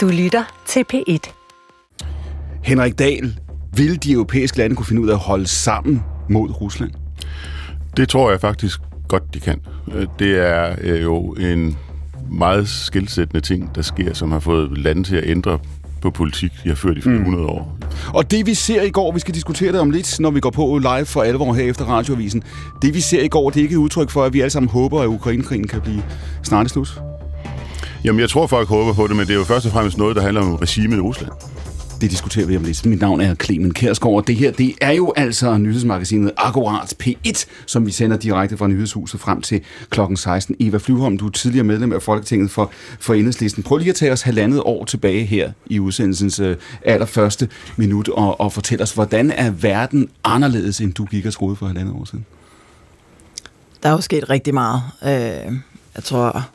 Du lytter til P1. Henrik Dahl, vil de europæiske lande kunne finde ud af at holde sammen mod Rusland? Det tror jeg faktisk godt, de kan. Øh, det er øh, jo en meget skilsættende ting, der sker, som har fået landet til at ændre på politik, de har ført i 100 mm. år. Og det vi ser i går, vi skal diskutere det om lidt, når vi går på live for alvor her efter radioavisen. Det vi ser i går, det er ikke et udtryk for, at vi alle sammen håber, at Ukrainekrigen kan blive snart slut. Jamen, jeg tror, folk håber på det, men det er jo først og fremmest noget, der handler om regimet i Rusland. Det diskuterer vi om lidt. Mit navn er Clemen Kærsgaard, og det her, det er jo altså nyhedsmagasinet Akkurat P1, som vi sender direkte fra nyhedshuset frem til klokken 16. Eva Flyvholm, du er tidligere medlem af Folketinget for, for Enhedslisten. Prøv lige at tage os halvandet år tilbage her i udsendelsens øh, allerførste minut, og, og fortæl os, hvordan er verden anderledes, end du gik og troede for halvandet år siden? Der er jo sket rigtig meget. Øh, jeg tror,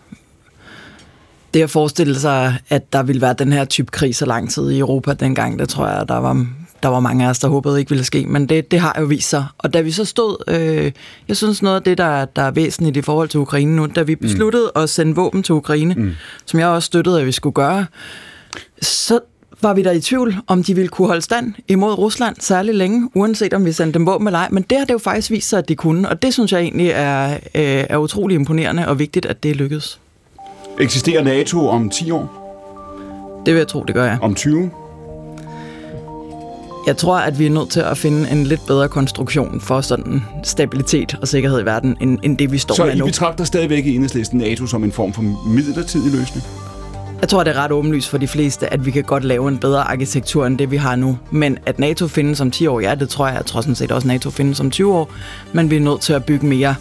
det at forestille sig, at der ville være den her type krig så lang tid i Europa dengang, det tror jeg, der var, der var mange af os, der håbede ikke ville ske, men det, det har jo vist sig. Og da vi så stod, øh, jeg synes noget af det, der, der er væsentligt i forhold til Ukraine nu, da vi mm. besluttede mm. at sende våben til Ukraine, mm. som jeg også støttede, at vi skulle gøre, så var vi der i tvivl, om de ville kunne holde stand imod Rusland særlig længe, uanset om vi sendte dem våben eller ej. Men det har det jo faktisk vist sig, at de kunne, og det synes jeg egentlig er, øh, er utrolig imponerende og vigtigt, at det lykkedes. Eksisterer NATO om 10 år? Det vil jeg tro, det gør jeg. Om 20? Jeg tror, at vi er nødt til at finde en lidt bedre konstruktion for sådan stabilitet og sikkerhed i verden, end, end det vi står Så med I nu. Så I betragter stadigvæk i enhedslisten NATO som en form for midlertidig løsning? Jeg tror, det er ret åbenlyst for de fleste, at vi kan godt lave en bedre arkitektur end det, vi har nu. Men at NATO findes om 10 år, ja, det tror jeg. Jeg tror sådan set også, at NATO findes om 20 år. Men vi er nødt til at bygge mere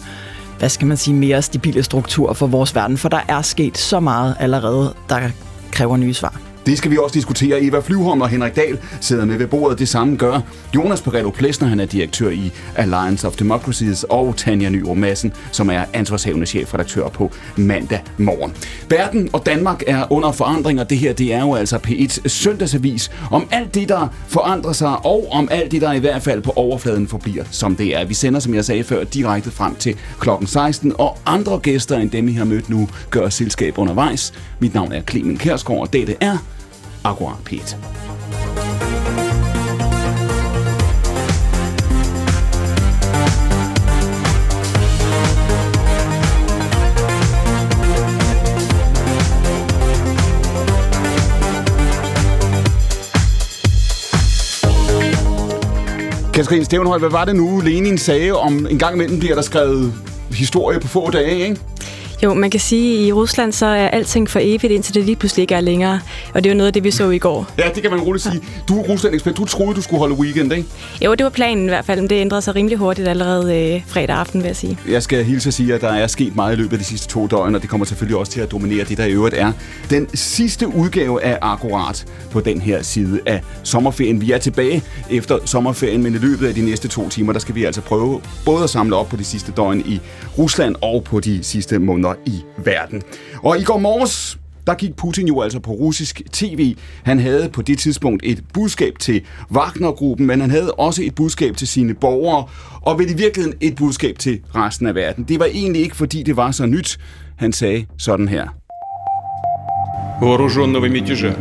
hvad skal man sige, mere stabile struktur for vores verden, for der er sket så meget allerede, der kræver nye svar. Det skal vi også diskutere. Eva Flyvholm og Henrik Dahl sidder med ved bordet. Det samme gør Jonas Pareto Plesner, han er direktør i Alliance of Democracies, og Tanja Nyrup Madsen, som er ansvarshavende chefredaktør på mandag morgen. Verden og Danmark er under forandring, og det her det er jo altså P1 søndagsavis om alt det, der forandrer sig, og om alt det, der i hvert fald på overfladen forbliver, som det er. Vi sender, som jeg sagde før, direkte frem til klokken 16, og andre gæster end dem, I har mødt nu, gør selskab undervejs. Mit navn er Clemen Kærsgaard, og dette er Agua Pete. Katrine Stevenhøj, hvad var det nu, Lenin sagde om en gang imellem bliver der skrevet historie på få dage, ikke? Jo, man kan sige, at i Rusland så er alting for evigt, indtil det lige pludselig ikke er længere. Og det er jo noget af det, vi så i går. Ja, det kan man roligt sige. Du er Rusland-ekspert. Du troede, du skulle holde weekend, ikke? Jo, det var planen i hvert fald, men det ændrede sig rimelig hurtigt allerede øh, fredag aften, vil jeg sige. Jeg skal hilse at sige, at der er sket meget i løbet af de sidste to døgn, og det kommer selvfølgelig også til at dominere det, der i øvrigt er den sidste udgave af Akkurat på den her side af sommerferien. Vi er tilbage efter sommerferien, men i løbet af de næste to timer, der skal vi altså prøve både at samle op på de sidste døgn i Rusland og på de sidste måneder i verden. Og i går morges, der gik Putin jo altså på russisk tv. Han havde på det tidspunkt et budskab til Wagner-gruppen, men han havde også et budskab til sine borgere, og vel i virkeligheden et budskab til resten af verden. Det var egentlig ikke, fordi det var så nyt. Han sagde sådan her. Вооруженного мятежа.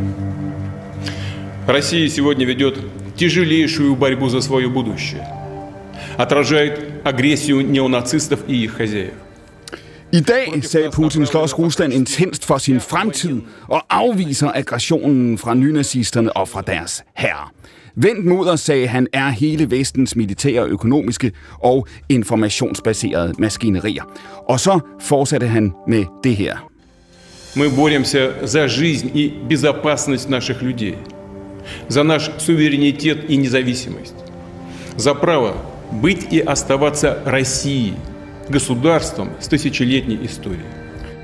Россия сегодня ведет тяжелейшую борьбу за свое будущее. Отражает агрессию неонацистов и их хозяев. I dag, sagde Putin, slås Rusland intenst for sin fremtid og afviser aggressionen fra nynazisterne og fra deres herre. Vent mod os, sagde han, er hele vestens militære, økonomiske og informationsbaserede maskinerier. Og så fortsatte han med det her. Мы боремся за жизнь и безопасность наших людей, за наш суверенитет и независимость, за право быть и оставаться Россией – государством с тысячелетней историей.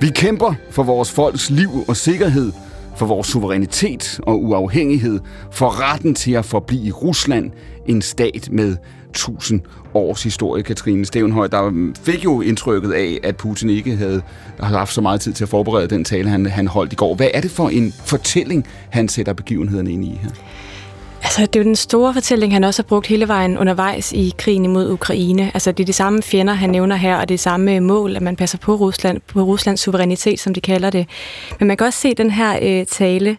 Vi kæmper for vores folks liv og sikkerhed, for vores suverænitet og uafhængighed, for retten til at forblive Rusland, en stat med tusind års historie, Katrine Stevenhøj, der fik jo indtrykket af, at Putin ikke havde haft så meget tid til at forberede den tale, han, han holdt i går. Hvad er det for en fortælling, han sætter begivenhederne ind i her? Altså, det er jo den store fortælling, han også har brugt hele vejen undervejs i krigen imod Ukraine. Altså, det er de samme fjender, han nævner her, og det er samme mål, at man passer på Rusland, på Ruslands suverænitet, som de kalder det. Men man kan også se den her øh, tale,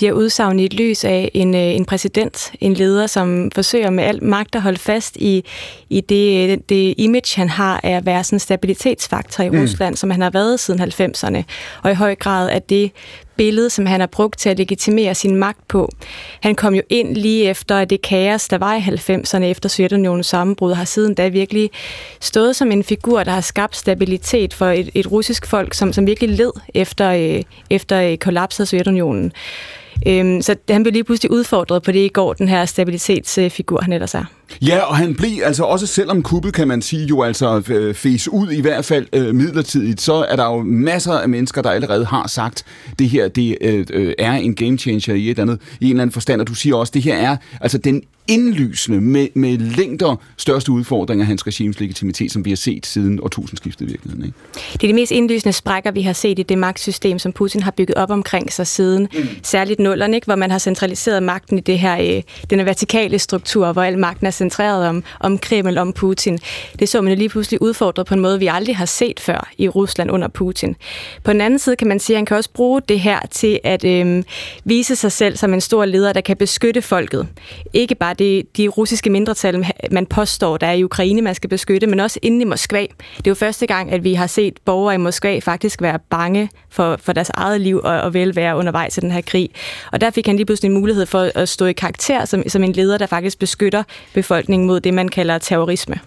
de har udsagn i et lys af en, øh, en præsident, en leder, som forsøger med al magt at holde fast i, i det, det image, han har af at være sådan en stabilitetsfaktor i mm. Rusland, som han har været siden 90'erne. Og i høj grad at det billede, som han har brugt til at legitimere sin magt på. Han kom jo ind lige efter det kaos, der var i 90'erne efter Sovjetunionens sammenbrud, har siden da virkelig stået som en figur, der har skabt stabilitet for et, et russisk folk, som, som virkelig led efter, øh, efter øh, kollapset af Sovjetunionen. Øhm, så han blev lige pludselig udfordret på det i går, den her stabilitetsfigur, han ellers er. Ja, og han blev altså også, selvom kuppet kan man sige jo altså øh, fes ud i hvert fald øh, midlertidigt, så er der jo masser af mennesker, der allerede har sagt, det her det øh, øh er en game changer i et andet, i en eller anden forstand, og du siger også, det her er altså den indlysende med, med længder største udfordring af hans regimes legitimitet, som vi har set siden årtusindskiftet i virkeligheden. Ikke? Det er de mest indlysende sprækker, vi har set i det magtsystem, som Putin har bygget op omkring sig siden. Mm. Særligt nullerne, ikke? hvor man har centraliseret magten i det her, øh, den vertikale struktur, hvor al magten er centreret om, om Kreml, om Putin. Det så man jo lige pludselig udfordret på en måde, vi aldrig har set før i Rusland under Putin. På den anden side kan man sige, at han kan også bruge det her til at øh, vise sig selv som en stor leder, der kan beskytte folket. Ikke bare det, de russiske mindretal, man påstår, der er i Ukraine, man skal beskytte, men også inde i Moskva. Det er jo første gang, at vi har set borgere i Moskva faktisk være bange for, for deres eget liv og, og velvære undervejs i den her krig. Og der fik han lige pludselig en mulighed for at stå i karakter som, som en leder, der faktisk beskytter befolkningen mod det, man kalder terrorisme.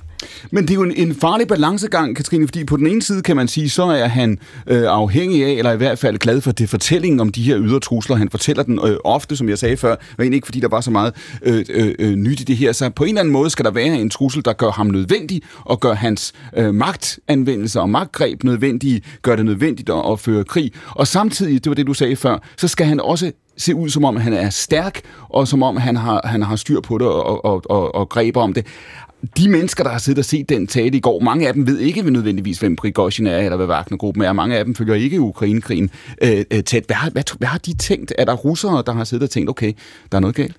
Men det er jo en, en farlig balancegang, Katrine, fordi på den ene side kan man sige, så er han øh, afhængig af, eller i hvert fald glad for det fortællingen om de her ydre trusler. Han fortæller den øh, ofte, som jeg sagde før, og egentlig ikke fordi der var så meget øh, øh, øh, nyt i det her. Så på en eller anden måde skal der være en trussel, der gør ham nødvendig, og gør hans øh, magtanvendelse og magtgreb nødvendige, gør det nødvendigt at, at føre krig. Og samtidig, det var det du sagde før, så skal han også se ud som om han er stærk, og som om han har, han har styr på det og, og, og, og greb om det de mennesker, der har siddet og set den tale i går, mange af dem ved ikke nødvendigvis, hvem Prigozhin er, eller hvad Wagner-gruppen er. Mange af dem følger ikke Ukrainekrigen øh, øh, tæt. Hvad har, hvad, hvad har de tænkt? Er der russere, der har siddet og tænkt, okay, der er noget galt?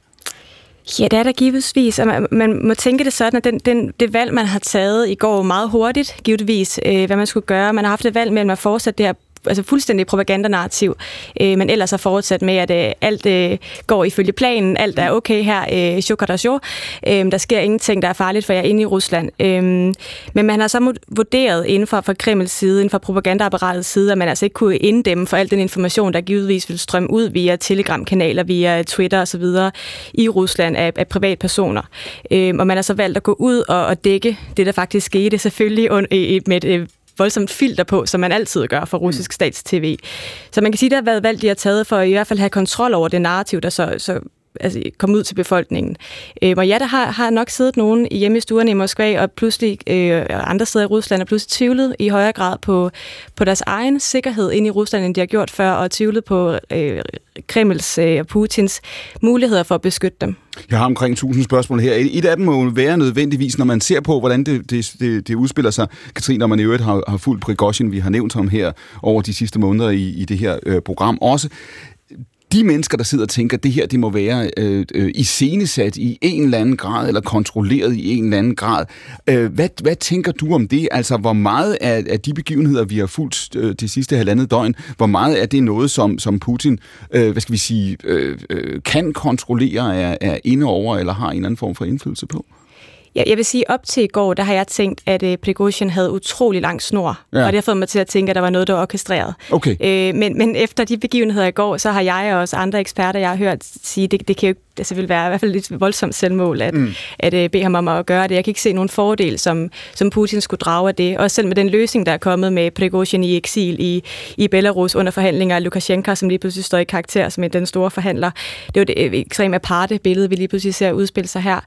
Ja, det er der givetvis, og man, man må tænke det sådan, at den, den, det valg, man har taget i går meget hurtigt, givetvis, øh, hvad man skulle gøre. Man har haft et valg mellem at fortsætte det her altså fuldstændig propagandanarrativ, øh, men ellers har fortsat med, at øh, alt øh, går ifølge planen, alt er okay her, øh, show, øh, der sker ingenting, der er farligt for jer inde i Rusland. Øh, men man har så vurderet inden for, for Kremls side, inden for propagandaapparatets side, at man altså ikke kunne inddæmme for al den information, der givetvis vil strømme ud via telegramkanaler, via Twitter osv. i Rusland af, af privatpersoner. Øh, og man har så valgt at gå ud og, og dække det, der faktisk skete, selvfølgelig med et øh, voldsomt filter på, som man altid gør for russisk mm. stats-tv. Så man kan sige, at det har været valgt, de har taget for at i hvert fald have kontrol over det narrativ, der så, så altså, komme ud til befolkningen. Øh, og ja, der har, har nok siddet nogen hjemme i stuerne i Moskva, og pludselig øh, andre steder i Rusland, og pludselig tvivlet i højere grad på, på deres egen sikkerhed ind i Rusland, end de har gjort før, og tvivlet på øh, Kremls øh, og Putins muligheder for at beskytte dem. Jeg har omkring 1000 spørgsmål her. Et af dem må være nødvendigvis, når man ser på, hvordan det, det, det, det udspiller sig. Katrine, når man i øvrigt har, har fulgt Prigozhin, vi har nævnt ham her over de sidste måneder i, i det her øh, program også de mennesker, der sidder og tænker, at det her det må være øh, øh, iscenesat i en eller anden grad, eller kontrolleret i en eller anden grad. Øh, hvad, hvad tænker du om det? Altså, hvor meget af, af de begivenheder, vi har fulgt øh, de sidste halvandet døgn, hvor meget er det noget, som, som Putin, øh, hvad skal vi sige, øh, øh, kan kontrollere, er, er inde over, eller har en eller anden form for indflydelse på? Jeg, jeg vil sige, op til i går, der har jeg tænkt, at uh, Prigozhin havde utrolig lang snor. Ja. Og det har fået mig til at tænke, at der var noget, der var orkestreret. Okay. Øh, men, men efter de begivenheder i går, så har jeg og også andre eksperter, jeg har hørt sige, det, det kan jo ikke det vil være i hvert fald lidt voldsomt selvmål at, mm. at, at uh, bede ham om at gøre det. Jeg kan ikke se nogen fordel, som, som Putin skulle drage af det. Og selv med den løsning, der er kommet med Prigozhin i eksil i, i Belarus under forhandlinger af Lukashenko, som lige pludselig står i karakter som den store forhandler. Det er jo det øh, ekstremt aparte billede, vi lige pludselig ser udspille sig her.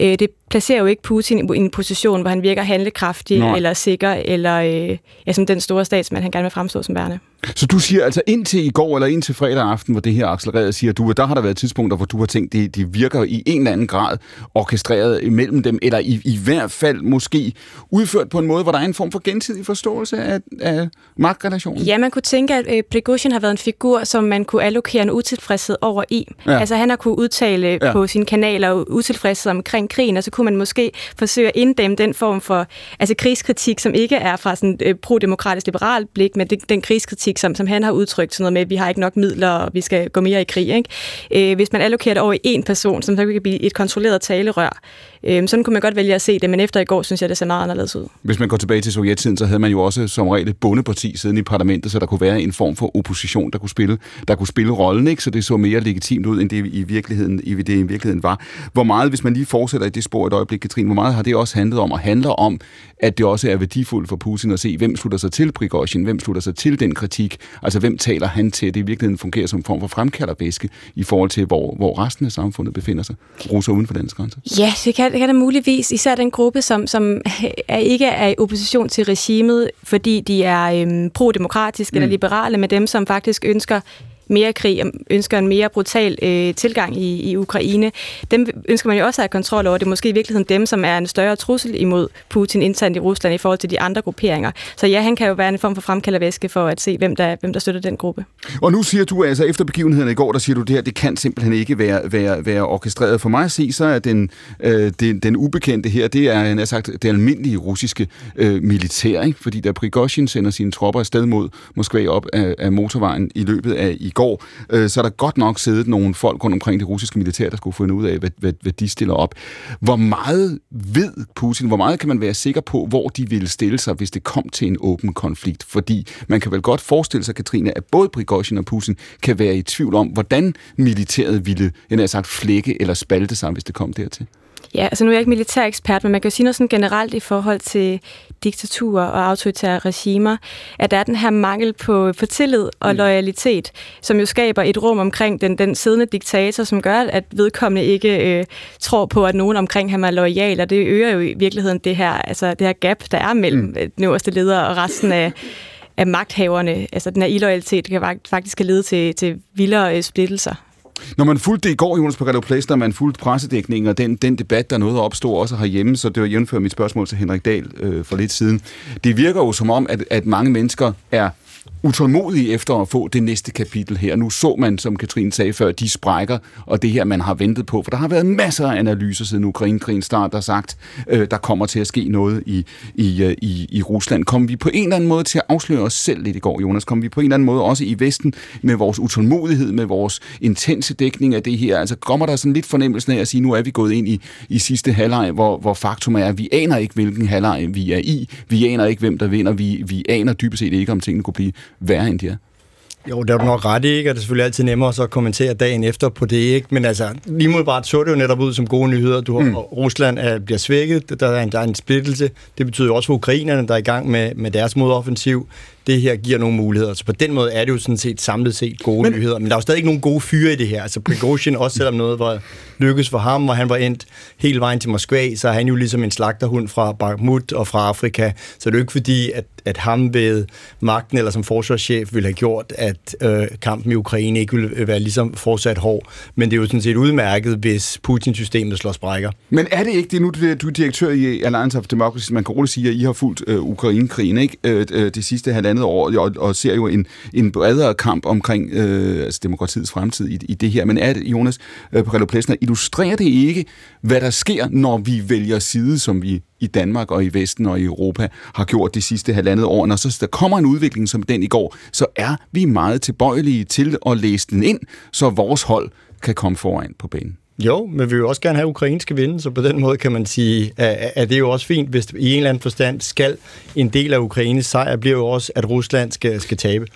Uh, det placerer jo ikke Putin i en position, hvor han virker handlekraftig Nej. eller sikker, eller øh, ja, som den store statsmand, han gerne vil fremstå som værende. Så du siger altså indtil i går eller indtil fredag aften, hvor det her accelererede, siger du, at der har der været tidspunkter, hvor du har tænkt, at det, de virker i en eller anden grad orkestreret imellem dem, eller i, i hvert fald måske udført på en måde, hvor der er en form for gensidig forståelse af, af magtrelationen? Ja, man kunne tænke, at øh, Prigozhin har været en figur, som man kunne allokere en utilfredshed over i. Ja. Altså han har kunne udtale ja. på sine kanaler utilfredshed omkring krigen, og så kunne man måske forsøge at inddæmme den form for altså krigskritik, som ikke er fra sådan øh, pro-demokratisk liberal blik, men det, den krigskritik, som, som han har udtrykt, sådan noget med, at vi har ikke nok midler, og vi skal gå mere i krig. Ikke? Øh, hvis man allokerer det over i en person, som så kan blive et kontrolleret talerør, øh, sådan kunne man godt vælge at se det, men efter i går synes jeg, det ser meget anderledes ud. Hvis man går tilbage til sovjettiden, så havde man jo også som regel et bundeparti siden i parlamentet, så der kunne være en form for opposition, der kunne spille, der kunne spille rollen, ikke? så det så mere legitimt ud, end det i virkeligheden, i det i virkeligheden var. Hvor meget, hvis man lige fortsætter i det spor et øjeblik, Katrin, hvor meget har det også handlet om, og handler om, at det også er værdifuldt for Putin at se, hvem slutter sig til Prigozhin, hvem slutter sig til den kritik, altså hvem taler han til, det i virkeligheden fungerer som en form for fremkaldervæske i forhold til, hvor, hvor resten af samfundet befinder sig, russer uden for dansk grænse. Ja, det kan, det kan da muligvis, især den gruppe, som, som er, ikke er i opposition til regimet, fordi de er øhm, pro-demokratiske mm. eller liberale, med dem, som faktisk ønsker mere krig, og ønsker en mere brutal øh, tilgang i, i Ukraine, dem ønsker man jo også at have kontrol over. Det er måske i virkeligheden dem, som er en større trussel imod Putin internt i Rusland i forhold til de andre grupperinger. Så ja, han kan jo være en form for fremkaldervæske for at se, hvem der, hvem der støtter den gruppe. Og nu siger du altså, efter begivenheden i går, der siger du det her, det kan simpelthen ikke være, være, være orkestreret. For mig at se, så er den, øh, den, den ubekendte her, det er, jeg sagt, det almindelige russiske øh, militær, ikke? fordi da Prigozhin sender sine tropper afsted mod Moskva op af, af motorvejen i løbet af i går, øh, så er der godt nok siddet nogle folk rundt omkring det russiske militær, der skulle finde ud af, hvad, hvad, hvad de stiller op. Hvor meget ved Putin, hvor meget kan man være sikker på, hvor de ville stille sig, hvis det kom til en åben konflikt? Fordi man kan vel godt forestille sig, Katrine, at både Prigozhin og Putin kan være i tvivl om, hvordan militæret ville, jeg har sagt, flække eller spalte sig, hvis det kom dertil. Ja, altså nu er jeg ikke militær ekspert, men man kan jo sige noget sådan generelt i forhold til diktaturer og autoritære regimer, at der er den her mangel på, på tillid og mm. loyalitet, som jo skaber et rum omkring den, den siddende diktator, som gør, at vedkommende ikke øh, tror på, at nogen omkring ham er lojal, og det øger jo i virkeligheden det her, altså det her gap, der er mellem mm. den øverste leder og resten af af magthaverne, altså den her illoyalitet kan faktisk lede til, til vildere øh, splittelser. Når man fulgte det i går, Jonas, på Radio man fulgte pressedækningen og den, den debat, der nåede opstod opstå også herhjemme, så det var jævnført mit spørgsmål til Henrik Dahl øh, for lidt siden. Det virker jo som om, at, at mange mennesker er utålmodige efter at få det næste kapitel her. Nu så man, som Katrine sagde før, de sprækker, og det her, man har ventet på. For der har været masser af analyser siden Ukraine-krigen start, der har sagt, øh, der kommer til at ske noget i, i, øh, i, i Rusland. Kom vi på en eller anden måde til at afsløre os selv lidt i går, Jonas? Kom vi på en eller anden måde også i Vesten med vores utålmodighed, med vores intense dækning af det her? Altså kommer der sådan lidt fornemmelsen af at sige, nu er vi gået ind i, i sidste halvleg, hvor, hvor faktum er, at vi aner ikke, hvilken halvleg vi er i. Vi aner ikke, hvem der vinder. Vi, vi aner dybest set ikke, om tingene kunne blive værre end de er. Jo, det er du nok ret i, ikke? og det er selvfølgelig altid nemmere så at kommentere dagen efter på det, ikke? Men altså, lige modbart så det jo netop ud som gode nyheder. Du mm. Rusland er, bliver svækket, der er, en, der er en splittelse. Det betyder jo også for ukrainerne, der er i gang med, med deres modoffensiv det her giver nogle muligheder. Så på den måde er det jo sådan set samlet set gode men, nyheder. Men der er jo stadig ikke nogen gode fyre i det her. Altså Prigozhin, også selvom noget var lykkes for ham, og han var endt hele vejen til Moskva, så er han jo ligesom en slagterhund fra Bakhmut og fra Afrika. Så det er jo ikke fordi, at, at ham ved magten eller som forsvarschef ville have gjort, at øh, kampen i Ukraine ikke ville være ligesom fortsat hård. Men det er jo sådan set udmærket, hvis Putin-systemet slår sprækker. Men er det ikke det nu, du er direktør i Alliance of Democracy, man kan roligt sige, at I har fulgt øh, Ukraine-krigen ikke? Øh, øh det sidste halvandet andet år, og, og ser jo en, en bredere kamp omkring øh, altså demokratiets fremtid i, i det her. Men er det, Jonas øh, Perello Plessner, illustrerer det ikke, hvad der sker, når vi vælger side, som vi i Danmark og i Vesten og i Europa har gjort de sidste halvandet år. Når så der kommer en udvikling som den i går, så er vi meget tilbøjelige til at læse den ind, så vores hold kan komme foran på banen. Jo, men vi vil også gerne have ukrainske vinde, så på den måde kan man sige, at, at det er jo også fint, hvis i en eller anden forstand skal en del af Ukraines sejr bliver jo også, at Rusland skal, skal tabe.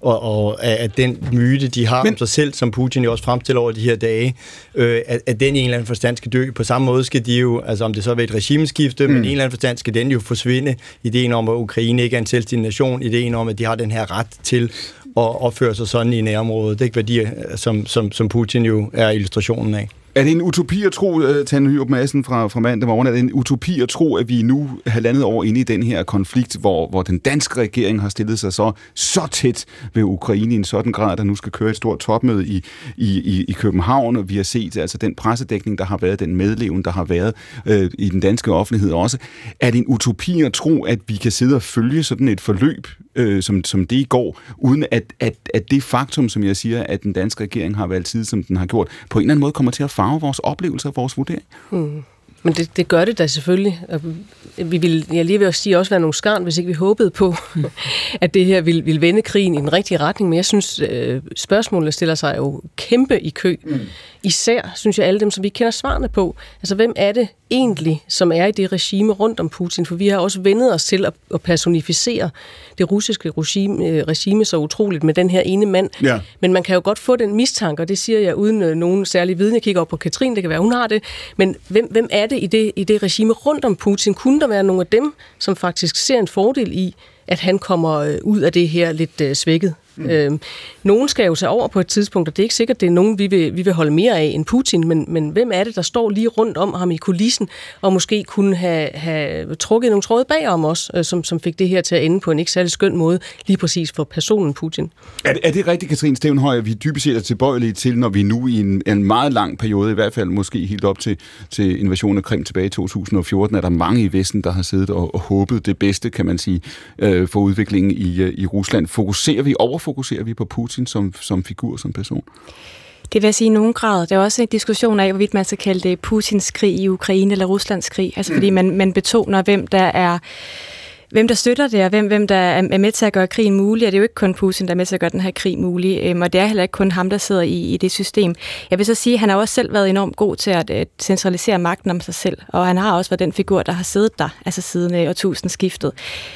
Og, og at den myte, de har Men... om sig selv, som Putin jo også fremstiller over de her dage, øh, at, at den i en eller anden forstand skal dø. På samme måde skal de jo, altså om det så er et regimeskifte, mm. men i en eller anden forstand skal den jo forsvinde. Ideen om, at Ukraine ikke er en selvstændig nation, ideen om, at de har den her ret til at opføre sig sådan i nærområdet. Det er ikke værdier, som, som, som Putin jo er illustrationen af. Er det en utopi at tro, øh, Tanne Hyrup Madsen fra, fra mandag morgen, er det en utopi at tro, at vi nu halvandet år inde i den her konflikt, hvor, hvor den danske regering har stillet sig så, så tæt ved Ukraine i en sådan grad, at der nu skal køre et stort topmøde i, i, i, i København, og vi har set altså den pressedækning, der har været, den medleven, der har været øh, i den danske offentlighed også. Er det en utopi at tro, at vi kan sidde og følge sådan et forløb, øh, som, som det i går, uden at, at, at det faktum, som jeg siger, at den danske regering har valgt side, som den har gjort, på en eller anden måde kommer til at farve vores oplevelser og vores vurdering? Mm. Men det, det gør det da selvfølgelig. Vi vil, jeg lige vil sige, også være nogle skarn, hvis ikke vi håbede på, at det her ville, ville vende krigen i den rigtige retning. Men jeg synes, øh, spørgsmålet stiller sig jo kæmpe i kø. Mm. Især, synes jeg, alle dem, som vi kender svarene på. Altså, hvem er det egentlig, som er i det regime rundt om Putin? For vi har også vendet os til at, at personificere det russiske regime, øh, regime så utroligt med den her ene mand. Ja. Men man kan jo godt få den mistanke, og det siger jeg uden øh, nogen særlig viden. Jeg kigger op på Katrin, det kan være, hun har det. Men hvem, hvem er det i, det i det regime rundt om Putin? Kunne der være nogle af dem, som faktisk ser en fordel i, at han kommer øh, ud af det her lidt øh, svækket? Mm. Øh, nogen skal jo tage over på et tidspunkt, og det er ikke sikkert, det er nogen, vi vil, vi vil holde mere af end Putin, men, men hvem er det, der står lige rundt om ham i kulissen, og måske kunne have, have trukket nogle tråde bagom os, øh, som, som fik det her til at ende på en ikke særlig skøn måde, lige præcis for personen Putin. Er det, er det rigtigt, Katrin Stevenhøj, at vi dybest set er tilbøjelige til, når vi nu i en, en meget lang periode, i hvert fald måske helt op til, til invasionen af Krim tilbage i 2014, er der mange i Vesten, der har siddet og, og håbet det bedste, kan man sige, øh, for udviklingen i, øh, i Rusland. Fokuserer vi over fokuserer vi på Putin som, som figur, som person? Det vil jeg sige i nogen grad. Der er også en diskussion af, hvorvidt man skal kalde det Putins krig i Ukraine eller Ruslands krig. Altså mm. fordi man, man betoner, hvem der er hvem der støtter det, og hvem, hvem der er med til at gøre krigen mulig. Og det er jo ikke kun Putin, der er med til at gøre den her krig mulig. Øhm, og det er heller ikke kun ham, der sidder i, i det system. Jeg vil så sige, at han har også selv været enormt god til at uh, centralisere magten om sig selv. Og han har også været den figur, der har siddet der, altså siden uh, årtusindskiftet.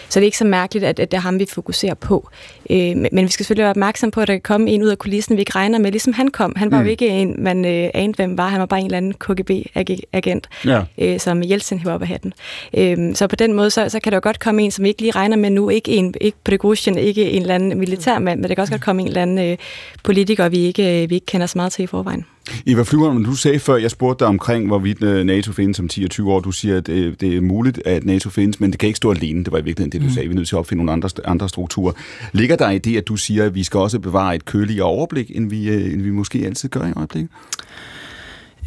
Så det er ikke så mærkeligt, at, at det er ham, vi fokuserer på. Uh, men, vi skal selvfølgelig være opmærksom på, at der kan komme en ud af kulissen, vi ikke regner med, ligesom han kom. Han var mm. jo ikke en, man uh, anede, hvem var. Han var bare en eller anden KGB-agent, ja. uh, som Jeltsin hæver op af hatten. Uh, så på den måde, så, så kan der jo godt komme en, som vi ikke lige regner med nu. Ikke en, ikke Prigozhin, ikke en eller anden militærmand, men det kan også godt komme en eller anden øh, politiker, vi ikke, øh, vi ikke kender så meget til i forvejen. Eva Flyvholm, du sagde før, jeg spurgte dig omkring, hvorvidt øh, NATO findes om 10 og 20 år. Du siger, at det, øh, det er muligt, at NATO findes, men det kan ikke stå alene. Det var i virkeligheden det, du mm. sagde. Vi er nødt til at opfinde nogle andre, andre strukturer. Ligger der i det, at du siger, at vi skal også bevare et køligere overblik, end vi, end vi måske altid gør i øjeblikket?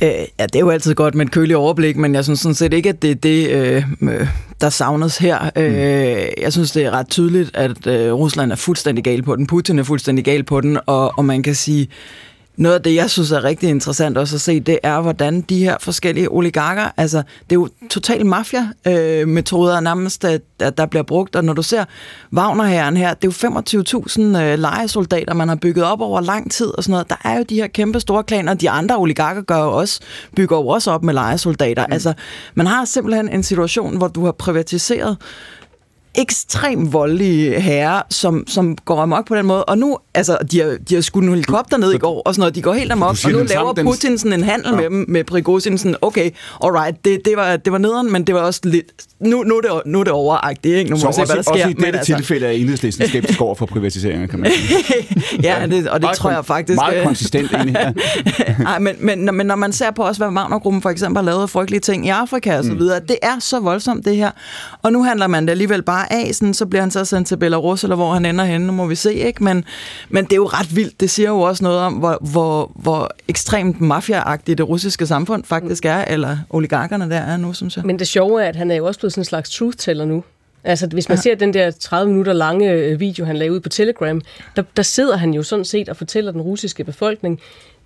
Øh, ja, det er jo altid godt med et køligt overblik, men jeg synes sådan set ikke, at det er det, øh, der savnes her. Mm. Øh, jeg synes, det er ret tydeligt, at øh, Rusland er fuldstændig gal på den, Putin er fuldstændig gal på den, og, og man kan sige, noget af det, jeg synes er rigtig interessant også at se, det er, hvordan de her forskellige oligarker, altså det er jo total mafia-metoder øh, nærmest, at, at der bliver brugt, og når du ser Wagner-herren her, det er jo 25.000 øh, lejesoldater, man har bygget op over lang tid og sådan noget. Der er jo de her kæmpe store klaner, de andre oligarker gør jo også, bygger jo også op med lejesoldater. Mm. Altså, man har simpelthen en situation, hvor du har privatiseret ekstremt voldelige herrer, som, som går amok på den måde. Og nu, altså, de har, de har skudt en helikopter ned i går, og sådan noget. De går helt amok, og nu laver Putin sådan en handel ja. med dem, med Prigozhin, sådan, okay, alright, det, det, var, det var nederen, men det var også lidt, nu, nu, er, det, nu er det overagtigt, ikke? Nu må så se, også, hvad der sker. Også i dette altså... tilfælde er enhedslisten skeptisk over for privatiseringer, kan man sige. ja, det, og det meget tror jeg faktisk... Meget øh, konsistent egentlig her. Ej, men, men, men når man ser på også, hvad Wagner-gruppen for eksempel har lavet frygtelige ting i Afrika og så mm. videre, det er så voldsomt det her. Og nu handler man det alligevel bare af, sådan, så bliver han så sendt til Belarus, eller hvor han ender henne, nu må vi se, ikke? Men, men det er jo ret vildt. Det siger jo også noget om, hvor, hvor, hvor ekstremt mafiaagtigt det russiske samfund faktisk er, eller oligarkerne der er nu, synes jeg. Men det sjove er, at han er jo også blevet sådan en slags truth-teller nu. Altså, hvis man ja. ser den der 30 minutter lange øh, video, han lavede ud på Telegram, der, der sidder han jo sådan set og fortæller den russiske befolkning,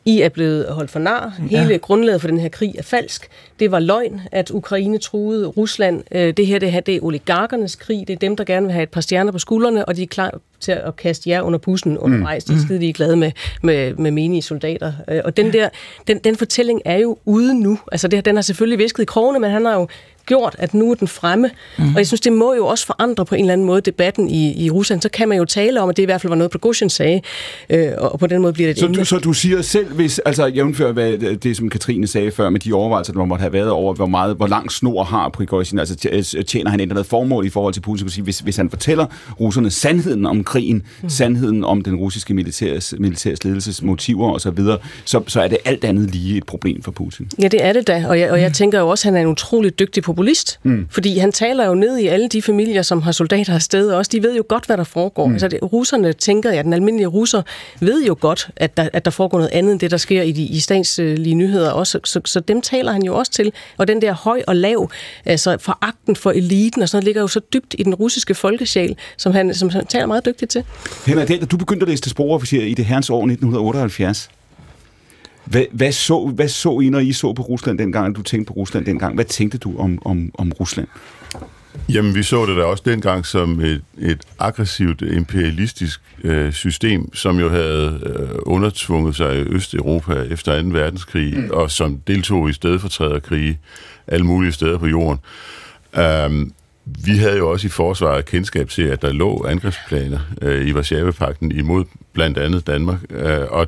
i er blevet holdt for nar. Ja. Hele grundlaget for den her krig er falsk. Det var løgn, at Ukraine truede Rusland. Øh, det her det, her, det er oligarkernes krig. Det er dem, der gerne vil have et par stjerner på skuldrene, og de er klar til at kaste jer under bussen undervejs. Mm. De er skide glade med, med, med menige soldater. Øh, og den der, den, den fortælling er jo ude nu. Altså det, den har selvfølgelig visket i krogene, men han har jo gjort, at nu er den fremme. Mm. Og jeg synes, det må jo også forandre på en eller anden måde debatten i, i Rusland. Så kan man jo tale om, at det i hvert fald var noget, Prigozhin sagde, øh, og på den måde bliver det så du, så du siger selv, hvis, altså jævnfør hvad det, som Katrine sagde før, med de overvejelser, der måtte have været over, hvor, meget, hvor lang snor har Prigozhin, altså tjener han et eller andet formål i forhold til Putin, sige, hvis, hvis han fortæller russerne sandheden om krigen, mm. sandheden om den russiske militærs, militærs ledelses motiver osv., så, så, så er det alt andet lige et problem for Putin. Ja, det er det da, og jeg, og jeg tænker jo også, at han er en utrolig dygtig populist, mm. fordi han taler jo ned i alle de familier, som har soldater afsted også. De ved jo godt, hvad der foregår. Mm. Altså, det, russerne tænker, ja, den almindelige russer ved jo godt, at der, at der foregår noget andet end det, der sker i de i statslige nyheder også. Så, så dem taler han jo også til. Og den der høj og lav, altså foragten for eliten og sådan noget, ligger jo så dybt i den russiske folkesjæl, som han, som han taler meget dygtigt til. Henrik, du begyndte at læse til sprogofficer i det herrens år 1978. Hvad, hvad, så, hvad så I, når I så på Rusland dengang, du tænkte på Rusland dengang? Hvad tænkte du om, om, om Rusland? Jamen, vi så det da også dengang som et, et aggressivt imperialistisk øh, system, som jo havde øh, undertvunget sig i Østeuropa efter 2. verdenskrig, mm. og som deltog i stedfortræderkrige alle mulige steder på jorden. Um, vi havde jo også i forsvaret kendskab til, at der lå angrebsplaner øh, i Varsjave-pakten imod blandt andet Danmark, øh, og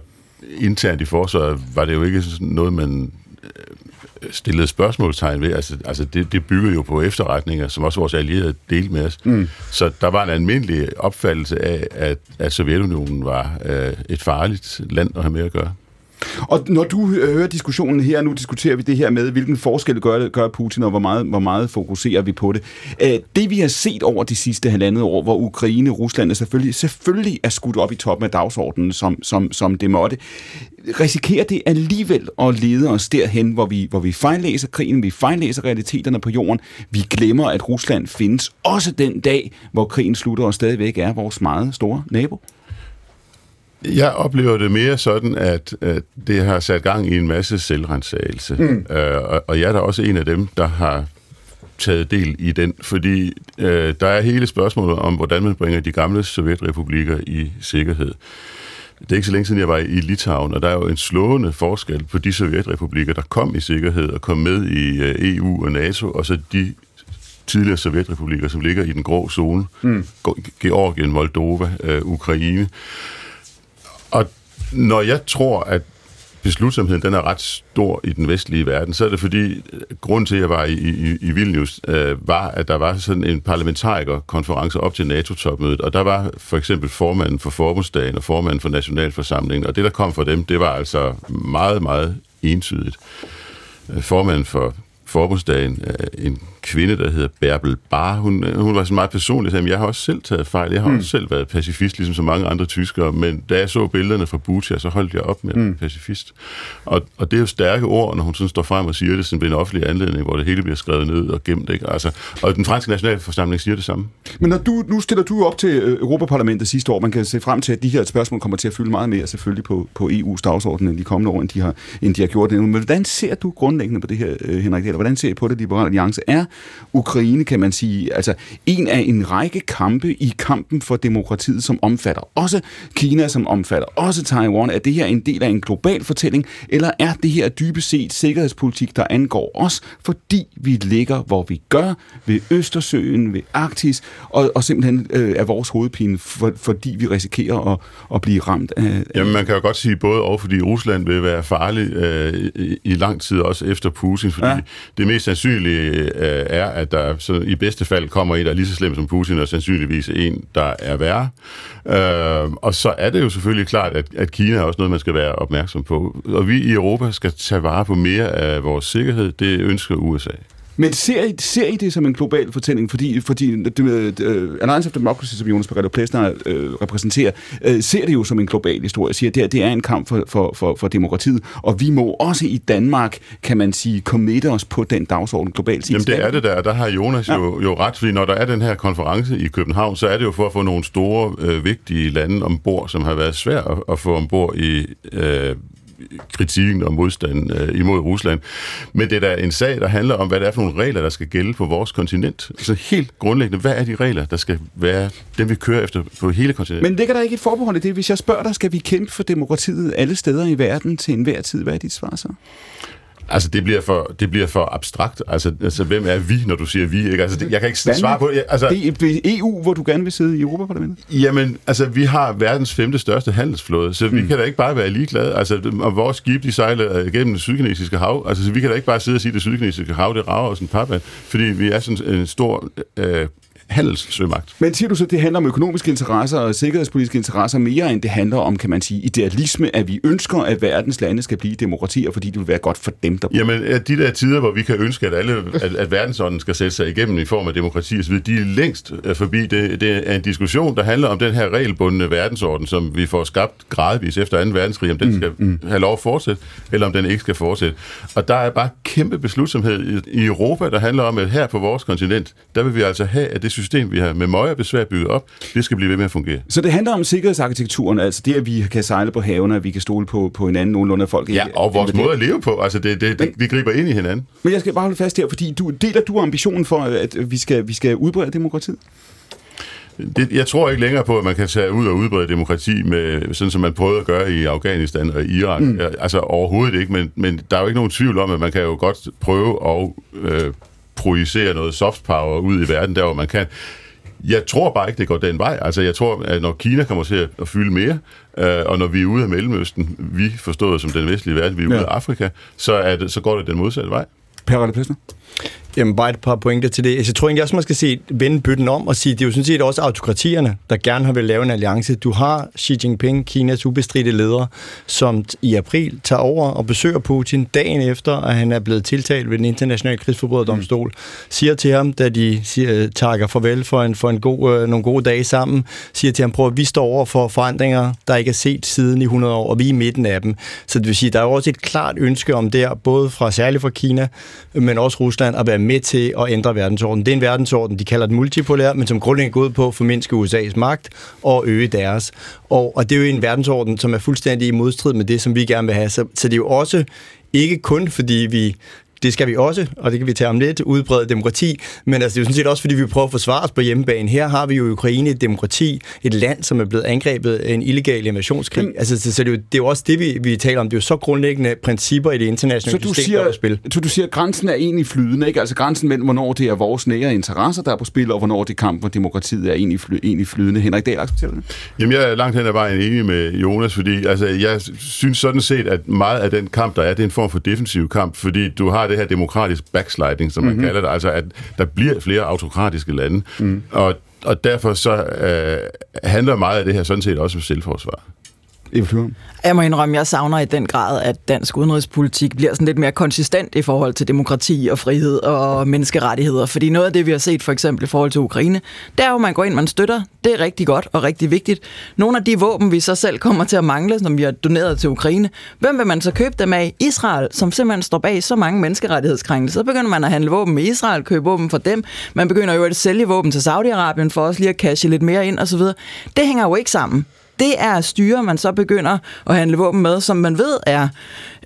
internt i forsvaret var det jo ikke noget, man øh, stillede spørgsmålstegn ved. Altså, altså det, det bygger jo på efterretninger, som også vores allierede delte med os. Mm. Så der var en almindelig opfattelse af, at, at Sovjetunionen var øh, et farligt land at have med at gøre. Og når du øh, hører diskussionen her, nu diskuterer vi det her med, hvilken forskel gør, gør Putin, og hvor meget, hvor meget fokuserer vi på det. Øh, det vi har set over de sidste halvandet år, hvor Ukraine Rusland er selvfølgelig, selvfølgelig er skudt op i toppen af dagsordenen, som, som, som det måtte, risikerer det alligevel at lede os derhen, hvor vi, hvor vi fejllæser krigen, vi fejllæser realiteterne på jorden, vi glemmer, at Rusland findes også den dag, hvor krigen slutter og stadigvæk er vores meget store nabo? Jeg oplever det mere sådan, at, det har sat gang i en masse selvrensagelse. Mm. Øh, og, og jeg er da også en af dem, der har taget del i den, fordi øh, der er hele spørgsmålet om, hvordan man bringer de gamle sovjetrepublikker i sikkerhed. Det er ikke så længe siden, jeg var i Litauen, og der er jo en slående forskel på de sovjetrepublikker, der kom i sikkerhed og kom med i øh, EU og NATO, og så de tidligere sovjetrepublikker, som ligger i den grå zone, mm. Georgien, Moldova, øh, Ukraine. Og når jeg tror, at beslutsomheden den er ret stor i den vestlige verden, så er det fordi, grund til, at jeg var i, i, i Vilnius, øh, var, at der var sådan en parlamentarikerkonference op til NATO-topmødet, og der var for eksempel formanden for forbundsdagen og formanden for nationalforsamlingen, og det, der kom fra dem, det var altså meget, meget entydigt. Øh, formanden for forbundsdagen, øh, en kvinde, der hedder Bärbel Bar. Hun, øh, hun var så meget personlig, at jeg har også selv taget fejl. Jeg har mm. også selv været pacifist, ligesom så mange andre tyskere, men da jeg så billederne fra Butia, så holdt jeg op med at mm. pacifist. Og, og det er jo stærke ord, når hun sådan står frem og siger det sådan ved en offentlig anledning, hvor det hele bliver skrevet ned og gemt. Ikke? Altså, og den franske nationalforsamling siger det samme. Men når du, nu stiller du op til øh, Europaparlamentet sidste år, man kan se frem til, at de her spørgsmål kommer til at fylde meget mere selvfølgelig på, på EU's dagsorden i de kommende år, end de har, end de har gjort det. Men hvordan ser du grundlæggende på det her, Henrik Eller hvordan ser I på det, Liberale Alliance? Er Ukraine, kan man sige, altså en af en række kampe i kampen for demokratiet, som omfatter også Kina, som omfatter også Taiwan. Er det her en del af en global fortælling, eller er det her dybest set sikkerhedspolitik, der angår os, fordi vi ligger, hvor vi gør, ved Østersøen, ved Arktis, og, og simpelthen øh, er vores hovedpine, for, fordi vi risikerer at, at blive ramt af... Jamen, man kan jo godt sige både og, fordi Rusland vil være farlig øh, i, i lang tid også efter Putin, fordi ja. det mest sandsynlige øh, Øh, er, at der så i bedste fald kommer en, der er lige så slem som Putin, og sandsynligvis en, der er værre. Øh, og så er det jo selvfølgelig klart, at, at Kina er også noget, man skal være opmærksom på. Og vi i Europa skal tage vare på mere af vores sikkerhed. Det ønsker USA. Men ser I, ser I det som en global fortælling? Fordi, fordi uh, Alliance of Democracy, som Jonas Pareto Plesner uh, repræsenterer, uh, ser det jo som en global historie. Siger, det, det er en kamp for, for, for, for demokratiet, og vi må også i Danmark, kan man sige, committe os på den dagsorden globalt. Jamen det er det der, der har Jonas ja. jo, jo ret, fordi når der er den her konference i København, så er det jo for at få nogle store, øh, vigtige lande ombord, som har været svært at, at få ombord i øh, kritikken og modstanden øh, imod Rusland. Men det er da en sag, der handler om, hvad det er for nogle regler, der skal gælde på vores kontinent. Så helt grundlæggende, hvad er de regler, der skal være dem, vi kører efter på hele kontinentet? Men ligger der ikke et forbehold i det? Hvis jeg spørger dig, skal vi kæmpe for demokratiet alle steder i verden til enhver tid? Hvad er dit svar så? Altså, det bliver for, det bliver for abstrakt. Altså, altså, hvem er vi, når du siger vi? Ikke? Altså, det, jeg kan ikke svare på det. Altså, det er EU, hvor du gerne vil sidde i Europaparlamentet? Jamen, altså, vi har verdens femte største handelsflåde, så vi mm. kan da ikke bare være ligeglade. Altså, og vores skib, de sejler gennem det sydkinesiske hav. Altså, så vi kan da ikke bare sidde og sige, at det sydkinesiske hav, det rager os en papvand, fordi vi er sådan en stor øh, handelssømagt. Men siger du så, at det handler om økonomiske interesser og sikkerhedspolitiske interesser mere, end det handler om, kan man sige, idealisme, at vi ønsker, at verdens lande skal blive demokratier, fordi det vil være godt for dem, der bor. Jamen, de der tider, hvor vi kan ønske, at, alle, at, at verdensånden skal sætte sig igennem i form af demokrati osv., de er længst øh, forbi. Det, det er en diskussion, der handler om den her regelbundne verdensorden, som vi får skabt gradvis efter 2. verdenskrig, om den mm, skal mm. have lov at fortsætte, eller om den ikke skal fortsætte. Og der er bare kæmpe beslutsomhed i, i Europa, der handler om, at her på vores kontinent, der vil vi altså have, at det system, vi har med møje besvær bygget op, det skal blive ved med at fungere. Så det handler om sikkerhedsarkitekturen, altså det, at vi kan sejle på havene, at vi kan stole på, på hinanden nogenlunde af folk. Ja, og vores måde at leve på, altså det, det, det, vi griber ind i hinanden. Men jeg skal bare holde fast her, fordi du, deler du ambitionen for, at vi skal, vi skal udbrede demokratiet? Det, jeg tror ikke længere på, at man kan tage ud og udbrede demokrati, med, sådan som man prøvede at gøre i Afghanistan og Irak. Mm. Altså overhovedet ikke, men, men der er jo ikke nogen tvivl om, at man kan jo godt prøve at øh, projicere noget soft power ud i verden, der hvor man kan. Jeg tror bare ikke, det går den vej. Altså, jeg tror, at når Kina kommer til at fylde mere, øh, og når vi er ude af Mellemøsten, vi forstået som den vestlige verden, vi er ude ja. af Afrika, så, er det, så går det den modsatte vej. Per Ralle Jamen, bare et par pointer til det. Altså, jeg tror egentlig også, man skal se, vende bytten om og sige, det er jo sådan set også autokratierne, der gerne har vil lave en alliance. Du har Xi Jinping, Kinas ubestridte leder, som i april tager over og besøger Putin dagen efter, at han er blevet tiltalt ved den internationale krigsforbryderdomstol. Mm. Siger til ham, da de siger, takker farvel for, en, for en god, øh, nogle gode dage sammen, siger til ham, prøv at vi står over for forandringer, der ikke er set siden i 100 år, og vi er i midten af dem. Så det vil sige, der er jo også et klart ønske om der, både fra særligt fra Kina, men også Rusland, at være med til at ændre verdensordenen. Det er en verdensorden, de kalder den multipolær, men som grundlæggende går ud på at formindske USA's magt og øge deres. Og, og det er jo en verdensorden, som er fuldstændig i modstrid med det, som vi gerne vil have. Så, så det er jo også ikke kun fordi vi det skal vi også, og det kan vi tage om lidt, udbrede demokrati, men altså, det er jo sådan set også, fordi vi prøver at forsvare os på hjemmebane. Her har vi jo i Ukraine et demokrati, et land, som er blevet angrebet af en illegal invasionskrig. Mm. Altså, så, så det, er jo, det er jo også det, vi, vi taler om. Det er jo så grundlæggende principper i det internationale så du system, siger, der er på spil. Så du siger, at grænsen er egentlig flydende, ikke? Altså grænsen mellem, hvornår det er vores nære interesser, der er på spil, og hvornår det kamp for demokratiet er egentlig, fly, egentlig flydende. Henrik Dahl, accepterer det? Jamen, jeg er langt hen ad vejen enig med Jonas, fordi altså, jeg synes sådan set, at meget af den kamp, der er, det er en form for defensiv kamp, fordi du har det her demokratisk backsliding, som man mm-hmm. kalder det, altså at der bliver flere autokratiske lande, mm. og, og derfor så øh, handler meget af det her sådan set også om selvforsvar. Jeg må indrømme, jeg savner i den grad, at dansk udenrigspolitik bliver sådan lidt mere konsistent i forhold til demokrati og frihed og menneskerettigheder. Fordi noget af det, vi har set for eksempel i forhold til Ukraine, det er jo, man går ind, man støtter. Det er rigtig godt og rigtig vigtigt. Nogle af de våben, vi så selv kommer til at mangle, som vi har doneret til Ukraine, hvem vil man så købe dem af? Israel, som simpelthen står bag så mange menneskerettighedskrænkelser. Så begynder man at handle våben med Israel, købe våben for dem. Man begynder jo at sælge våben til Saudi-Arabien for også lige at cashe lidt mere ind osv. Det hænger jo ikke sammen det er styre, man så begynder at handle våben med, som man ved er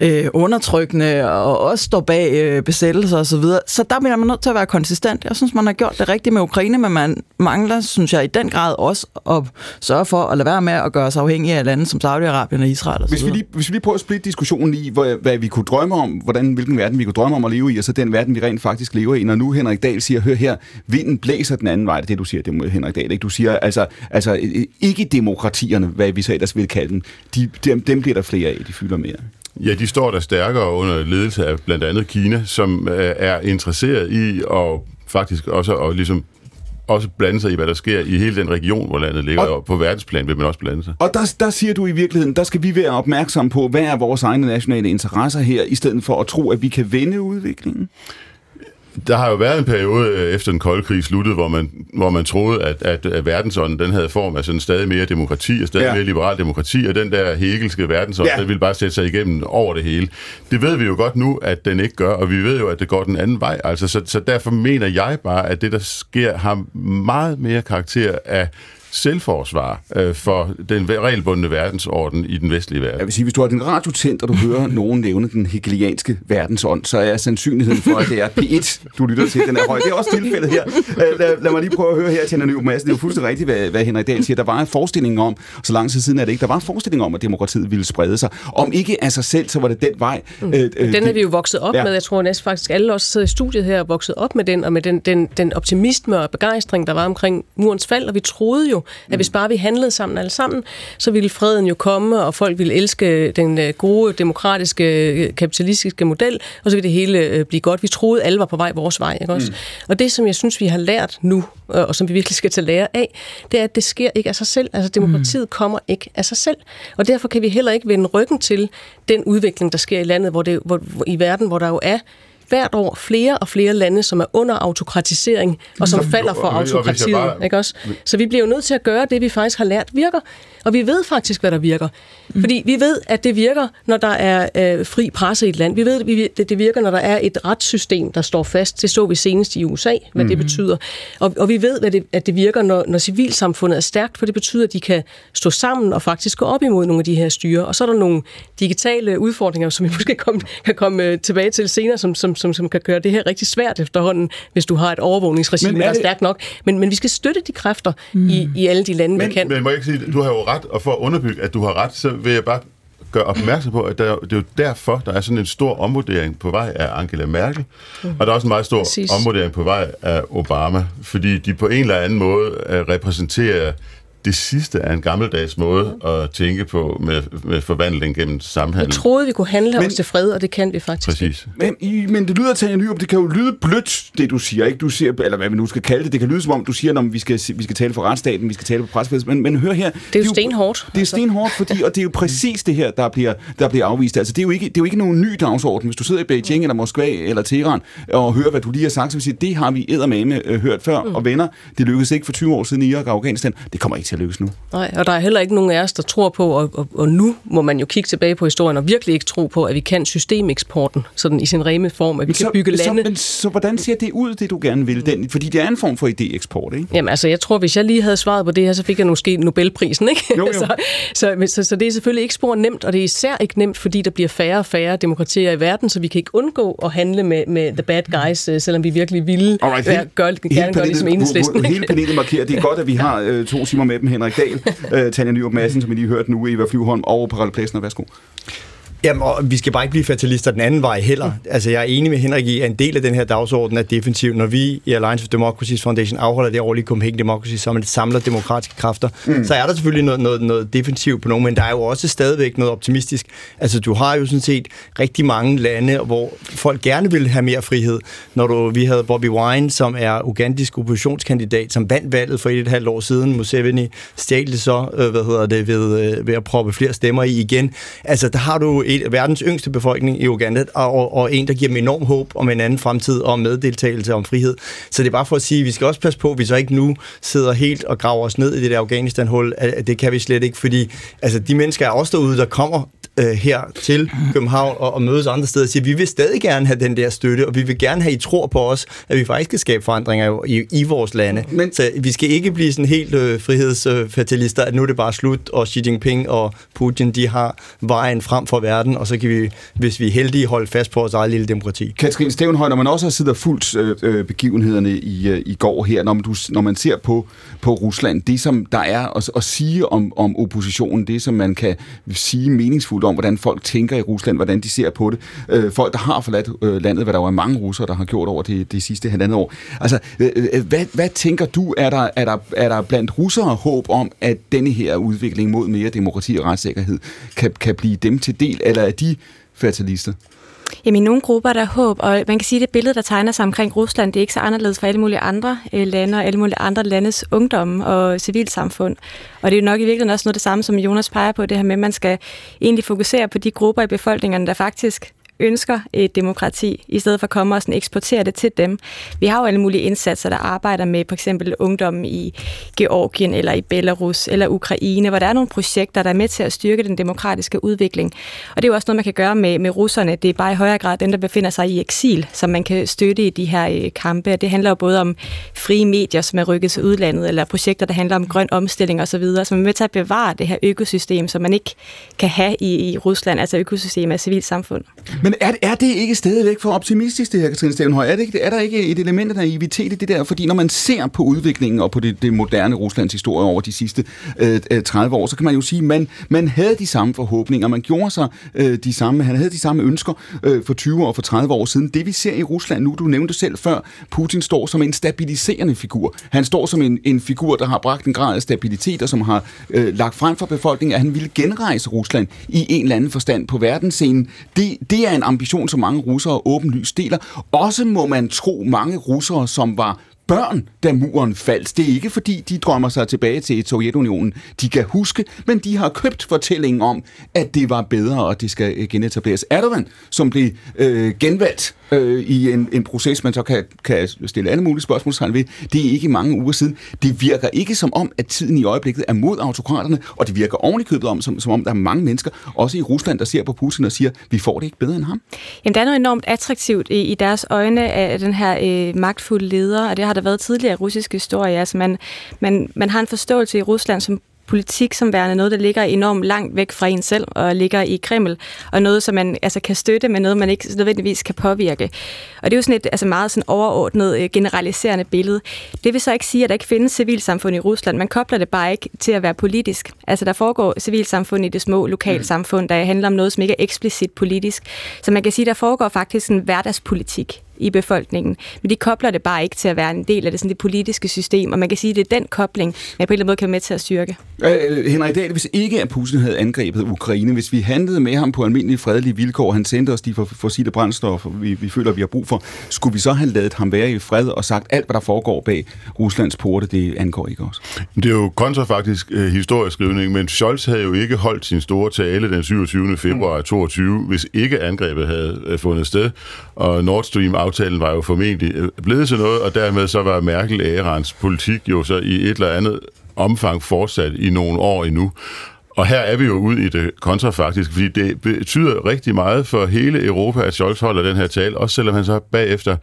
øh, undertrykkende og også står bag øh, besættelser osv. Så, videre. så der bliver man nødt til at være konsistent. Jeg synes, man har gjort det rigtigt med Ukraine, men man mangler, synes jeg, i den grad også at sørge for at lade være med at gøre sig afhængig af lande som Saudi-Arabien og Israel. Og hvis, vi lige, hvis vi lige prøver at splitte diskussionen i, hvad, hvad vi kunne drømme om, hvordan, hvilken verden vi kunne drømme om at leve i, og så den verden, vi rent faktisk lever i. Når nu Henrik Dahl siger, hør her, vinden blæser den anden vej, det er det, du siger, det Henrik Dahl. Ikke? Du siger altså, altså ikke demokratierne, hvad vi så ellers vil kalde dem, de, dem, dem bliver der flere af, de fylder mere. Ja, de står der stærkere under ledelse af blandt andet Kina, som øh, er interesseret i at faktisk også at ligesom også blande sig i, hvad der sker i hele den region, hvor landet ligger, og, og på verdensplan vil man også blande sig. Og der, der siger du i virkeligheden, der skal vi være opmærksomme på, hvad er vores egne nationale interesser her, i stedet for at tro, at vi kan vende udviklingen? Der har jo været en periode øh, efter den kolde krig sluttede, hvor man, hvor man troede, at, at, at verdensånden den havde form af sådan stadig mere demokrati og stadig ja. mere liberal demokrati, og den der hegelske verdensånd, ja. den ville bare sætte sig igennem over det hele. Det ved vi jo godt nu, at den ikke gør, og vi ved jo, at det går den anden vej. Altså, så, så derfor mener jeg bare, at det, der sker, har meget mere karakter af selvforsvar øh, for den regelbundne verdensorden i den vestlige verden. Jeg vil sige, hvis du har din radio tændt, og du hører nogen nævne den hegelianske verdensånd, så er sandsynligheden for, at det er P1, du lytter til, den er høj. Det er også tilfældet her. Øh, Lad, lad mig lige prøve at høre her til Anna Nyrup Madsen. Det er jo fuldstændig rigtigt, hvad, hvad Henrik Dahl siger. Der var en forestilling om, så lang tid siden er det ikke, der var en forestilling om, at demokratiet ville sprede sig. Om ikke af sig selv, så var det den vej. Mm. Øh, Den er vi jo vokset op Ja. med. Jeg tror næsten faktisk alle os, der sidder i studiet her, er vokset op med den, og med den, den, den optimisme og begejstring, der var omkring murens fald. Og vi troede jo, at hvis bare vi handlede sammen alle sammen, så ville freden jo komme, og folk ville elske den øh, gode, demokratiske, øh, kapitalistiske model, og så ville det hele øh, blive godt. Vi troede, alle var på vej vores vej. Ikke også? Mm. Og det, som jeg synes, vi har lært nu, og som vi virkelig skal tage lære af, det er, at det sker ikke af sig selv. Altså demokratiet mm. kommer ikke af sig selv. Og derfor kan vi heller ikke vende ryggen til den udvikling, der sker i landet, hvor det, hvor, i verden, hvor der jo er hvert år flere og flere lande, som er under autokratisering, og som falder for autokratiet. Ikke også? Så vi bliver jo nødt til at gøre det, vi faktisk har lært virker. Og vi ved faktisk, hvad der virker. Fordi vi ved, at det virker, når der er øh, fri presse i et land. Vi ved, at det, virker, når der er et retssystem, der står fast. Det så vi senest i USA, hvad mm. det betyder. Og, og vi ved, hvad det, at det virker, når, når civilsamfundet er stærkt, for det betyder, at de kan stå sammen og faktisk gå op imod nogle af de her styre. Og så er der nogle digitale udfordringer, som vi måske kom, kan komme øh, tilbage til senere, som, som, som, som kan gøre det her rigtig svært efterhånden, hvis du har et overvågningsregime, er der er stærkt nok. Men, men vi skal støtte de kræfter mm. i, i alle de lande, Men- vi kan. Men må jeg ikke sige, du har jo ret, og for at underbygge, at du har ret, så vil jeg bare gøre opmærksom på, at der, det er jo derfor, der er sådan en stor omvurdering på vej af Angela Merkel, mm. og der er også en meget stor Præcis. omvurdering på vej af Obama, fordi de på en eller anden måde øh, repræsenterer det sidste af en gammeldags måde at tænke på med, med forvandling gennem Jeg samhandel. troede, vi kunne handle Men- os til fred, og det kan vi faktisk. Præcis. Men, I- men det lyder til, Anna Nyrup, det kan jo lyde blødt, det du siger, ikke? Du siger, eller hvad vi nu skal kalde det. Det kan lyde som om, du siger, at vi skal, vi skal tale for retsstaten, vi skal tale for presfrihed. Men, men hør her. Det er jo stenhårdt. Det er stenhårdt, fordi, og det er jo præcis det her, der bliver, der bliver afvist. Altså, det er, jo ikke, det er jo ikke nogen ny dagsorden. Hvis du sidder i Beijing eller Moskva eller Teheran og hører, hvad du lige har sagt, så vil sige, det har vi eddermame øh, hørt før. Mm. Og venner, det lykkedes ikke for 20 år siden i Irak og Afghanistan. Det kommer ikke til at lykkes nu. Nej, og der er heller ikke nogen af os, der tror på, og, og, og nu må man jo kigge tilbage på historien og virkelig ikke tro på, at vi kan systemeksporten sådan i sin reme form, at vi kan bygge så, lande. men, så hvordan ser det ud, det du gerne vil? Den, fordi det er en form for idéeksport, ikke? Jamen altså, jeg tror, hvis jeg lige havde svaret på det her, så fik jeg måske Nobelprisen, ikke? Jo, jo. så, så, men- så, så det er selvfølgelig ikke spor nemt, og det er især ikke nemt, fordi der bliver færre og færre demokratier i verden, så vi kan ikke undgå at handle med, med the bad guys, øh, selvom vi virkelig ville Alright, være, gøre, gerne gøre det som enhedslisten. Hele panelet markerer. Det er godt, at vi har øh, to timer med dem. Henrik Dahl, øh, Tanja Nyrup Madsen, som I lige hørte nu, Eva Flyvholm og Parallel Plæsner. Værsgo. Jamen, og vi skal bare ikke blive fatalister den anden vej heller. Altså, jeg er enig med Henrik i, at en del af den her dagsorden er defensiv. Når vi i Alliance for Democracies Foundation afholder det årlige Copenhagen Democracy Summit, samler demokratiske kræfter, mm. så er der selvfølgelig noget, noget, noget defensivt på nogen, men der er jo også stadigvæk noget optimistisk. Altså, du har jo sådan set rigtig mange lande, hvor folk gerne vil have mere frihed. Når du, vi havde Bobby Wine, som er ugandisk oppositionskandidat, som vandt valget for et og et halvt år siden. Museveni stjal det så, øh, hvad hedder det, ved, øh, ved at proppe flere stemmer i igen. Altså, der har du et, verdens yngste befolkning i Uganda, og, og en, der giver dem enorm håb om en anden fremtid og meddeltagelse om frihed. Så det er bare for at sige, at vi skal også passe på, at vi så ikke nu sidder helt og graver os ned i det der Afghanistan-hul. Det kan vi slet ikke, fordi altså, de mennesker er også derude, der kommer øh, her til København og, og mødes andre steder og siger, vi vil stadig gerne have den der støtte, og vi vil gerne have, I tror på os, at vi faktisk kan skabe forandringer i, i, vores lande. Men- Men, så vi skal ikke blive sådan helt øh, frihedsfatalister, at nu er det bare slut, og Xi Jinping og Putin, de har vejen frem for verden, og så kan vi, hvis vi er heldige, holde fast på vores eget lille demokrati. Katrine Stevenhøj, når man også har siddet og fulgt øh, øh, begivenhederne i, øh, i går her, når man, du, når man ser på, på Rusland, det som der er at, at sige om, om oppositionen, det som man kan sige meningsfuldt om, hvordan folk tænker i Rusland, hvordan de ser på det. Øh, folk, der har forladt øh, landet, hvad der jo er mange russere, der har gjort over det, de sidste halvandet år. Altså, øh, øh, hvad, hvad tænker du, er der, er, der, er der blandt russere håb om, at denne her udvikling mod mere demokrati og retssikkerhed kan, kan blive dem til del, eller er de fatalister? Jamen, i nogle grupper er der håb, og man kan sige, at det billede, der tegner sig omkring Rusland, det er ikke så anderledes for alle mulige andre øh, lande og alle mulige andre landes ungdom og civilsamfund. Og det er jo nok i virkeligheden også noget det samme, som Jonas peger på, det her med, at man skal egentlig fokusere på de grupper i befolkningen, der faktisk ønsker et demokrati, i stedet for at komme og sådan eksportere det til dem. Vi har jo alle mulige indsatser, der arbejder med for eksempel ungdommen i Georgien eller i Belarus eller Ukraine, hvor der er nogle projekter, der er med til at styrke den demokratiske udvikling. Og det er jo også noget, man kan gøre med, med russerne. Det er bare i højere grad dem, der befinder sig i eksil, som man kan støtte i de her øh, kampe. Det handler jo både om frie medier, som er rykket til udlandet, eller projekter, der handler om grøn omstilling osv., som er med til at bevare det her økosystem, som man ikke kan have i, i Rusland, altså økosystem af civilsamfund. Men er, er det ikke stadigvæk for optimistisk, det her, Katrine Stevenhøj? Er, det ikke, er der ikke et element af naivitet i det der? Fordi når man ser på udviklingen og på det, det moderne Ruslands historie over de sidste øh, øh 30 år, så kan man jo sige, at man, man havde de samme forhåbninger, man gjorde sig øh, de samme, han havde de samme ønsker øh, for 20 og for 30 år siden. Det vi ser i Rusland nu, du nævnte selv før, Putin står som en stabiliserende figur. Han står som en, en figur, der har bragt en grad af stabilitet, og som har øh, lagt frem for befolkningen, at han ville genrejse Rusland i en eller anden forstand på verdensscenen. Det, det er en ambition, som mange russere åbenlyst deler. Også må man tro mange russere, som var børn, da muren faldt. Det er ikke fordi, de drømmer sig tilbage til Sovjetunionen. De kan huske, men de har købt fortællingen om, at det var bedre, og det skal øh, genetableres. Erdogan, som blev øh, genvalgt øh, i en, en proces, man så kan, kan stille alle mulige spørgsmål ved, det er ikke mange uger siden. Det virker ikke som om, at tiden i øjeblikket er mod autokraterne, og det virker ovenikøbet om, som, som om der er mange mennesker, også i Rusland, der ser på Putin og siger, vi får det ikke bedre end ham. Jamen, der er noget enormt attraktivt i, i deres øjne af den her øh, magtfulde leder, og det har der været tidligere i russisk historie. Altså, man, man, man har en forståelse i Rusland som politik som værende noget, der ligger enormt langt væk fra en selv og ligger i Kreml, og noget, som man altså, kan støtte, men noget, man ikke nødvendigvis kan påvirke. Og det er jo sådan et altså meget sådan overordnet, øh, generaliserende billede. Det vil så ikke sige, at der ikke findes civilsamfund i Rusland. Man kobler det bare ikke til at være politisk. Altså, der foregår civilsamfund i det små lokalsamfund, der handler om noget, som ikke er eksplicit politisk. Så man kan sige, der foregår faktisk en hverdagspolitik i befolkningen. Men de kobler det bare ikke til at være en del af det, sådan det politiske system, og man kan sige, at det er den kobling, man på en eller anden måde kan være med til at styrke. Øh, Henrik Dahl, hvis ikke at Putin havde angrebet Ukraine, hvis vi handlede med ham på almindelige fredelige vilkår, han sendte os de fossile brændstoffer, vi, vi føler, vi har brug for, skulle vi så have lavet ham være i fred og sagt, alt hvad der foregår bag Ruslands porte, det angår ikke os? Det er jo kontrafaktisk øh, historieskrivning, men Scholz havde jo ikke holdt sin store tale den 27. februar 22, hvis ikke angrebet havde øh, fundet sted, og Nord Stream aftalen var jo formentlig øh, blevet til noget, og dermed så var Merkel ærens politik jo så i et eller andet omfang fortsat i nogle år endnu. Og her er vi jo ude i det kontrafaktiske, fordi det betyder rigtig meget for hele Europa, at Scholz holder den her tale, også selvom han så bagefter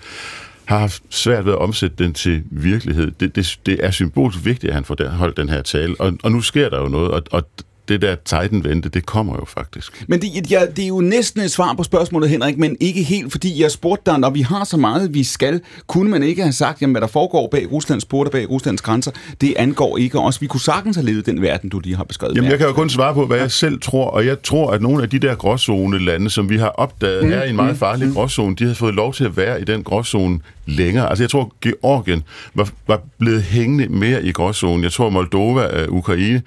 har haft svært ved at omsætte den til virkelighed. Det, det, det er symbolsk vigtigt, at han får holdt den her tale, og, og nu sker der jo noget, og, og det der Titan-vente, det kommer jo faktisk. Men det, ja, det er jo næsten et svar på spørgsmålet, Henrik, men ikke helt, fordi jeg spurgte dig, når vi har så meget, vi skal, kunne man ikke have sagt, jamen hvad der foregår bag Ruslands porter, bag Ruslands grænser, det angår ikke os. Vi kunne sagtens have levet den verden, du lige har beskrevet. Jamen jeg kan jo kun svare på, hvad jeg selv tror, og jeg tror, at nogle af de der gråzone-lande, som vi har opdaget mm, er i en meget mm, farlig mm. gråzone, de har fået lov til at være i den gråzone længere. Altså jeg tror, Georgien var, var blevet hængende mere i gråzonen. Jeg tror, Moldova, uh, Ukraine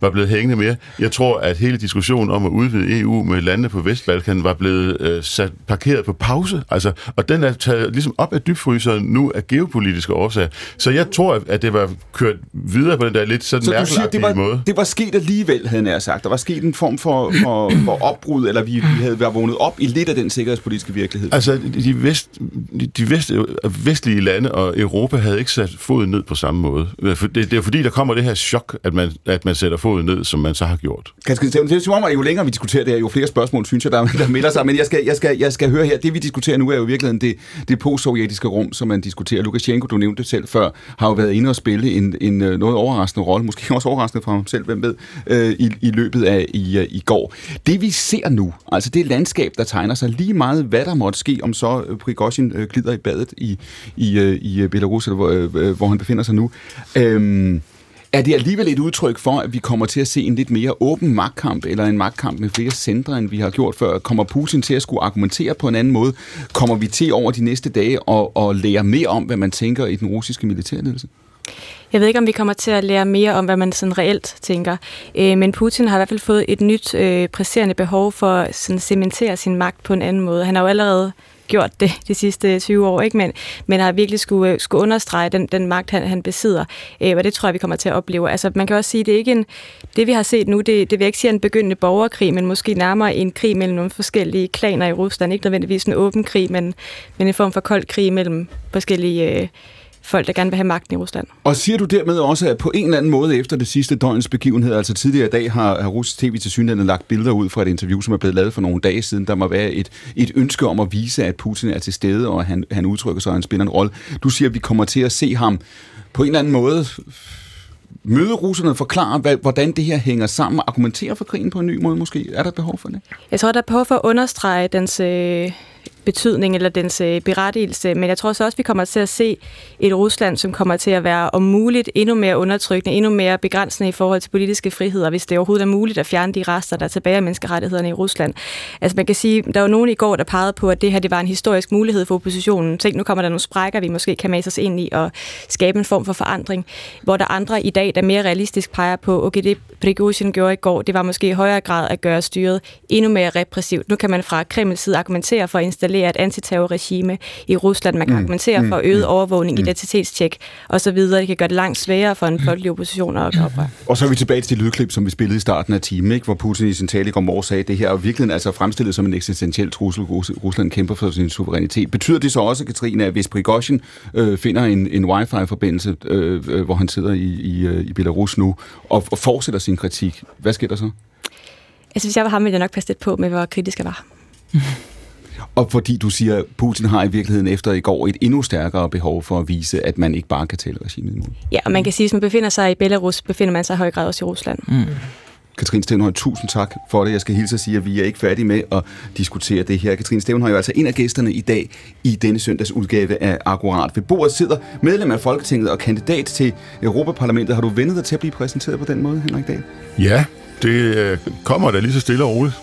var blevet hængende mere. Jeg tror, at hele diskussionen om at udvide EU med landene på Vestbalkan var blevet uh, sat parkeret på pause. Altså, og den er taget ligesom op af dybfryseren nu af geopolitiske årsager. Så jeg tror, at det var kørt videre på den der lidt sådan Så siger, det var, måde. det var sket alligevel, havde jeg sagt. Der var sket en form for, for, for opbrud, eller vi, vi havde været vågnet op i lidt af den sikkerhedspolitiske virkelighed. Altså, de, vest, de, de vest, vestlige lande og Europa havde ikke sat foden ned på samme måde. Det, det er fordi, der kommer det her chok, at man, at man sætter foden ned, som man så har gjort. Det er som om, at jo længere vi diskuterer det her, jo flere spørgsmål, synes jeg, der, der melder sig. Men jeg skal, jeg, skal, jeg skal høre her, det vi diskuterer nu er jo i virkeligheden det, det postsovjetiske rum, som man diskuterer. Lukashenko, du nævnte det selv før, har jo været inde og spille en, en øh, noget overraskende rolle, måske også overraskende for ham selv, hvem ved, øh, i, i løbet af i, øh, i går. Det vi ser nu, altså det landskab, der tegner sig lige meget, hvad der måtte ske, om så øh, Prigozhin glider i badet i, i, i Belarus, eller hvor, hvor han befinder sig nu. Øhm, er det alligevel et udtryk for, at vi kommer til at se en lidt mere åben magtkamp, eller en magtkamp med flere centre, end vi har gjort før? Kommer Putin til at skulle argumentere på en anden måde? Kommer vi til over de næste dage at, at lære mere om, hvad man tænker i den russiske militærledelse? Jeg ved ikke, om vi kommer til at lære mere om, hvad man sådan reelt tænker. Øh, men Putin har i hvert fald fået et nyt øh, presserende behov for at sådan cementere sin magt på en anden måde. Han har jo allerede gjort det de sidste 20 år, ikke? Men, men har virkelig skulle, skulle understrege den, den magt, han, han besidder. Øh, og det tror jeg, vi kommer til at opleve. Altså, man kan også sige, det er ikke en, det vi har set nu, det, det vil jeg ikke sige en begyndende borgerkrig, men måske nærmere en krig mellem nogle forskellige klaner i Rusland. Ikke nødvendigvis en åben krig, men, men en form for kold krig mellem forskellige øh, folk, der gerne vil have magten i Rusland. Og siger du dermed også, at på en eller anden måde efter det sidste døgns begivenhed, altså tidligere i dag, har, har russisk tv til synligheden lagt billeder ud fra et interview, som er blevet lavet for nogle dage siden. Der må være et, et ønske om at vise, at Putin er til stede, og han, han udtrykker sig, og han spiller en rolle. Du siger, at vi kommer til at se ham på en eller anden måde møde russerne, forklare, hvad, hvordan det her hænger sammen, argumentere for krigen på en ny måde måske. Er der behov for det? Jeg tror, der er behov for at understrege dens, øh, betydning eller dens øh, berettigelse, men jeg tror så også, at vi kommer til at se et Rusland, som kommer til at være om muligt endnu mere undertrykkende, endnu mere begrænsende i forhold til politiske friheder, hvis det overhovedet er muligt at fjerne de rester, der er tilbage af menneskerettighederne i Rusland. Altså man kan sige, der var nogen i går, der pegede på, at det her det var en historisk mulighed for oppositionen. Tænk, nu kommer der nogle sprækker, vi måske kan mase os ind i og skabe en form for forandring, hvor der andre i dag, der mere realistisk peger på, okay, det Prigozhin gjorde i går, det var måske i højere grad at gøre styret endnu mere repressivt. Nu kan man fra Kremls side argumentere for at installere etablere et antiterrorregime i Rusland. Man kan mm. argumentere mm. for øget mm. overvågning, mm. identitetstjek osv. Det kan gøre det langt sværere for en mm. folkelig opposition at oprør. Og så er vi tilbage til det lydklip, som vi spillede i starten af timen, ikke? hvor Putin i sin tale i går sagde, at det her er virkelig altså fremstillet som en eksistentiel trussel. Rusland kæmper for sin suverænitet. Betyder det så også, Katrine, at hvis Prigozhin øh, finder en, en wifi-forbindelse, øh, øh, hvor han sidder i, i, øh, i Belarus nu, og, og fortsætter sin kritik, hvad sker der så? Altså, hvis jeg var ham, ville jeg nok passe lidt på med, hvor kritisk jeg var. Og fordi du siger, at Putin har i virkeligheden efter i går et endnu stærkere behov for at vise, at man ikke bare kan tælle regimet imod. Ja, og man kan sige, at hvis man befinder sig i Belarus, befinder man sig i høj grad også i Rusland. Mm. Katrin Stevenhøj, tusind tak for det. Jeg skal hilse at sige, at vi er ikke færdige med at diskutere det her. Katrin Stevenhøj er altså en af gæsterne i dag i denne søndags udgave af Akkurat. Ved bordet sidder medlem af Folketinget og kandidat til Europaparlamentet. Har du vendet dig til at blive præsenteret på den måde, Henrik Dahl? Ja, det øh, kommer da lige så stille og roligt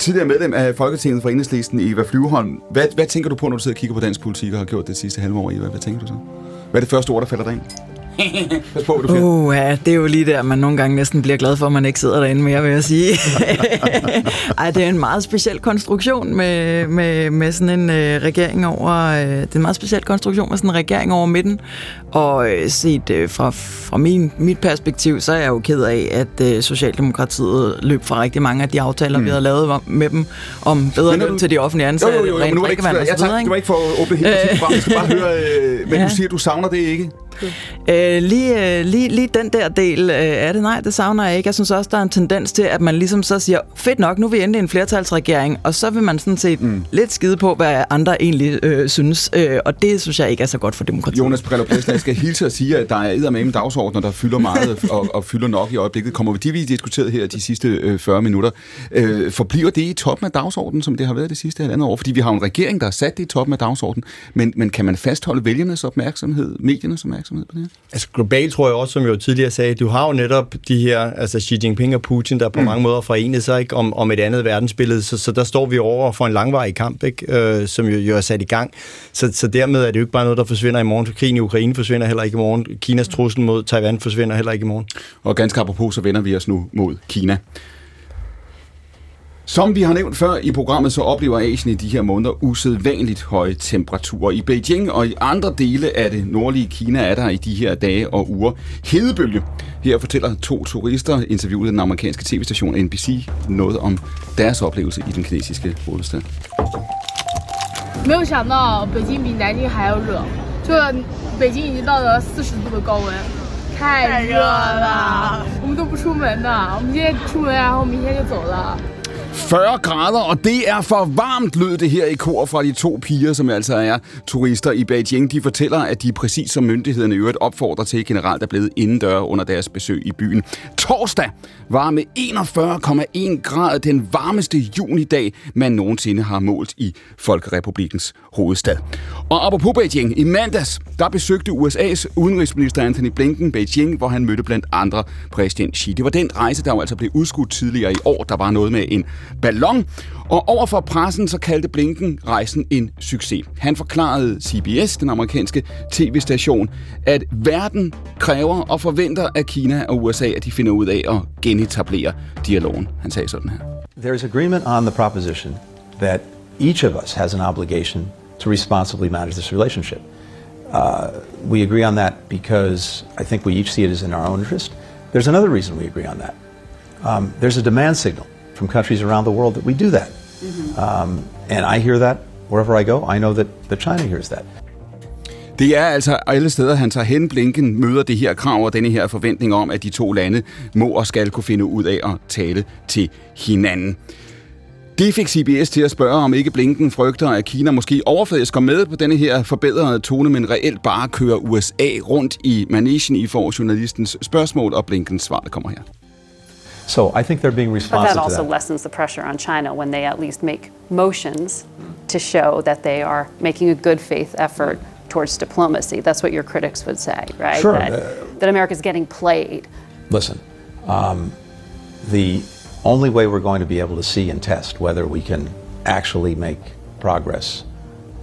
tidligere medlem af Folketinget fra Enhedslisten, Eva Flyveholm. Hvad, hvad tænker du på, når du sidder og kigger på dansk politik og har gjort det sidste halve år, Eva? Hvad tænker du så? Hvad er det første ord, der falder dig ind? Pas på, du uh, ja, det er jo lige der, man nogle gange næsten bliver glad for, at man ikke sidder derinde mere, vil jeg sige. Ej, det er en meget speciel konstruktion med, med, med sådan en øh, regering over... Øh, det er en meget speciel konstruktion med sådan en regering over midten. Og øh, set øh, fra, fra min, mit perspektiv, så er jeg jo ked af, at øh, Socialdemokratiet løb fra rigtig mange af de aftaler, mm. vi havde lavet med dem, om bedre løn til de offentlige ansatte. Jo, jo, jo, jo men nu er det ikke, jeg, tak, det var ikke for at åbne helt øh, jeg skal bare høre, øh, men ja. du siger, du savner det ikke? Øh, lige, øh, lige, lige den der del øh, af det, nej, det savner jeg ikke. Jeg synes også, der er en tendens til, at man ligesom så siger, fedt nok, nu er vi endelig en flertalsregering, og så vil man sådan set mm. lidt skide på, hvad andre egentlig øh, synes, øh, og det synes jeg ikke er så godt for demokratiet. Jonas Brello jeg skal hilse at sige, at der er med dagsordner, der fylder meget og, og fylder nok i øjeblikket. Kommer vi de, vi diskuteret her de sidste øh, 40 minutter. Øh, forbliver det i toppen af dagsordenen, som det har været det sidste halvandet år? Fordi vi har en regering, der har sat det i toppen af dagsordenen, men, men kan man fastholde vælgernes opmærksomhed, mediernes opmærksomhed på det her? Altså globalt tror jeg også, som jeg jo tidligere sagde, du har jo netop de her, altså Xi Jinping og Putin, der på mm. mange måder forenet sig ikke, om, om et andet verdensbillede, så, så der står vi over for en langvarig kamp, ikke, øh, som jo, jo er sat i gang. Så, så dermed er det jo ikke bare noget, der forsvinder i morgen. Krigen i Ukraine forsvinder heller ikke i morgen. Kinas trussel mod Taiwan forsvinder heller ikke i morgen. Og ganske apropos, så vender vi os nu mod Kina. Som vi har nævnt før i programmet, så oplever Asien i de her måneder usædvanligt høje temperaturer. I Beijing og i andre dele af det nordlige Kina er der i de her dage og uger hedebølge. Her fortæller to turister, interviewet af den amerikanske tv-station NBC, noget om deres oplevelse i den kinesiske hovedstad. 没有想到北京比南京还要热，就北京已经到了四十度的高温，太热了，我们都不出门的，我们今天出门，然后明天就走了。 40 grader, og det er for varmt, lød det her i kor fra de to piger, som altså er turister i Beijing. De fortæller, at de præcis som myndighederne i øvrigt opfordrer til generelt er blevet indendør under deres besøg i byen. Torsdag var med 41,1 grad den varmeste junidag, man nogensinde har målt i Folkerepublikens hovedstad. Og apropos Beijing, i mandags, der besøgte USA's udenrigsminister Anthony Blinken Beijing, hvor han mødte blandt andre præsident Xi. Det var den rejse, der jo altså blev udskudt tidligere i år. Der var noget med en ballon. Og overfor pressen så kaldte Blinken rejsen en succes. Han forklarede CBS, den amerikanske tv-station, at verden kræver og forventer af Kina og USA, at de finder ud af at genetablere dialogen. Han sagde sådan her. There is agreement on the proposition that each of us has an obligation to responsibly manage this relationship. Uh, we agree on that because I think we each see it as in our own interest. There's another reason we agree on that. Um, there's a demand signal from countries around the world that we do that. Mm-hmm. Um, and I hear that wherever I go. I know that, that China hears that. Det er altså alle steder, han tager hen. Blinken møder det her krav og denne her forventning om, at de to lande må og skal kunne finde ud af at tale til hinanden. Det fik CBS til at spørge, om ikke Blinken frygter, at Kina måske overfladisk med på denne her forbedrede tone, men reelt bare kører USA rundt i managen. I får journalistens spørgsmål, og Blinkens svar kommer her. So I think they're being responsive But that also that. lessens the pressure on China when they at least make motions to show that they are making a good faith effort towards diplomacy. That's what your critics would say, right? Sure. That, that America's getting played. Listen, um, the only way we're going to be able to see and test whether we can actually make progress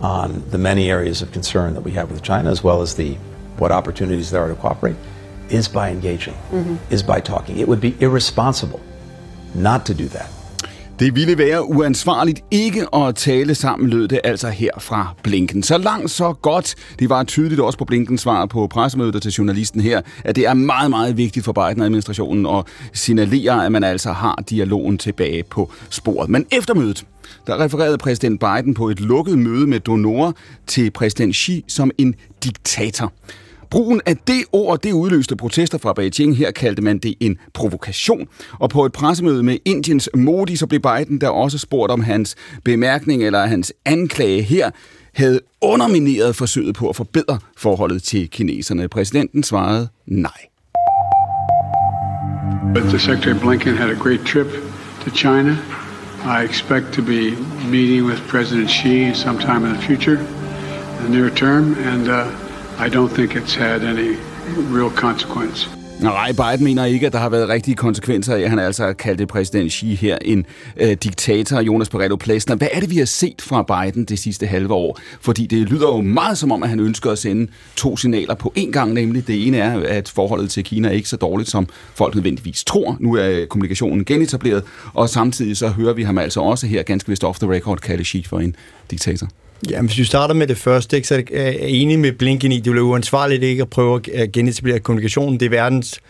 on the many areas of concern that we have with China, as well as the what opportunities there are to cooperate, is by engaging, is by talking. It would be irresponsible not to do that. Det ville være uansvarligt ikke at tale sammen, lød det altså her fra Blinken. Så langt, så godt. Det var tydeligt også på Blinkens svar på pressemødet til journalisten her, at det er meget, meget vigtigt for Biden-administrationen at signalere, at man altså har dialogen tilbage på sporet. Men efter mødet, der refererede præsident Biden på et lukket møde med donorer til præsident Xi som en diktator. Brugen af det ord, det udløste protester fra Beijing. Her kaldte man det en provokation. Og på et pressemøde med Indiens Modi, så blev Biden der også spurgt om hans bemærkning eller hans anklage her havde undermineret forsøget på at forbedre forholdet til kineserne. Præsidenten svarede nej. But the Secretary Blinken had a great trip to China. I expect to be meeting with President Xi sometime in the future, in the near term, and uh, i don't think it's had any real consequence. Nej, Biden mener ikke, at der har været rigtige konsekvenser af, at han altså kaldte præsident Xi her en øh, diktator, Jonas Pareto Plæsner. Hvad er det, vi har set fra Biden det sidste halve år? Fordi det lyder jo meget som om, at han ønsker at sende to signaler på én gang, nemlig det ene er, at forholdet til Kina er ikke så dårligt, som folk nødvendigvis tror. Nu er øh, kommunikationen genetableret, og samtidig så hører vi ham altså også her ganske vist off the record kalde Xi for en diktator. Ja, hvis vi starter med det første, ikke, så er jeg enig med Blinken i, det ville uansvarligt ikke at prøve at øh, genetablere kommunikationen. Det er verdens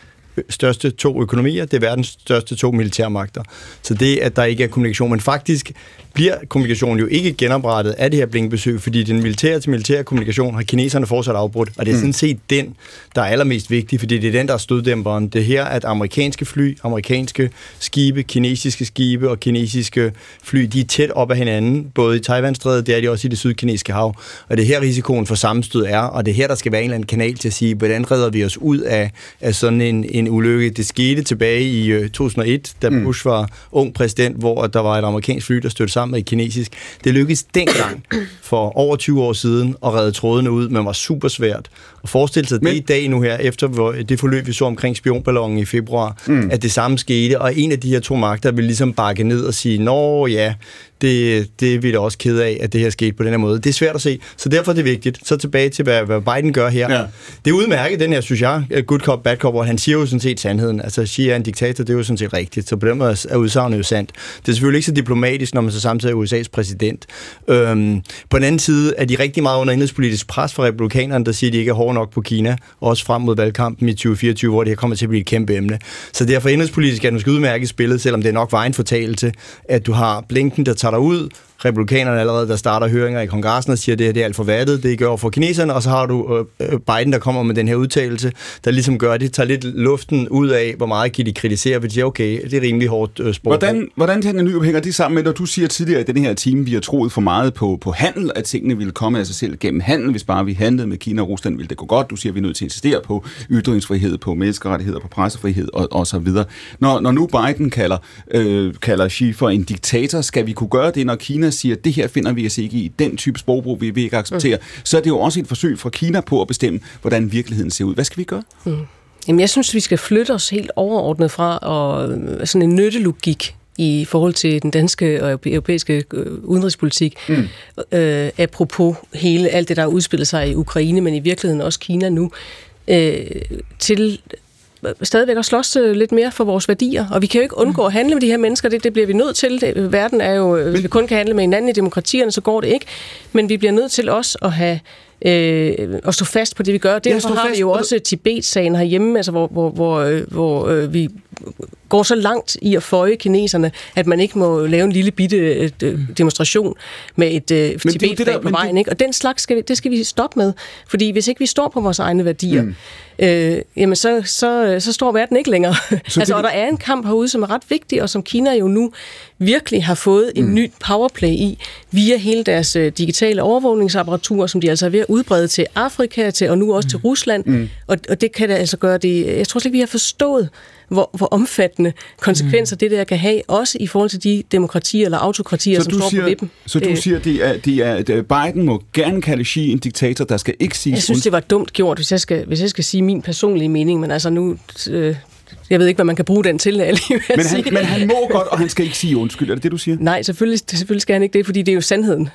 største to økonomier, det er verdens største to militærmagter. Så det, at der ikke er kommunikation, men faktisk bliver kommunikationen jo ikke genoprettet af det her blinkbesøg, fordi den militære til militære kommunikation har kineserne fortsat afbrudt, og det er sådan set den, der er allermest vigtig, fordi det er den, der er støddæmperen. Det er her, at amerikanske fly, amerikanske skibe, kinesiske skibe og kinesiske fly, de er tæt op af hinanden, både i Taiwanstrædet, det er de også i det sydkinesiske hav, og det er her risikoen for sammenstød er, og det er her, der skal være en eller anden kanal til at sige, hvordan redder vi os ud af, af sådan en, en ulykke. Det skete tilbage i øh, 2001, da Bush var ung præsident, hvor der var et amerikansk fly, der stødte sammen med et kinesisk. Det lykkedes dengang for over 20 år siden at redde trådene ud, men var super svært. Og forestille sig men... det i dag nu her, efter hvor det forløb, vi så omkring spionballonen i februar, mm. at det samme skete, og en af de her to magter ville ligesom bakke ned og sige, nå ja, det, det er vi da også ked af, at det her skete på den her måde. Det er svært at se, så derfor er det vigtigt. Så tilbage til, hvad, hvad Biden gør her. Ja. Det er udmærket, den her, synes jeg, good cop, bad cop, hvor han siger jo sådan set sandheden. Altså, Xi er en diktator, det er jo sådan set rigtigt, så på den måde er udsagnet jo sandt. Det er selvfølgelig ikke så diplomatisk, når man så samtidig er USA's præsident. Øhm, på den anden side er de rigtig meget under indrigspolitisk pres fra republikanerne, der siger, at de ikke er hårde nok på Kina, også frem mod valgkampen i 2024, hvor det her kommer til at blive et kæmpe emne. Så derfor indrigspolitisk er det måske udmærket spillet, selvom det nok var en fortalelse, at du har Blinken, der tager dig ud, republikanerne allerede, der starter høringer i kongressen og siger, at det, her, det er alt for vattet, det gør for kineserne, og så har du øh, øh, Biden, der kommer med den her udtalelse, der ligesom gør det, tager lidt luften ud af, hvor meget kan de kritisere, fordi okay, det er rimelig hårdt øh, sprog. Hvordan, hvordan tænker Nyrup, hænger det sammen med, når du siger tidligere i den her time, vi har troet for meget på, på handel, at tingene ville komme af sig selv gennem handel, hvis bare vi handlede med Kina og Rusland, ville det gå godt. Du siger, at vi er nødt til at insistere på ytringsfrihed, på menneskerettigheder, på pressefrihed og, og så videre. Når, når nu Biden kalder, øh, kalder Xi for en diktator, skal vi kunne gøre det, når Kina siger, at det her finder vi os ikke i, den type sprogbrug vi vil ikke acceptere, mm. så er det jo også et forsøg fra Kina på at bestemme, hvordan virkeligheden ser ud. Hvad skal vi gøre? Mm. Jamen, jeg synes, vi skal flytte os helt overordnet fra og sådan en nyttelogik i forhold til den danske og europæiske udenrigspolitik. Mm. Øh, apropos hele alt det, der har udspillet sig i Ukraine, men i virkeligheden også Kina nu, øh, til stadigvæk at slås øh, lidt mere for vores værdier, og vi kan jo ikke undgå at handle med de her mennesker, det, det bliver vi nødt til. Det, verden er jo, hvis vi kun kan handle med hinanden i demokratierne, så går det ikke, men vi bliver nødt til også at have øh, at stå fast på det, vi gør. Derfor har vi jo også Tibet-sagen herhjemme, altså hvor, hvor, hvor, øh, hvor øh, vi går så langt i at føje kineserne, at man ikke må lave en lille bitte øh, demonstration med et øh, Tibet-flag på vejen. Ikke? Og den slags skal vi, det skal vi stoppe med, fordi hvis ikke vi står på vores egne værdier, mm. øh, jamen så, så, så står verden ikke længere. altså, det... og der er en kamp herude, som er ret vigtig, og som Kina jo nu virkelig har fået en mm. ny powerplay i, via hele deres øh, digitale overvågningsapparatur, som de altså er ved at udbrede til Afrika til, og nu også mm. til Rusland. Mm. Og, og det kan da altså gøre det... Jeg tror slet ikke, vi har forstået, hvor, hvor omfattende konsekvenser mm. det der kan have, også i forhold til de demokratier eller autokratier, så som står siger, på vippen. Så du øh. siger, det er, det er, at Biden må gerne kalde Xi en diktator, der skal ikke sige... Jeg synes, det var dumt gjort, hvis jeg skal, hvis jeg skal sige min personlige mening, men altså nu... Øh, jeg ved ikke, hvad man kan bruge den til, alligevel men han, men han må godt, og han skal ikke sige undskyld. Er det det, du siger? Nej, selvfølgelig, selvfølgelig skal han ikke det, fordi det er jo sandheden.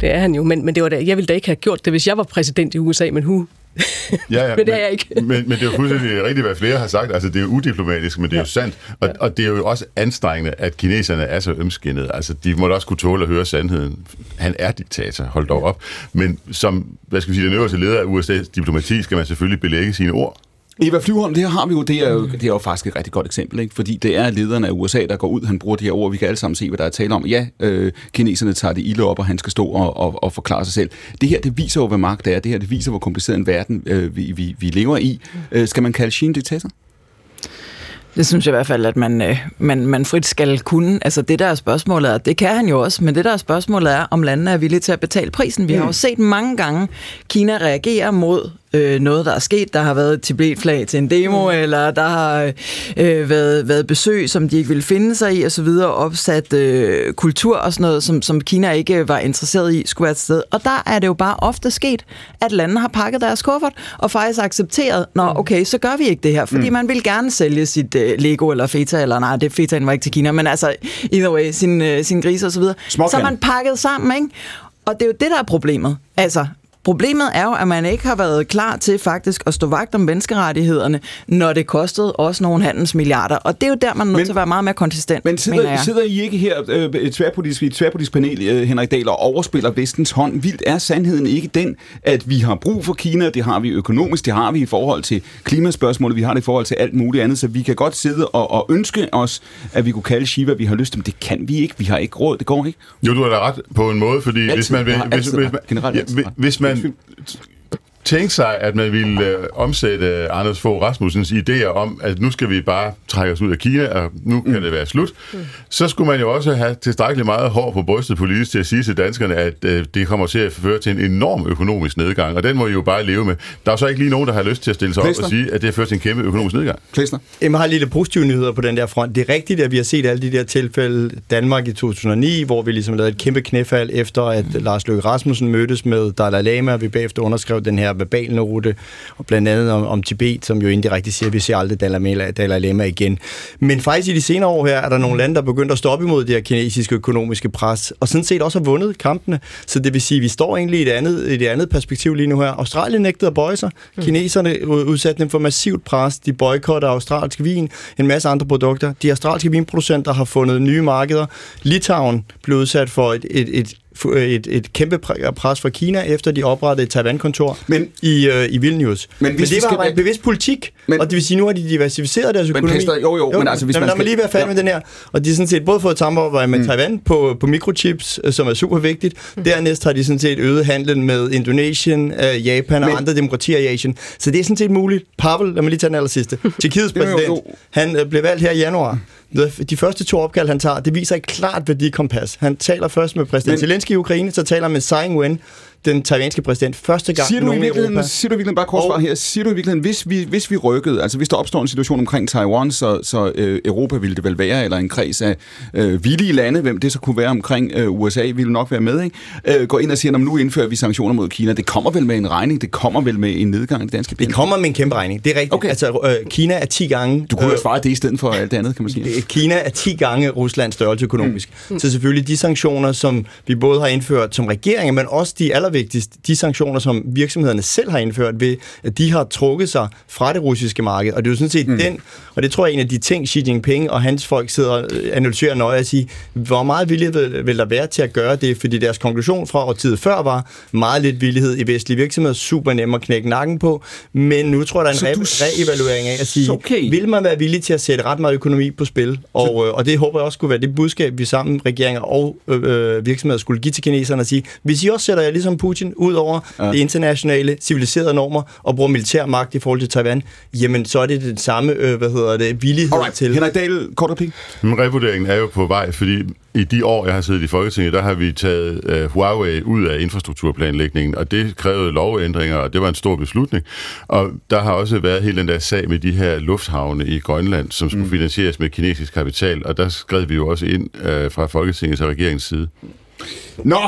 Det er han jo, men, men det var da, jeg ville da ikke have gjort det, hvis jeg var præsident i USA, men hu, ja, ja, men det er jeg ikke. men, men det er jo fuldstændig rigtigt, hvad flere har sagt. Altså, det er jo udiplomatisk, men det er ja. jo sandt. Og, ja. og det er jo også anstrengende, at kineserne er så ømskinnede. Altså, de må da også kunne tåle at høre sandheden. Han er diktator, hold dog op. Men som, hvad skal vi sige, den øverste leder af USA's diplomati, skal man selvfølgelig belægge sine ord. Eva Flyvholm, det her har vi jo, det er jo, det er jo faktisk et rigtig godt eksempel, ikke? fordi det er lederen af USA, der går ud, han bruger de her ord, vi kan alle sammen se, hvad der er tale om. Ja, øh, kineserne tager det ilde op, og han skal stå og, og, og forklare sig selv. Det her, det viser jo, hvad magt er. Det her, det viser, hvor kompliceret en verden øh, vi, vi, vi lever i. Øh, skal man kalde Xi en diktator? Det synes jeg i hvert fald, at man, øh, man, man frit skal kunne. Altså det der er spørgsmålet er, det kan han jo også, men det der er spørgsmålet er, om landene er villige til at betale prisen. Vi har jo set mange gange Kina reagere mod øh, noget, der er sket. Der har været et Tibet-flag til en demo, mm. eller der har øh, været, været besøg, som de ikke ville finde sig i, og så videre, opsat øh, kultur og sådan noget, som, som Kina ikke var interesseret i, skulle være et sted. Og der er det jo bare ofte sket, at landene har pakket deres kuffert, og faktisk accepteret, nå mm. okay, så gør vi ikke det her, fordi mm. man vil gerne sælge sit øh, Lego eller Feta, eller nej, det Fetaen var ikke til Kina, men altså, either way, sin, øh, sin grise og så videre. Så man pakket sammen, ikke? Og det er jo det, der er problemet. Altså, Problemet er jo, at man ikke har været klar til faktisk at stå vagt om menneskerettighederne, når det kostede også nogle handelsmilliarder. Og det er jo der, man er nødt til at være meget mere konsistent, Men sidder, sidder I ikke her øh, et tværpolitisk, et tværpolitisk panel, øh, Henrik Dahl, og overspiller vestens hånd? Vildt er sandheden ikke den, at vi har brug for Kina, det har vi økonomisk, det har vi i forhold til klimaspørgsmålet, vi har det i forhold til alt muligt andet, så vi kan godt sidde og, og ønske os, at vi kunne kalde Shiva, vi har lyst til, men det kan vi ikke, vi har ikke råd, det går ikke. Jo, du har da ret på en måde, fordi altid, hvis man, vil, hvis, hvis, hvis, hvis man and tænke sig, at man ville øh, omsætte Anders Fogh Rasmussens idéer om, at nu skal vi bare trække os ud af Kina, og nu kan mm. det være slut, mm. så skulle man jo også have tilstrækkeligt meget hår på brystet politisk til at sige til danskerne, at øh, det kommer til at føre til en enorm økonomisk nedgang, og den må I jo bare leve med. Der er så ikke lige nogen, der har lyst til at stille sig Klæsner. op og sige, at det har ført til en kæmpe økonomisk nedgang. Klæsner. Jeg har lidt positive nyheder på den der front. Det er rigtigt, at vi har set alle de der tilfælde Danmark i 2009, hvor vi ligesom lavede et kæmpe knæfald efter, at Lars Løkke Rasmussen mødtes med Dalai Lama, og vi bagefter underskrev den her verbal note, og blandt andet om, om Tibet, som jo indirekte siger, at vi ser aldrig Dalai, Lama igen. Men faktisk i de senere år her, er der nogle lande, der er begyndt at stoppe imod det her kinesiske økonomiske pres, og sådan set også har vundet kampene. Så det vil sige, at vi står egentlig i et andet, i et andet perspektiv lige nu her. Australien nægtede at bøje sig. Mm. Kineserne udsatte dem for massivt pres. De boykotter australsk vin, en masse andre produkter. De australske vinproducenter har fundet nye markeder. Litauen blev udsat for et, et, et et, et kæmpe pres fra Kina, efter de oprettede et Taiwan-kontor men, i, øh, i Vilnius. Men, men det var skal... en bevidst politik, men, og det vil sige, nu har de diversificeret deres økonomi. Men Pester, jo, jo, jo, men altså hvis man, man skal... Lad mig lige være færdig ja. med den her. Og de har sådan set både fået et samarbejde med mm. Taiwan på, på mikrochips, øh, som er super vigtigt. Mm. Dernæst har de sådan set øget handlen med Indonesien, øh, Japan men, og andre demokratier i Asien. Så det er sådan set muligt. Pavel, lad mig lige tage den aller sidste. Tjekkiets præsident, han øh, blev valgt her i januar. De første to opkald, han tager, det viser et klart værdikompas. Han taler først med præsident Men... Zelensky i Ukraine, så taler han med Tsai Ing-wen, den taiwanske præsident første gang siger du i virkeligheden, Siger du i virkeligheden, bare kort svar her, siger du i virkeligheden, hvis vi, hvis vi rykkede, altså hvis der opstår en situation omkring Taiwan, så, så øh, Europa ville det vel være, eller en kreds af øh, villige lande, hvem det så kunne være omkring øh, USA, ville nok være med, ikke? Øh, gå ind og siger, at nu indfører vi sanktioner mod Kina. Det kommer vel med en regning, det kommer vel med en nedgang i det danske Det kommer med en kæmpe regning, det er rigtigt. Okay. Altså, øh, Kina er 10 gange... Du kunne øh, svare det i stedet for alt det andet, kan man sige. Kina er 10 gange Ruslands størrelse økonomisk. Mm. Så selvfølgelig de sanktioner, som vi både har indført som regering, men også de aller allervigtigst, de sanktioner, som virksomhederne selv har indført ved, at de har trukket sig fra det russiske marked. Og det er jo sådan set mm. den, og det tror jeg er en af de ting, Xi Jinping og hans folk sidder og analyserer nøje at sige, hvor meget vilje vil, vil der være til at gøre det, fordi deres konklusion fra årtiet før var meget lidt villighed i vestlige virksomheder, super nem at knække nakken på, men nu tror jeg, der er en re- reevaluering af at sige, okay. vil man være villig til at sætte ret meget økonomi på spil? Og, øh, og det håber jeg også skulle være det budskab, vi sammen, regeringer og øh, øh, virksomheder, skulle give til kineserne og sige, hvis I også sætter jer ligesom Putin ud over ja. det internationale, civiliserede normer og bruger militær magt i forhold til Taiwan, jamen så er det den samme, øh, hvad hedder det, villighed Alright. til. Henrik Dahl, kort replik. Men revurderingen er jo på vej, fordi i de år, jeg har siddet i Folketinget, der har vi taget uh, Huawei ud af infrastrukturplanlægningen, og det krævede lovændringer, og det var en stor beslutning. Og der har også været hele den der sag med de her lufthavne i Grønland, som skulle mm. finansieres med kinesisk kapital, og der skrev vi jo også ind uh, fra Folketingets og regeringens side. Nå,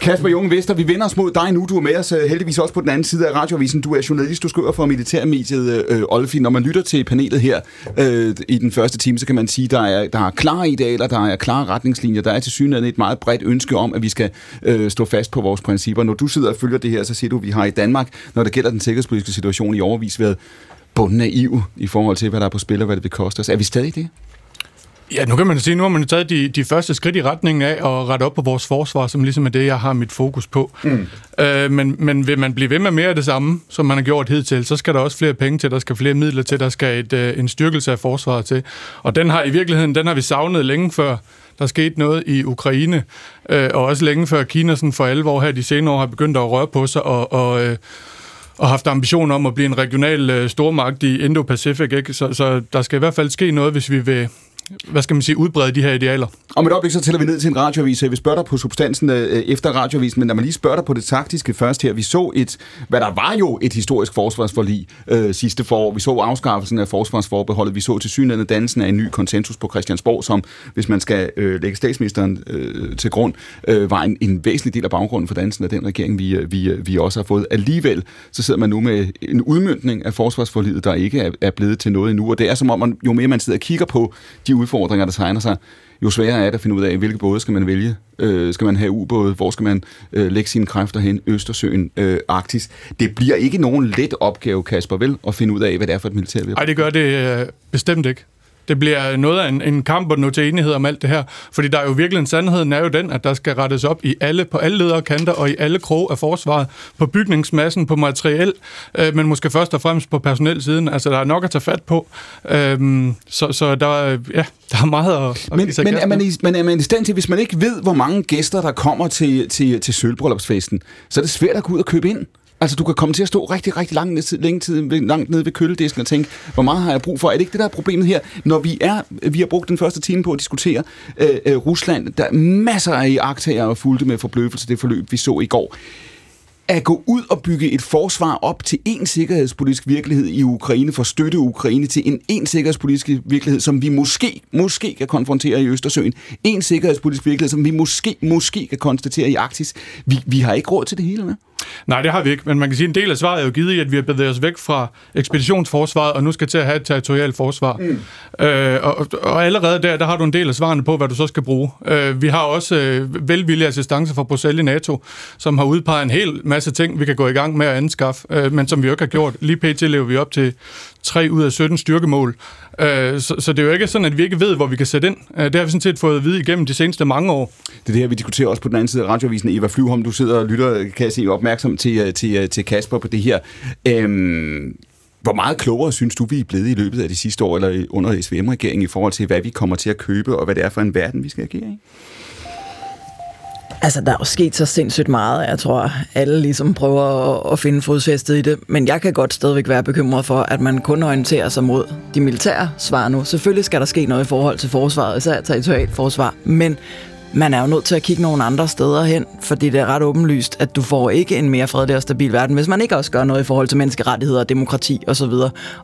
Kasper Jung Vester, vi vender os mod dig nu. Du er med os øh, heldigvis også på den anden side af radioavisen. Du er journalist, du skriver for militærmediet øh, Olfi. Når man lytter til panelet her øh, i den første time, så kan man sige, der er, der er klare idealer, der er klare retningslinjer. Der er til synligheden et meget bredt ønske om, at vi skal øh, stå fast på vores principper. Når du sidder og følger det her, så siger du, at vi har i Danmark, når det gælder den sikkerhedspolitiske situation i overvis, været bundnaiv i forhold til, hvad der er på spil og hvad det vil koste os. Er vi stadig det? Ja, nu kan man sige, nu har man taget de, de første skridt i retningen af at rette op på vores forsvar, som ligesom er det, jeg har mit fokus på. Mm. Øh, men, men vil man blive ved med mere af det samme, som man har gjort hidtil, så skal der også flere penge til, der skal flere midler til, der skal et, øh, en styrkelse af forsvaret til. Og den har i virkeligheden, den har vi savnet længe før der skete noget i Ukraine, øh, og også længe før Kina sådan for alvor her de senere år har begyndt at røre på sig og, og øh, og haft ambitioner om at blive en regional øh, stormagt i Indo-Pacific. Ikke? Så, så der skal i hvert fald ske noget, hvis vi vil hvad skal man sige, udbrede de her idealer. Om et øjeblik, så tæller vi ned til en radioavis. her. Vi spørger dig på substansen øh, efter radioavisen, men når man lige spørger dig på det taktiske først her. Vi så et, hvad der var jo et historisk forsvarsforlig øh, sidste forår. Vi så afskaffelsen af forsvarsforbeholdet. Vi så til synligheden dansen af en ny konsensus på Christiansborg, som, hvis man skal øh, lægge statsministeren øh, til grund, øh, var en, en væsentlig del af baggrunden for dansen af den regering, vi, øh, vi, øh, vi også har fået. Alligevel, så sidder man nu med en udmyndning af forsvarsforliget, der ikke er, er blevet til noget endnu, og det er som om, man, jo mere man sidder og kigger på de udfordringer, der tegner sig, jo sværere er det at finde ud af, hvilke både skal man vælge. Øh, skal man have ubåde? Hvor skal man øh, lægge sine kræfter hen? Østersøen, øh, Arktis. Det bliver ikke nogen let opgave, Kasper, vel, at finde ud af, hvad det er for et militær. Nej, det gør det øh, bestemt ikke. Det bliver noget af en, en kamp og nå til enighed om alt det her. Fordi der er jo virkelig en sandheden er jo den, at der skal rettes op i alle, på alle ledere kanter og i alle krog af forsvaret. På bygningsmassen, på materiel, øh, men måske først og fremmest på personelsiden. Altså, der er nok at tage fat på. Øhm, så, så der, ja, der er meget at, at men, men, er man i, men er man i stand til, hvis man ikke ved, hvor mange gæster, der kommer til, til, til sølvbryllupsfesten, så er det svært at gå ud og købe ind. Altså, du kan komme til at stå rigtig, rigtig lang tid, længe tid, langt nede ved køledisken og tænke, hvor meget har jeg brug for? Er det ikke det, der er problemet her? Når vi er, vi har brugt den første time på at diskutere øh, øh, Rusland, der er masser af iagtager og fulgte med forbløffelse det forløb, vi så i går at gå ud og bygge et forsvar op til en sikkerhedspolitisk virkelighed i Ukraine, for at støtte Ukraine til en en sikkerhedspolitisk virkelighed, som vi måske, måske kan konfrontere i Østersøen. En sikkerhedspolitisk virkelighed, som vi måske, måske kan konstatere i Arktis. Vi, vi har ikke råd til det hele, med. Nej, det har vi ikke, men man kan sige, at en del af svaret er jo givet i, at vi har bevæget os væk fra ekspeditionsforsvaret, og nu skal til at have et territorialt forsvar. Mm. Øh, og, og allerede der, der har du en del af svarene på, hvad du så skal bruge. Øh, vi har også øh, velvillig assistance fra Bruxelles i NATO, som har udpeget en hel masse ting, vi kan gå i gang med at anskaffe, øh, men som vi jo ikke har gjort. Lige pt. lever vi op til 3 ud af 17 styrkemål. Øh, så, så det er jo ikke sådan, at vi ikke ved, hvor vi kan sætte ind. Øh, det har vi sådan set fået at vide igennem de seneste mange år. Det er det her, vi diskuterer også på den anden side af radioavisen. Eva Flyvholm, du sidder og lytter, kan jeg se, opmærksom til, øh, til, øh, til Kasper på det her. Øhm, hvor meget klogere synes du, vi er blevet i løbet af de sidste år, eller under SVM-regeringen, i forhold til, hvad vi kommer til at købe, og hvad det er for en verden, vi skal agere i? Altså, der er jo sket så sindssygt meget. Jeg tror, alle ligesom prøver at, at finde fodfæstet i det. Men jeg kan godt stadigvæk være bekymret for, at man kun orienterer sig mod de militære svar nu. Selvfølgelig skal der ske noget i forhold til forsvaret, især territorialt forsvar. Men man er jo nødt til at kigge nogle andre steder hen, fordi det er ret åbenlyst, at du får ikke en mere fredelig og stabil verden, hvis man ikke også gør noget i forhold til menneskerettigheder, demokrati osv.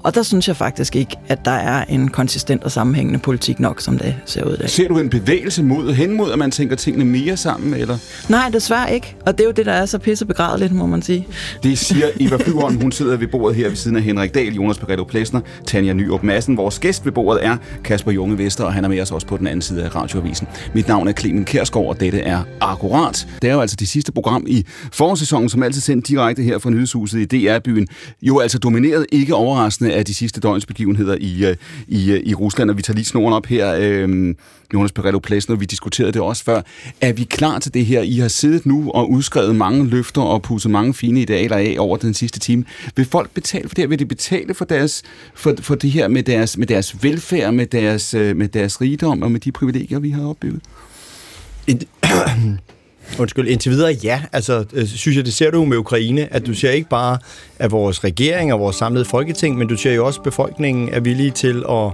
Og der synes jeg faktisk ikke, at der er en konsistent og sammenhængende politik nok, som det ser ud i dag. Ser du en bevægelse mod, hen mod, at man tænker tingene mere sammen, eller? Nej, desværre ikke. Og det er jo det, der er så pissebegravet må man sige. Det siger Eva Flyvholm. Hun sidder ved bordet her ved siden af Henrik Dahl, Jonas Beretto Plesner, Tanja Nyrup Madsen. Vores gæst ved bordet er Kasper Junge Vester, og han er med os også på den anden side af radioavisen. Mit navn er Clemen Clemen Kærsgaard, og dette er Akkurat. Det er jo altså det sidste program i forårssæsonen, som altid sendt direkte her fra Nyhedshuset i DR-byen. Jo altså domineret ikke overraskende af de sidste døgns begivenheder i, øh, i, øh, i Rusland, og vi tager lige snoren op her. Øh, Jonas Perello Plæsner, vi diskuterede det også før. Er vi klar til det her? I har siddet nu og udskrevet mange løfter og pusset mange fine idealer af over den sidste time. Vil folk betale for det her? Vil de betale for, deres, for, for det her med deres, med deres velfærd, med deres, øh, med deres rigdom og med de privilegier, vi har opbygget? Undskyld, indtil videre ja. Altså, øh, synes jeg, det ser du med Ukraine, at du ser ikke bare, at vores regering og vores samlede folketing, men du ser jo også, at befolkningen er villige til at,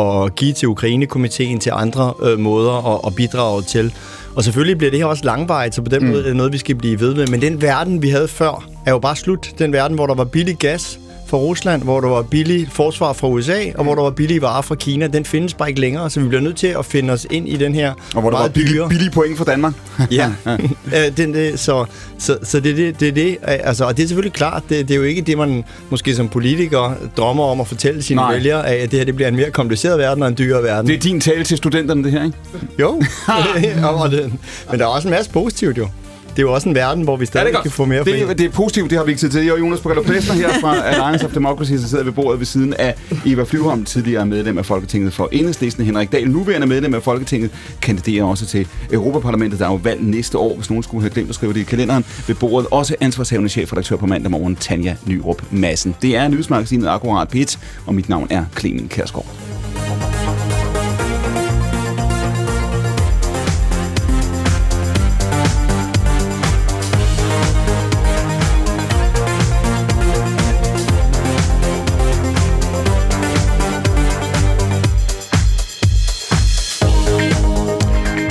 at give til Ukraine-komiteen til andre øh, måder at, at bidrage til. Og selvfølgelig bliver det her også langvejt, så på den mm. måde er det noget, vi skal blive ved med. Men den verden, vi havde før, er jo bare slut. Den verden, hvor der var billig gas, fra Rusland, hvor der var billig forsvar fra USA, og hvor der var billige varer fra Kina, den findes bare ikke længere, så vi bliver nødt til at finde os ind i den her Og hvor der var billige, billige point for Danmark. ja, den, det, så, så, så det er det, det, det. Altså, og det er selvfølgelig klart, det, det er jo ikke det, man måske som politiker drømmer om at fortælle sine Nej. vælgere, at det her det bliver en mere kompliceret verden og en dyrere verden. Det er din tale til studenterne, det her, ikke? Jo, og det, men der er også en masse positivt jo det er jo også en verden, hvor vi stadig ja, kan få mere det, det er positivt, det har vi ikke tid til. Jeg er Jonas Borgello Plæsner her fra Alliance of Democracy, der sidder ved bordet ved siden af Eva Flyvholm, tidligere medlem af Folketinget for Enhedslisten. Henrik Dahl, nuværende medlem af Folketinget, kandiderer også til Europaparlamentet. Der er jo valg næste år, hvis nogen skulle have glemt at skrive det i kalenderen. Ved bordet også ansvarshavende chefredaktør på mandag morgen, Tanja Nyrup Madsen. Det er nyhedsmagasinet Akkurat Pit, og mit navn er Clemen Kærsgaard.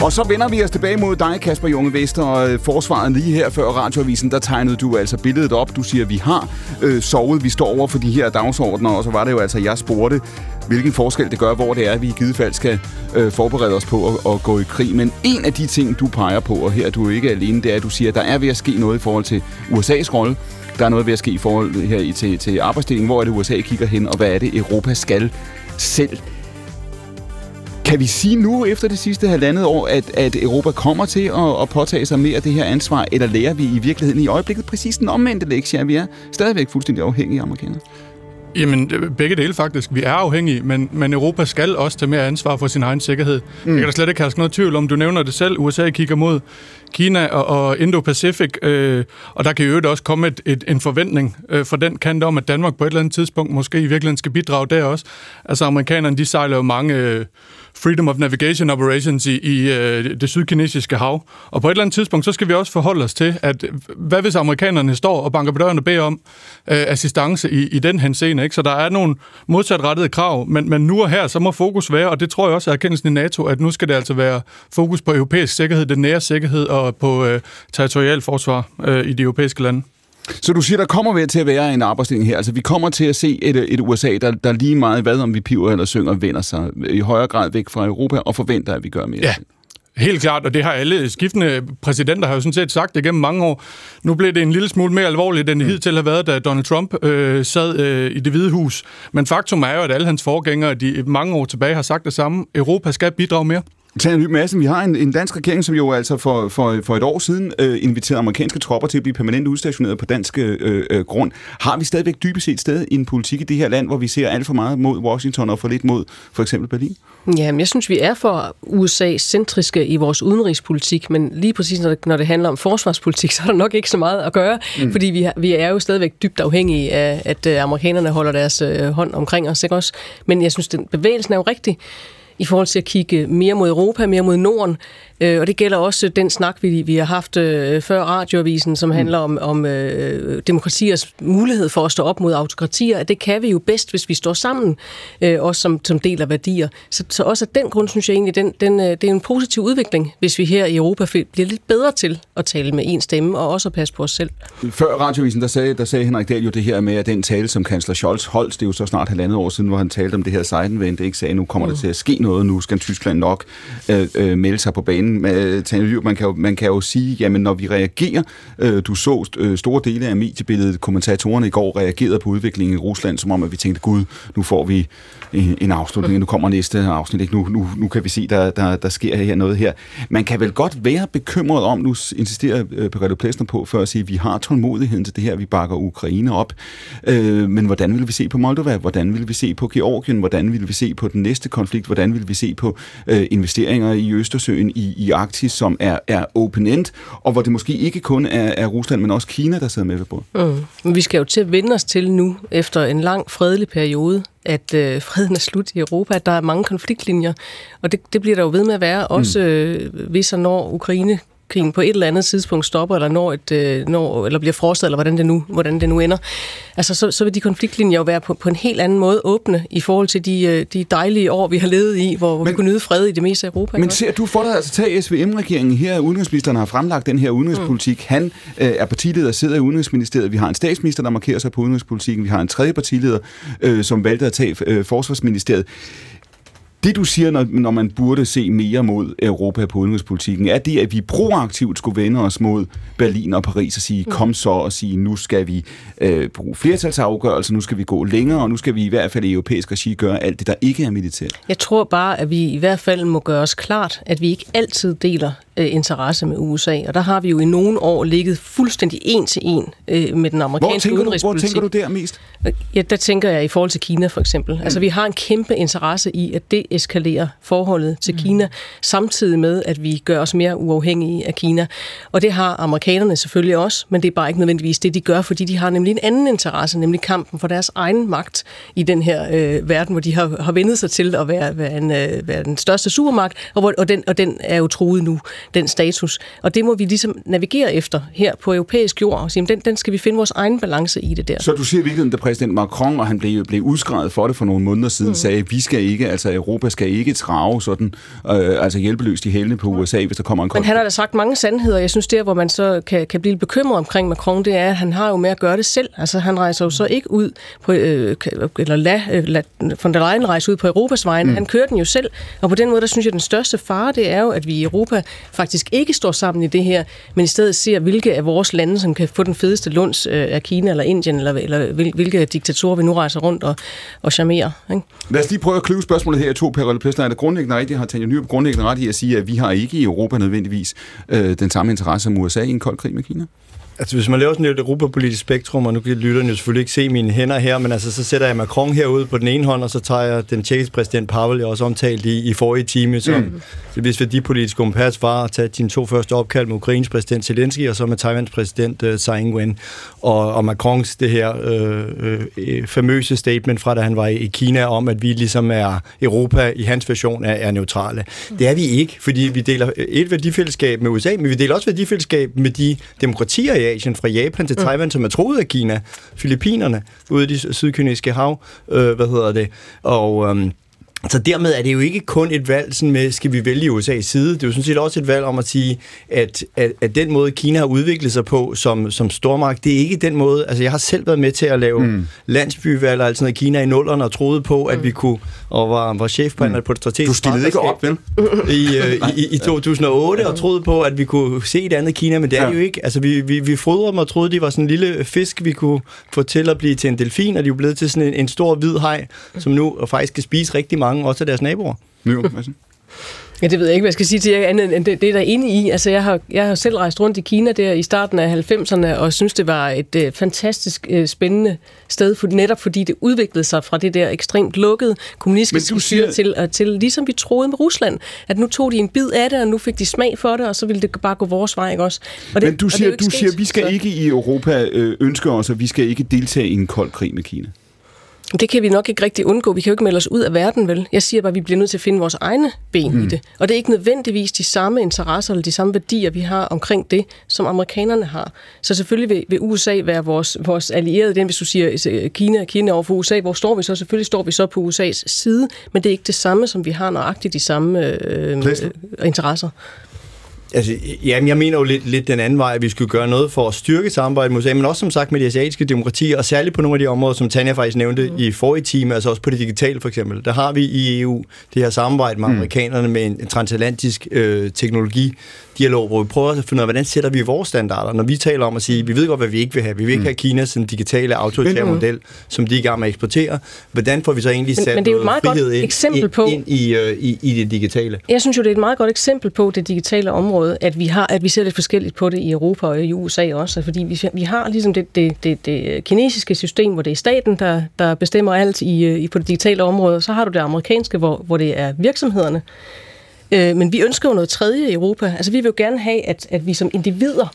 Og så vender vi os tilbage mod dig, Kasper Junge Vester, og øh, forsvaret lige her før radioavisen, der tegnede du altså billedet op. Du siger, at vi har øh, sovet, vi står over for de her dagsordner, og så var det jo altså, jeg spurgte, hvilken forskel det gør, hvor det er, at vi i givet fald skal øh, forberede os på at, at gå i krig. Men en af de ting, du peger på, og her er du ikke alene, det er, at du siger, at der er ved at ske noget i forhold til USA's rolle. Der er noget ved at ske i forhold her i, til, til arbejdsdelingen. Hvor er det, USA kigger hen, og hvad er det, Europa skal selv? Kan vi sige nu, efter det sidste halvandet år, at, at Europa kommer til at, at påtage sig mere af det her ansvar, eller lærer vi i virkeligheden i øjeblikket præcis den omvendte lektie, at vi er stadigvæk fuldstændig afhængige af amerikanerne? Jamen, begge dele faktisk. Vi er afhængige, men, men Europa skal også tage mere ansvar for sin egen sikkerhed. Mm. Jeg kan da slet ikke have noget tvivl om, du nævner det selv. USA kigger mod Kina og, og Indo-Pacific, øh, og der kan jo også komme et, et, en forventning øh, fra den kant om, at Danmark på et eller andet tidspunkt måske i virkeligheden skal bidrage der også. Altså, amerikanerne, de sejler jo mange... Øh, Freedom of Navigation Operations i, i øh, det sydkinesiske hav. Og på et eller andet tidspunkt, så skal vi også forholde os til, at hvad hvis amerikanerne står og banker på døren og beder om øh, assistance i, i den henseende. Ikke? Så der er nogle modsatrettede krav, men, men nu og her, så må fokus være, og det tror jeg også er erkendelsen i NATO, at nu skal det altså være fokus på europæisk sikkerhed, den nære sikkerhed og på øh, territorial forsvar øh, i de europæiske lande. Så du siger, der kommer ved til at være en arbejdsdeling her. Altså, vi kommer til at se et, et USA, der, der lige meget, hvad om vi piver eller synger, vender sig i højere grad væk fra Europa og forventer, at vi gør mere. Ja. Helt klart, og det har alle skiftende præsidenter har jo sådan set sagt det gennem mange år. Nu blev det en lille smule mere alvorligt, end det mm. hidtil har været, da Donald Trump øh, sad øh, i det hvide hus. Men faktum er jo, at alle hans forgængere de mange år tilbage har sagt det samme. Europa skal bidrage mere. Tag en masse. Vi har en, en dansk regering, som jo altså for, for, for et år siden øh, inviterede amerikanske tropper til at blive permanent udstationeret på dansk øh, øh, grund. Har vi stadigvæk dybest set sted i en politik i det her land, hvor vi ser alt for meget mod Washington og for lidt mod for eksempel Berlin? Jamen, jeg synes, vi er for USA-centriske i vores udenrigspolitik, men lige præcis når det, når det handler om forsvarspolitik, så er der nok ikke så meget at gøre, mm. fordi vi, vi er jo stadigvæk dybt afhængige af, at øh, amerikanerne holder deres øh, hånd omkring os, ikke også? Men jeg synes, den bevægelsen er jo rigtig i forhold til at kigge mere mod Europa, mere mod Norden, Øh, og det gælder også den snak, vi, vi har haft øh, før radioavisen, som mm. handler om, om øh, demokratiers mulighed for at stå op mod autokratier. At det kan vi jo bedst, hvis vi står sammen, øh, også som, som deler værdier. Så, så også af den grund synes jeg egentlig, den, den, øh, det er en positiv udvikling, hvis vi her i Europa bliver lidt bedre til at tale med en stemme, og også at passe på os selv. Før radioavisen, der sagde, der sagde Henrik Dahl jo det her med, at den tale, som kansler Scholz holdt, det er jo så snart halvandet år siden, hvor han talte om det her Seidenwende, ikke sagde, nu kommer mm. der til at ske noget, nu skal Tyskland nok øh, øh, melde sig på banen udviklingen, øh, Tanja man kan, jo, man kan jo sige, jamen når vi reagerer, øh, du så øh, store dele af mediebilledet, kommentatorerne i går reagerede på udviklingen i Rusland, som om at vi tænkte, gud, nu får vi en, en afslutning, nu kommer næste afsnit, ikke? Nu, nu, nu kan vi se, der, der, der sker her noget her. Man kan vel godt være bekymret om, nu insisterer øh, Peredo Plesner på, for at sige, at vi har tålmodigheden til det her, vi bakker Ukraine op, øh, men hvordan vil vi se på Moldova? Hvordan vil vi se på Georgien? Hvordan vil vi se på den næste konflikt? Hvordan vil vi se på øh, investeringer i Østersøen, i, i Arktis, som er, er open-end, og hvor det måske ikke kun er, er Rusland, men også Kina, der sidder med ved bordet? Mm. Men vi skal jo til at vende os til nu, efter en lang fredelig periode, at øh, freden er slut i Europa, at der er mange konfliktlinjer, og det, det bliver der jo ved med at være, også øh, hvis og når Ukraine krigen på et eller andet tidspunkt stopper, eller når, et, øh, når eller bliver frostet, eller hvordan det nu, hvordan det nu ender, altså så, så vil de konfliktlinjer jo være på, på en helt anden måde åbne i forhold til de, øh, de dejlige år, vi har levet i, hvor, hvor men, vi kunne nyde fred i det meste af Europa. Men ser du for dig altså tage SVM-regeringen her, udenrigsministeren har fremlagt den her udenrigspolitik, mm. han øh, er partileder, sidder i udenrigsministeriet, vi har en statsminister, der markerer sig på udenrigspolitikken, vi har en tredje partileder, øh, som valgte at tage øh, forsvarsministeriet. Det du siger, når, når man burde se mere mod Europa på udenrigspolitikken, er det, at vi proaktivt skulle vende os mod Berlin og Paris og sige, kom så og sige, nu skal vi øh, bruge flertalsafgørelser, nu skal vi gå længere, og nu skal vi i hvert fald i europæisk regi gøre alt det, der ikke er militært. Jeg tror bare, at vi i hvert fald må gøre os klart, at vi ikke altid deler øh, interesse med USA, og der har vi jo i nogle år ligget fuldstændig en til en øh, med den amerikanske hvor udenrigspolitik. Hvor tænker du der mest? Ja, der tænker jeg i forhold til Kina for eksempel. Mm. Altså vi har en kæmpe interesse i at deeskalere forholdet til mm. Kina, samtidig med at vi gør os mere uafhængige af Kina. Og det har amerikanerne selvfølgelig også, men det er bare ikke nødvendigvis det, de gør, fordi de har nemlig en anden interesse, nemlig kampen for deres egen magt i den her øh, verden, hvor de har, har vendet sig til at være, være, en, øh, være den største supermagt, og, hvor, og, den, og den er jo truet nu, den status. Og det må vi ligesom navigere efter her på europæisk jord, og sige, den, den skal vi finde vores egen balance i det der. Så du siger virkelig, at præsident Macron, og han blev, blev udskrevet for det for nogle måneder siden, mm. sagde, at vi skal ikke, altså Europa skal ikke trage sådan, øh, altså hjælpeløst i hælene på USA, hvis der kommer en konflikt. Men han har da sagt mange sandheder. Jeg synes, der, hvor man så kan, kan blive bekymret omkring Macron, det er, at han har jo med at gøre det selv. Altså, han rejser jo så ikke ud på, øh, eller lad, øh, lad von der Leyen rejse ud på Europas vegne. Mm. Han kører den jo selv, og på den måde, der synes jeg, at den største fare, det er jo, at vi i Europa faktisk ikke står sammen i det her, men i stedet ser, hvilke af vores lande, som kan få den fedeste lunds øh, af Kina eller Indien, eller, eller hvilke diktatorer vi nu rejser rundt og, og charmerer. Ikke? Lad os lige prøve at kløve spørgsmålet her i to, Per Plesner. Er det grundlæggende rigtigt, har Tanja Nyrup grundlæggende ret i at sige, at vi har ikke i Europa nødvendigvis øh, den samme interesse som USA i en kold krig med Kina? Altså, hvis man laver sådan et europapolitisk spektrum, og nu kan lytterne jo selvfølgelig ikke se mine hænder her, men altså, så sætter jeg Macron herude på den ene hånd, og så tager jeg den tjekkiske præsident Pavel, jeg også omtalt i, i forrige time, som mm. det hvis værdipolitisk kompas var at tage dine to første opkald med Ukraines præsident Zelensky, og så med Taiwans præsident uh, Tsai Ing-wen, og, og Macrons det her øh, øh, famøse statement fra, da han var i, i Kina, om, at vi ligesom er Europa i hans version er, er neutrale. Mm. Det er vi ikke, fordi vi deler et værdifællesskab med USA, men vi deler også værdifællesskab med de demokratier i Asien, fra Japan til Taiwan, mm. som er troet af Kina, Filippinerne, ude i det sydkyniske hav, øh, hvad hedder det, og... Øh, så dermed er det jo ikke kun et valg sådan med, skal vi vælge USA's side? Det er jo sådan set også et valg om at sige, at, at, at den måde, Kina har udviklet sig på som, som stormagt, det er ikke den måde, altså jeg har selv været med til at lave mm. landsbyvalg og alt sådan noget i Kina i nullerne og troede på, at vi kunne, og var, var chef mm. på det strategiske Du stillede ikke op, vel? I, uh, i, i 2008 og troede på, at vi kunne se et andet Kina, men det er ja. jo ikke. Altså vi, vi, vi fodrede dem og troede, de var sådan en lille fisk, vi kunne få til at blive til en delfin, og de er blevet til sådan en, en stor hvid hej, som nu faktisk kan spise rigtig mange, også af deres naboer. Nu, Ja, det ved jeg ikke, hvad jeg skal sige til jer andet end det, det der er inde i. Altså, jeg har, jeg har selv rejst rundt i Kina der i starten af 90'erne, og synes, det var et uh, fantastisk uh, spændende sted, for, netop fordi det udviklede sig fra det der ekstremt lukkede kommunistiske siger... til, uh, til, ligesom vi troede med Rusland, at nu tog de en bid af det, og nu fik de smag for det, og så ville det bare gå vores vej, ikke også? Og det, Men du siger, du siger, vi skal så... ikke i Europa øh, ønske os, at vi skal ikke deltage i en kold krig med Kina. Det kan vi nok ikke rigtig undgå. Vi kan jo ikke melde os ud af verden, vel? Jeg siger bare, at vi bliver nødt til at finde vores egne ben mm. i det. Og det er ikke nødvendigvis de samme interesser eller de samme værdier, vi har omkring det, som amerikanerne har. Så selvfølgelig vil, vil USA være vores, vores allierede. Den, hvis du siger øh, Kina, Kina over for USA, hvor står vi så? Selvfølgelig står vi så på USA's side, men det er ikke det samme, som vi har nøjagtigt de samme øh, øh, interesser. Altså, jamen, jeg mener jo lidt, lidt den anden vej, at vi skulle gøre noget for at styrke samarbejdet med USA, men også som sagt med de asiatiske demokratier, og særligt på nogle af de områder, som Tanja faktisk nævnte mm. i forrige time, altså også på det digitale for eksempel. Der har vi i EU det her samarbejde med mm. amerikanerne med en, transatlantisk øh, teknologi dialog, hvor vi prøver at finde ud af, hvordan sætter vi vores standarder, når vi taler om at sige, vi ved godt, hvad vi ikke vil have. Vi vil ikke mm. have Kinas sådan, digitale autoritære men, model, som de er i gang med at eksportere. Hvordan får vi så egentlig men, sat men det er jo et meget godt ind, eksempel på, ind i, øh, i, i det digitale? Jeg synes jo, det er et meget godt eksempel på det digitale område, at vi har, at vi ser lidt forskelligt på det i Europa og i USA også, fordi vi, vi har ligesom det, det, det, det kinesiske system, hvor det er staten, der, der bestemmer alt i, øh, i, på det digitale område, og så har du det amerikanske, hvor, hvor det er virksomhederne. Øh, men vi ønsker jo noget tredje i Europa. Altså vi vil jo gerne have, at, at vi som individer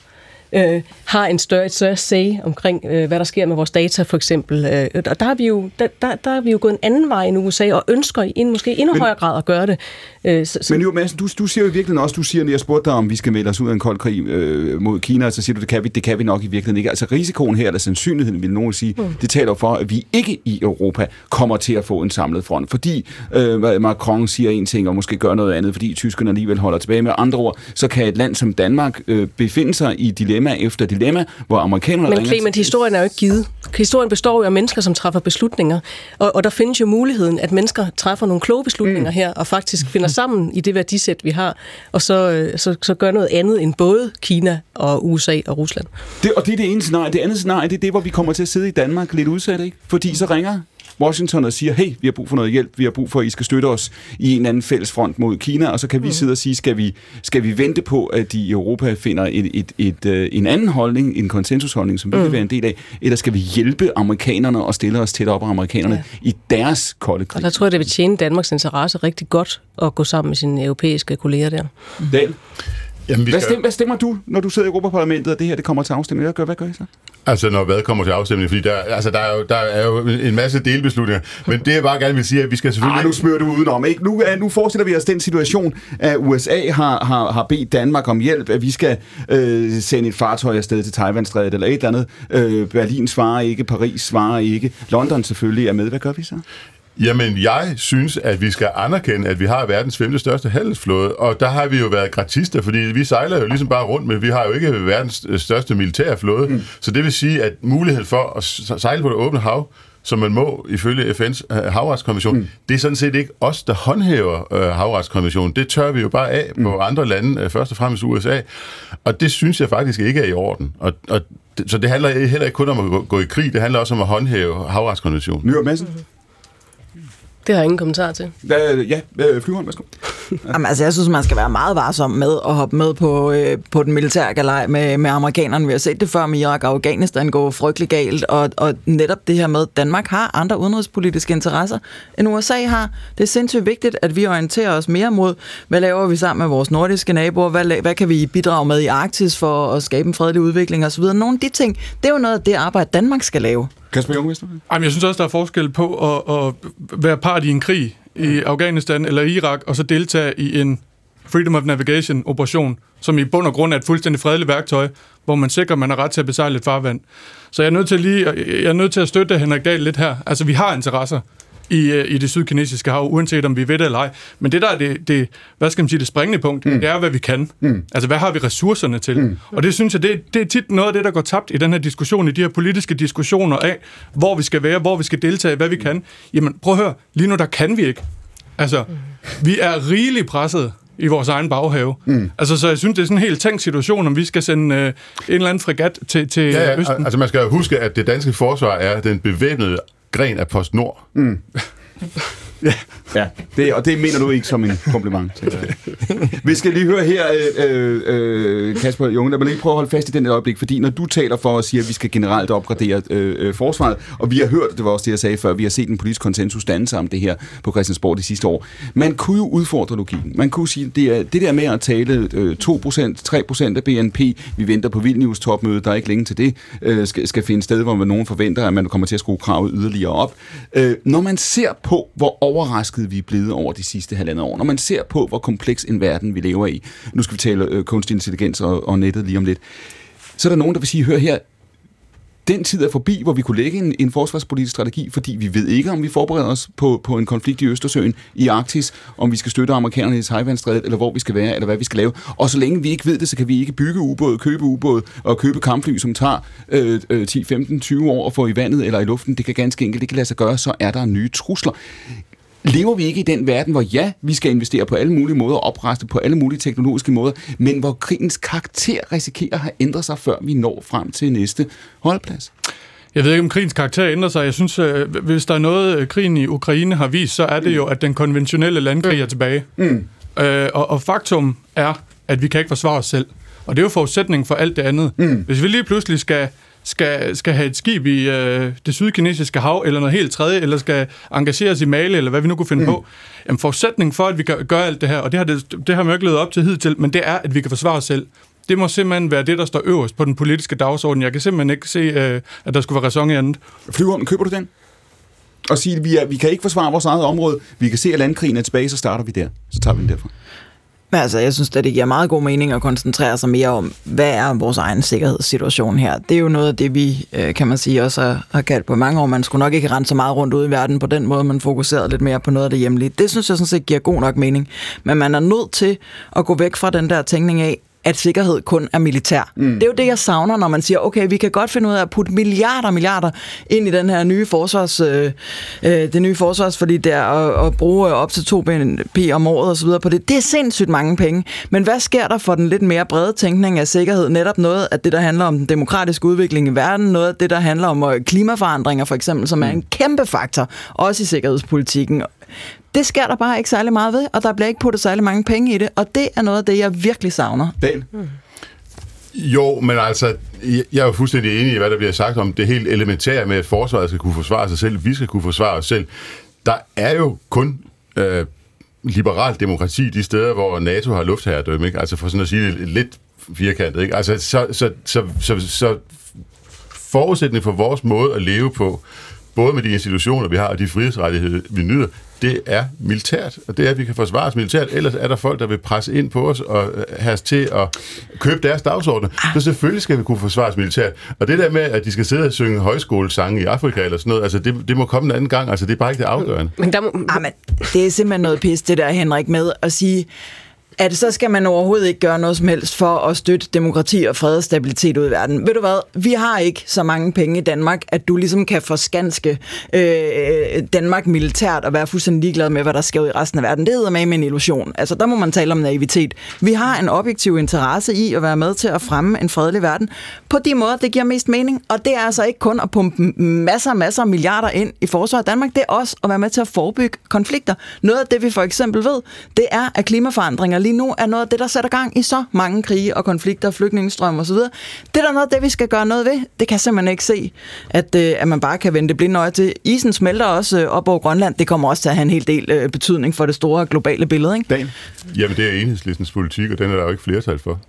øh, har en større, et større say omkring, øh, hvad der sker med vores data, for eksempel. Øh, og der har vi jo, der, der, der er vi jo gået en anden vej end USA, og ønsker i en, måske endnu men, højere grad at gøre det. Øh, så, men jo, Mads, du, du siger jo i virkeligheden også, du siger, når jeg spurgte dig, om vi skal melde os ud af en kold krig øh, mod Kina, så siger du, det kan vi, det kan vi nok i virkeligheden ikke. Altså risikoen her, eller sandsynligheden, vil nogen sige, mm. det taler for, at vi ikke i Europa kommer til at få en samlet front, fordi øh, Macron siger en ting, og måske gør noget andet, fordi tyskerne alligevel holder tilbage. Med andre ord, så kan et land som Danmark øh, befinde sig i dilemma efter dilemma, hvor amerikanerne Men Clement, historien er jo ikke givet. Historien består jo af mennesker, som træffer beslutninger, og, og der findes jo muligheden, at mennesker træffer nogle kloge beslutninger mm. her, og faktisk finder sammen i det værdisæt, vi har, og så, øh, så, så gør noget andet end både Kina og USA og Rusland. Det, og det er det ene scenarie. Det andet scenarie, det er det, hvor vi kommer til at sidde i Danmark lidt udsat, ikke? Fordi så ringer Washington og siger, hey, vi har brug for noget hjælp, vi har brug for, at I skal støtte os i en anden fælles front mod Kina, og så kan vi mm. sidde og sige, skal vi, skal vi vente på, at de i Europa finder et, et, et, et, en anden holdning, en konsensusholdning, som vi mm. kan være en del af, eller skal vi hjælpe amerikanerne og stille os tæt op af amerikanerne ja. i deres kolde krig? Og der tror jeg, det vil tjene Danmarks interesse rigtig godt at gå sammen med sine europæiske kolleger der. Dal? Jamen, vi hvad, skal... stemmer, hvad stemmer du, når du sidder i Europaparlamentet, og det her det kommer til afstemning? Hvad gør, hvad gør I så? Altså, når hvad kommer til afstemning? Fordi der, altså, der, er jo, der er jo en masse delbeslutninger. Men det, jeg bare gerne vil sige, at vi skal selvfølgelig... Ej, nu smører du udenom, ikke? Nu, øh, nu forestiller vi os den situation, at USA har, har, har bedt Danmark om hjælp, at vi skal øh, sende et fartøj afsted til Taiwanstrædet eller et eller andet. Øh, Berlin svarer ikke, Paris svarer ikke, London selvfølgelig er med. Hvad gør vi så? Jamen, jeg synes, at vi skal anerkende, at vi har verdens femte største handelsflåde, og der har vi jo været gratister, fordi vi sejler jo ligesom bare rundt, men vi har jo ikke verdens største militære flåde. Mm. Så det vil sige, at muligheden for at sejle på det åbne hav, som man må ifølge FN's øh, havretskonvention, mm. det er sådan set ikke os, der håndhæver øh, havretskonventionen. Det tør vi jo bare af mm. på andre lande, øh, først og fremmest USA. Og det synes jeg faktisk ikke er i orden. Og, og så det handler heller ikke kun om at gå, i krig, det handler også om at håndhæve havretskonventionen. Nyr Madsen? Det har jeg ingen kommentar til. Ja, flyveren, værsgo. Jamen, altså, jeg synes, man skal være meget varsom med at hoppe med på, øh, på den militære galej med, med amerikanerne. Vi har set det før med Irak og Afghanistan gå frygtelig galt, og, og netop det her med, at Danmark har andre udenrigspolitiske interesser, end USA har. Det er sindssygt vigtigt, at vi orienterer os mere mod, hvad laver vi sammen med vores nordiske naboer, hvad, hvad kan vi bidrage med i Arktis for at skabe en fredelig udvikling osv. Nogle af de ting, det er jo noget af det arbejde, Danmark skal lave. Kasper Junge, Jamen, jeg synes også, der er forskel på at, at være part i en krig i Afghanistan eller Irak, og så deltage i en Freedom of Navigation operation, som i bund og grund er et fuldstændig fredeligt værktøj, hvor man sikrer, at man har ret til at besejle et farvand. Så jeg er nødt til, lige, jeg er nødt til at støtte Henrik Dahl lidt her. Altså, vi har interesser i, øh, i det sydkinesiske hav, uanset om vi ved det eller ej. Men det der er det, det hvad skal man sige, det springende punkt, mm. det er, hvad vi kan. Mm. Altså, hvad har vi ressourcerne til? Mm. Og det synes jeg, det, det er tit noget af det, der går tabt i den her diskussion, i de her politiske diskussioner af, hvor vi skal være, hvor vi skal deltage, hvad vi kan. Jamen, prøv at høre, lige nu der kan vi ikke. Altså, vi er rigeligt presset i vores egen baghave. Mm. Altså, så jeg synes, det er sådan en helt tænkt situation, om vi skal sende øh, en eller anden fregat til, til ja, ja, Østen. Altså, man skal huske, at det danske forsvar er den bevæbnede gren af PostNord. Mm. Ja, ja det, og det mener du ikke som en kompliment. Vi skal lige høre her, øh, øh, øh, Kasper Junge, lad mig lige prøve at holde fast i den et øjeblik, fordi når du taler for at sige, at vi skal generelt opgradere øh, øh, forsvaret, og vi har hørt, det var også det, jeg sagde før, vi har set en politisk konsensus danse om det her på Christiansborg de sidste år. Man kunne jo udfordre logikken. Man kunne sige, det, er, det der med at tale øh, 2%, 3% af BNP, vi venter på Vilnius topmøde, der er ikke længe til det, øh, skal, skal finde sted, hvor man nogen forventer, at man kommer til at skrue kravet yderligere op. Øh, når man ser på, hvor overrasket vi er blevet over de sidste halvandet år. Når man ser på, hvor kompleks en verden vi lever i. Nu skal vi tale øh, kunstig intelligens og, og nettet lige om lidt. Så er der nogen, der vil sige, hør her, den tid er forbi, hvor vi kunne lægge en, en forsvarspolitisk strategi, fordi vi ved ikke, om vi forbereder os på, på en konflikt i Østersøen, i Arktis, om vi skal støtte amerikanerne i Taiwanstrædet, eller hvor vi skal være, eller hvad vi skal lave. Og så længe vi ikke ved det, så kan vi ikke bygge ubåde, købe ubåde og købe kampfly, som tager øh, øh, 10, 15, 20 år at få i vandet eller i luften. Det kan ganske enkelt ikke lade sig gøre, så er der nye trusler. Lever vi ikke i den verden, hvor ja, vi skal investere på alle mulige måder, opreste på alle mulige teknologiske måder, men hvor krigens karakter risikerer at have ændret sig, før vi når frem til næste holdplads? Jeg ved ikke, om krigens karakter ændrer sig. Jeg synes, øh, hvis der er noget, øh, krigen i Ukraine har vist, så er det jo, at den konventionelle landkrig er tilbage. Mm. Øh, og, og faktum er, at vi kan ikke forsvare os selv. Og det er jo forudsætningen for alt det andet. Mm. Hvis vi lige pludselig skal skal, skal have et skib i øh, det sydkinesiske hav, eller noget helt tredje, eller skal engageres i Mali, eller hvad vi nu kunne finde mm. på. Jamen, forudsætningen for, at vi kan gøre alt det her, og det har, det, det har man jo ikke levet op til hidtil, men det er, at vi kan forsvare os selv. Det må simpelthen være det, der står øverst på den politiske dagsorden. Jeg kan simpelthen ikke se, øh, at der skulle være ræson i andet. Flyveren, køber du den? Og sige, at vi, er, vi kan ikke forsvare vores eget område. Vi kan se, at landkrigen er tilbage, så starter vi der. Så tager vi den derfra. Men altså, jeg synes, at det giver meget god mening at koncentrere sig mere om, hvad er vores egen sikkerhedssituation her. Det er jo noget af det, vi, øh, kan man sige, også har, har kaldt på mange år. Man skulle nok ikke rende så meget rundt ud i verden på den måde, man fokuserede lidt mere på noget af det hjemlige. Det synes jeg sådan set giver god nok mening. Men man er nødt til at gå væk fra den der tænkning af, at sikkerhed kun er militær. Mm. Det er jo det, jeg savner, når man siger, okay, vi kan godt finde ud af at putte milliarder og milliarder ind i den her nye forsvars, øh, øh, det nye forsvars, fordi det er at, at bruge op til 2 BNP om året og så videre på det. Det er sindssygt mange penge. Men hvad sker der for den lidt mere brede tænkning af sikkerhed? Netop noget af det, der handler om den demokratiske udvikling i verden, noget af det, der handler om øh, klimaforandringer for eksempel, som er en kæmpe faktor, også i sikkerhedspolitikken. Det sker der bare ikke særlig meget ved, og der bliver ikke puttet særlig mange penge i det, og det er noget af det, jeg virkelig savner. Dan? Mm. Jo, men altså, jeg er jo fuldstændig enig i, hvad der bliver sagt om det helt elementære med, at forsvaret skal kunne forsvare sig selv, vi skal kunne forsvare os selv. Der er jo kun øh, liberalt demokrati de steder, hvor NATO har luftherredømme, ikke? Altså for sådan at sige det lidt firkantet, ikke? Altså, så, så, så, så, så forudsætning for vores måde at leve på, både med de institutioner, vi har, og de frihedsrettigheder, vi nyder, det er militært, og det er, at vi kan forsvare os militært. Ellers er der folk, der vil presse ind på os og have os til at købe deres dagsorden. Så selvfølgelig skal vi kunne forsvare os militært. Og det der med, at de skal sidde og synge højskolesange i Afrika eller sådan noget, altså det, det må komme en anden gang. Altså det er bare ikke det afgørende. Men der må... ah, men det er simpelthen noget pis, det der, Henrik, med at sige, at så skal man overhovedet ikke gøre noget som helst for at støtte demokrati og fred og stabilitet ud i verden. Ved du hvad? Vi har ikke så mange penge i Danmark, at du ligesom kan forskanske øh, Danmark militært og være fuldstændig ligeglad med, hvad der sker ud i resten af verden. Det hedder med en illusion. Altså, der må man tale om naivitet. Vi har en objektiv interesse i at være med til at fremme en fredelig verden på de måder, det giver mest mening. Og det er altså ikke kun at pumpe masser og masser af milliarder ind i forsvaret af Danmark. Det er også at være med til at forebygge konflikter. Noget af det, vi for eksempel ved, det er, at klimaforandringer lige nu er noget af det, der sætter gang i så mange krige og konflikter, flygtningestrøm osv. Det er der noget af det, vi skal gøre noget ved. Det kan simpelthen ikke se, at, øh, at man bare kan vende det blinde øje til. Isen smelter også øh, op over Grønland. Det kommer også til at have en hel del øh, betydning for det store globale billede. Ikke? Dan? Jamen, det er enhedslistens politik, og den er der jo ikke flertal for.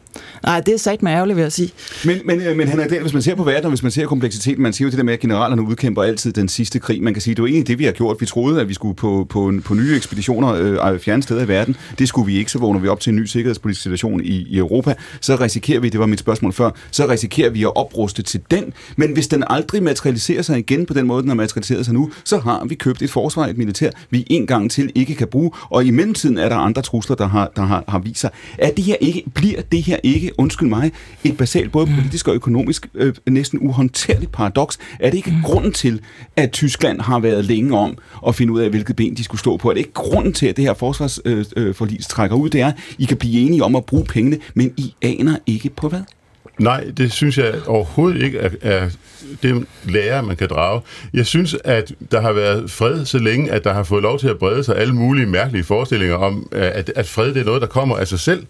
Nej, det er sagt med ærgerligt, vil jeg sige. Men, men, øh, men der, hvis man ser på verden, og hvis man ser kompleksiteten, man siger jo det der med, at generalerne udkæmper altid den sidste krig. Man kan sige, det var egentlig det, vi har gjort. Vi troede, at vi skulle på, på, på nye ekspeditioner øh, øh, fjerne steder i verden. Det skulle vi ikke, så vågner vi op til en ny sikkerhedspolitisk situation i, i Europa. Så risikerer vi, det var mit spørgsmål før, så risikerer vi at opruste til den. Men hvis den aldrig materialiserer sig igen på den måde, den har materialiseret sig nu, så har vi købt et forsvar, et militær, vi en gang til ikke kan bruge. Og i mellemtiden er der andre trusler, der har, der har, har vist sig. Er det her ikke, bliver det her ikke, undskyld mig, et basalt både politisk og økonomisk øh, næsten uhåndterligt paradoks? Er det ikke grunden til, at Tyskland har været længe om at finde ud af, hvilket ben de skulle stå på? Er det ikke grunden til, at det her forsvarsforlis øh, øh, trækker ud? Det er, I kan blive enige om at bruge pengene, men I aner ikke på hvad? Nej, det synes jeg overhovedet ikke er, er det lære, man kan drage. Jeg synes, at der har været fred så længe, at der har fået lov til at brede sig alle mulige mærkelige forestillinger om, at, at fred det er noget, der kommer af sig selv,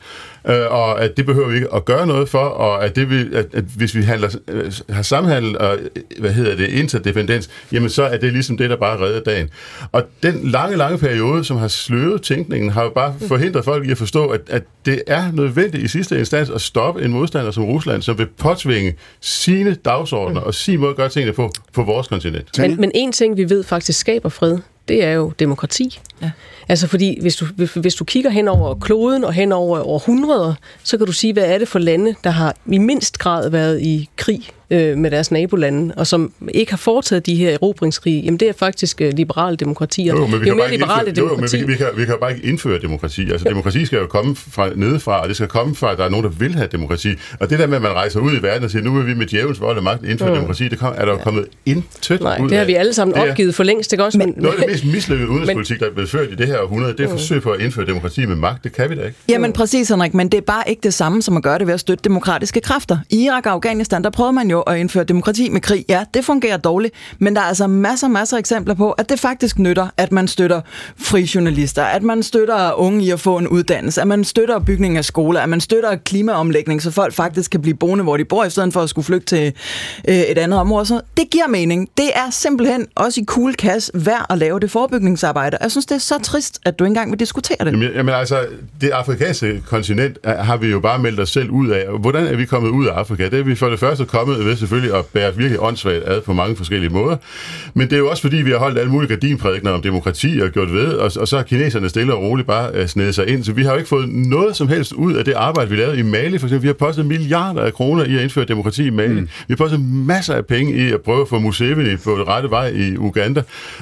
øh, og at det behøver vi ikke at gøre noget for, og at, det vil, at, at hvis vi handler, øh, har samhandel og hvad hedder det, interdependens, jamen så er det ligesom det, der bare redder dagen. Og den lange, lange periode, som har sløvet tænkningen, har jo bare forhindret folk i at forstå, at, at det er nødvendigt i sidste instans at stoppe en modstander som Rusland, som vil påtvinge sine dagsordner og sin måde at gøre tingene på, på vores kontinent. Men, men en ting, vi ved faktisk skaber fred, det er jo demokrati. Ja. Altså fordi, hvis du, hvis du kigger hen over kloden og hen over århundreder, så kan du sige, hvad er det for lande, der har i mindst grad været i krig øh, med deres nabolande, og som ikke har foretaget de her erobringskrige, jamen det er faktisk øh, liberale demokratier. Jo, men vi jo mere liberale indføre, jo, men demokrati, vi, vi, kan, vi kan bare ikke indføre demokrati. Altså, demokrati skal jo komme fra nedefra, og det skal komme fra, at der er nogen, der vil have demokrati. Og det der med, at man rejser ud i verden og siger, nu vil vi med djævelens vold og magt indføre Mm. demokrati, det kom, er der jo kommet intet Nej, ud det har af. vi alle sammen opgivet for længst, ikke også? Men, Noget af det mest mislykkede udenrigspolitik, der er blevet ført i det her århundrede, det er forsøg på at indføre demokrati med magt. Det kan vi da ikke. Jamen præcis, Henrik, men det er bare ikke det samme som at gøre det ved at støtte demokratiske kræfter. I Irak og Afghanistan, der prøvede man jo at indføre demokrati med krig. Ja, det fungerer dårligt, men der er altså masser, masser af eksempler på, at det faktisk nytter, at man støtter fri journalister, at man støtter unge i at få en uddannelse, at man støtter bygning af skoler, at man støtter klimaomlægning, så folk faktisk kan blive boende, hvor de bor, i stedet for at skulle flygte til øh, et andet område. Så det giver mening. Det er simpelthen også i cool kasse værd at lave det forebygningsarbejde. Jeg synes, det er så trist, at du ikke engang vil diskutere det. Jamen, jamen altså, det afrikanske kontinent har vi jo bare meldt os selv ud af. Hvordan er vi kommet ud af Afrika? Det er vi for det første kommet ved selvfølgelig at bære virkelig åndssvagt ad på mange forskellige måder. Men det er jo også fordi, vi har holdt alle mulige gardinprædikner om demokrati og gjort ved, og, og så har kineserne stille og roligt bare uh, snedet sig ind. Så vi har jo ikke fået noget som helst ud af det arbejde, vi lavede i Mali. For eksempel, vi har postet milliarder af kroner i at indføre demokrati i Mali. Mm. Vi har postet masser af penge i at prøve at få Museveni på rette vej i Uganda.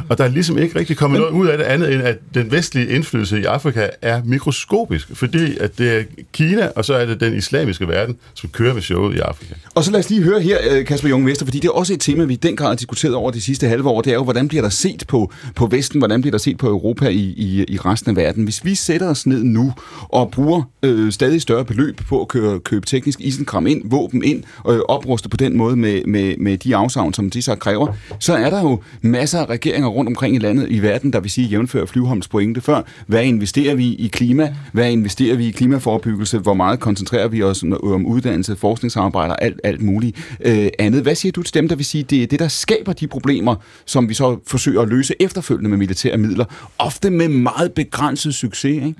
Og der er ligesom ikke rigtig kommet noget ud af det andet, end at den vestlige indflydelse i Afrika er mikroskopisk, fordi at det er Kina, og så er det den islamiske verden, som kører med showet i Afrika. Og så lad os lige høre her, øh, Kasper Jung Vester, fordi det er også et tema, vi i den grad har diskuteret over de sidste halve år. Det er jo, hvordan bliver der set på, på Vesten, hvordan bliver der set på Europa i, i, i resten af verden. Hvis vi sætter os ned nu og bruger øh, stadig større beløb på at køre, købe teknisk isenkram ind, våben ind, og øh, opruste på den måde med, med, med de afsavn, som de så kræver, så er der jo masser af regeringer rundt omkring i landet i verden, der vil sige jævnfør Flyvholms pointe før. Hvad investerer vi i klima? Hvad investerer vi i klimaforbyggelse? Hvor meget koncentrerer vi os om uddannelse, forskningsarbejde og alt, alt muligt øh, andet? Hvad siger du til dem, der vil sige, det er det, der skaber de problemer, som vi så forsøger at løse efterfølgende med militære midler? Ofte med meget begrænset succes, ikke?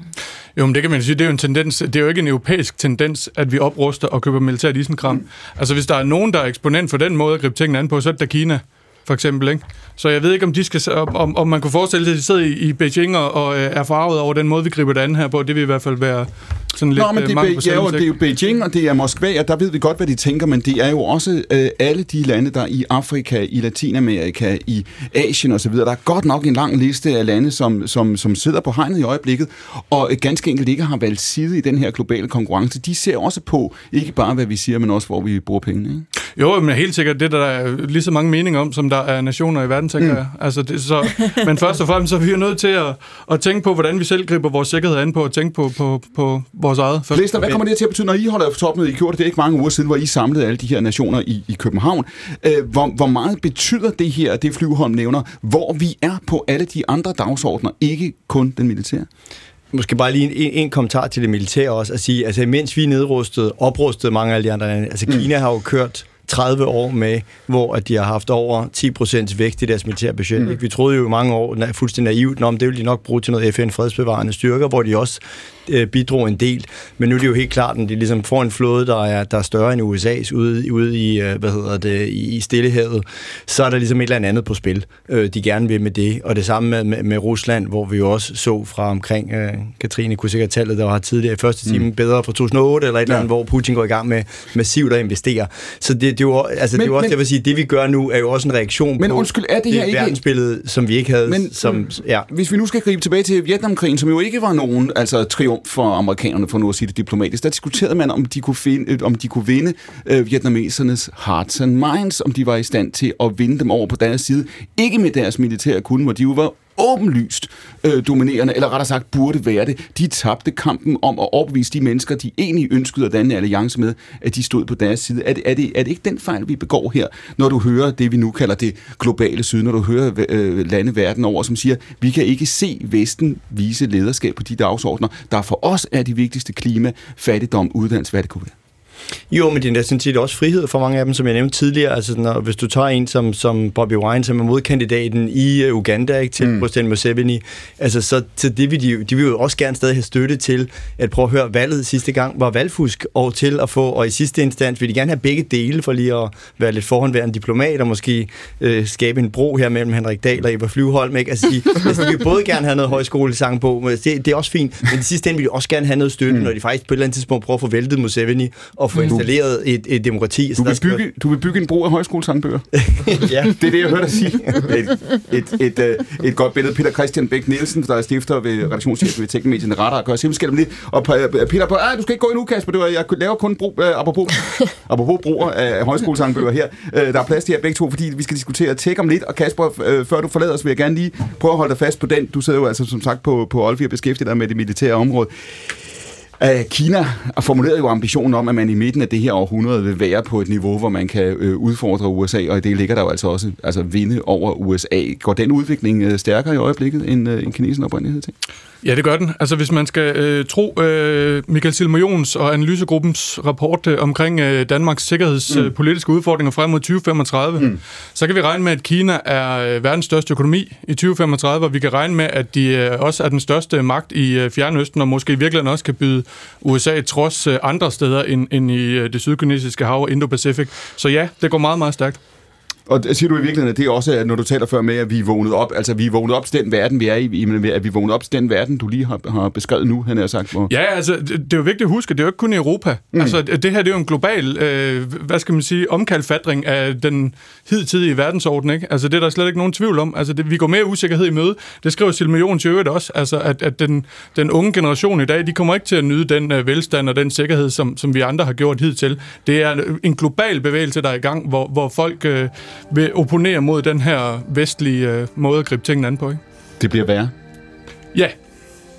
Jo, men det kan man sige, det er jo en tendens, det er jo ikke en europæisk tendens, at vi opruster og køber militært isenkram. Mm. Altså hvis der er nogen, der er eksponent for den måde at gribe tingene an på, så er det da Kina for eksempel. Ikke? Så jeg ved ikke, om, de skal, om, om man kunne forestille sig, at de sidder i, i Beijing og, og øh, er farvet over den måde, vi griber det an her på. Det vil i hvert fald være sådan lidt Nå, men det, øh, er, på Be- ja, jo, det er jo Beijing, og det er Moskva, og der ved vi godt, hvad de tænker, men det er jo også øh, alle de lande, der er i Afrika, i Latinamerika, i Asien osv. Der er godt nok en lang liste af lande, som, som, som sidder på hegnet i øjeblikket, og øh, ganske enkelt ikke har valgt side i den her globale konkurrence. De ser også på, ikke bare hvad vi siger, men også hvor vi bruger pengene. Ikke? Jo, men helt sikkert, det er der er lige så mange meninger om, som der er nationer i verden, tænker mm. jeg. Altså, det, så, men først og fremmest så er vi jo nødt til at, at tænke på, hvordan vi selv griber vores sikkerhed an på, at tænke på, på, på vores eget. Først. Lester, hvad kommer det til at betyde, når I holder topmøde? I gjorde det, det er ikke mange uger siden, hvor I samlede alle de her nationer i, i København. Øh, hvor, hvor meget betyder det her, det Flyvholm nævner, hvor vi er på alle de andre dagsordner, ikke kun den militære? Måske bare lige en, en kommentar til det militære også, at sige, altså mens vi nedrustede, oprustede mange af de andre lande, altså Kina har jo kørt 30 år med, hvor at de har haft over 10% vækst i deres militære budget. Mm. Vi troede jo i mange år, fuldstændig naivt, om det ville de nok bruge til noget FN-fredsbevarende styrker, hvor de også øh, bidrog en del. Men nu er det jo helt klart, at de ligesom får en flåde, der er, der er større end USA's ude, ude i, øh, hvad hedder det, i, i Stillehavet, så er der ligesom et eller andet på spil, øh, de gerne vil med det. Og det samme med, med, med Rusland, hvor vi jo også så fra omkring, øh, Katrine kunne sikkert tallet, der var tidligere i første time, mm. bedre fra 2008, eller et eller andet, hvor Putin går i gang med massivt at investere. Så det, det er jo, altså, Men- det er jo også, men- det vil sige, det vi gør nu, er jo også en reaktion Men på undskyld, er det her ikke- verdensbillede, som vi ikke havde. Men som, ja. hvis vi nu skal gribe tilbage til Vietnamkrigen, som jo ikke var nogen altså, triumf for amerikanerne, for nu at sige det diplomatisk, der diskuterede man, om de kunne, finde, øh, om de kunne vinde øh, vietnamesernes hearts and minds, om de var i stand til at vinde dem over på deres side. Ikke med deres militære kunde, hvor de jo var åbenlyst øh, dominerende, eller rettere sagt burde være det. De tabte kampen om at opvise de mennesker, de egentlig ønskede at danne alliance med, at de stod på deres side. Er det, er, det, er det ikke den fejl, vi begår her, når du hører det, vi nu kalder det globale syd, når du hører øh, lande verden over, som siger, vi kan ikke se Vesten vise lederskab på de dagsordner, der for os er de vigtigste klima, fattigdom, uddannelse, hvad det kunne være. Jo, men det er sådan set også frihed for mange af dem, som jeg nævnte tidligere. Altså, når, hvis du tager en som, som Bobby Wine, som er modkandidaten i uh, Uganda ikke, til mm. præsident Museveni, altså, så, så det vil de, de vil jo også gerne stadig have støtte til at prøve at høre, valget sidste gang var valgfusk, og til at få, og i sidste instans vil de gerne have begge dele, for lige at være lidt forhåndværende diplomat, og måske øh, skabe en bro her mellem Henrik Dahl og Eva Flyvholm. Ikke? Altså, de, altså, de vil både gerne have noget højskolesang på, men det, det er også fint, men i sidste ende vil de også gerne have noget støtte, mm. når de faktisk på et eller andet tidspunkt prøver at få væltet Museveni, og få installeret et, et demokrati. Du vil, skal- bygge, du vil bygge en bro af højskolesangbøger. ja. Det er det, jeg hørte dig sige. Et, et, et, et, et godt billede. Peter Christian Bæk Nielsen, der er stifter ved redaktionschef ved Teknomedierne Radar, gør simpelthen om det. Og Peter, på, du skal ikke gå endnu, Kasper. Det var, jeg laver kun bro, uh, apropos, apropos bruger af højskolesangbøger her. Uh, der er plads til jer begge to, fordi vi skal diskutere tech om lidt. Og Kasper, uh, før du forlader os, vil jeg gerne lige prøve at holde dig fast på den. Du sidder jo altså som sagt på, på Olfi og beskæftiger dig med det militære område. Kina har formuleret jo ambitionen om, at man i midten af det her århundrede vil være på et niveau, hvor man kan øh, udfordre USA, og i det ligger der jo altså også altså vinde over USA. Går den udvikling øh, stærkere i øjeblikket, end, øh, end kinesen oprindelighed til? Ja, det gør den. Altså, hvis man skal øh, tro øh, Michael Silmajons og analysegruppens rapport øh, omkring øh, Danmarks sikkerhedspolitiske mm. udfordringer frem mod 2035, mm. så kan vi regne med, at Kina er verdens største økonomi i 2035, og vi kan regne med, at de øh, også er den største magt i øh, Fjernøsten, og måske i virkeligheden også kan byde USA trods øh, andre steder end, end i øh, det sydkinesiske hav og Indo-Pacific. Så ja, det går meget, meget stærkt. Og siger du i virkeligheden, at det er også, at når du taler før med, at vi er vågnet op, altså vi er vågnet op til den verden, vi er i, i- men at vi er vågnet op til den verden, du lige har, har beskrevet nu, han har sagt. Hvor... Ja, altså, det, det er jo vigtigt at huske, det er jo ikke kun i Europa. Mm. Altså, det her det er jo en global, øh, hvad skal man sige, omkalfatring af den hidtidige verdensorden, ikke? Altså, det er der slet ikke nogen tvivl om. Altså, det, vi går mere usikkerhed i møde. Det skriver Silmion til øvrigt også, altså, at, at den, den unge generation i dag, de kommer ikke til at nyde den øh, velstand og den sikkerhed, som, som vi andre har gjort hidtil. Det er en global bevægelse, der er i gang, hvor, hvor folk øh, vil opponere mod den her vestlige øh, måde at gribe tingene an på, ikke? Det bliver værre. Ja,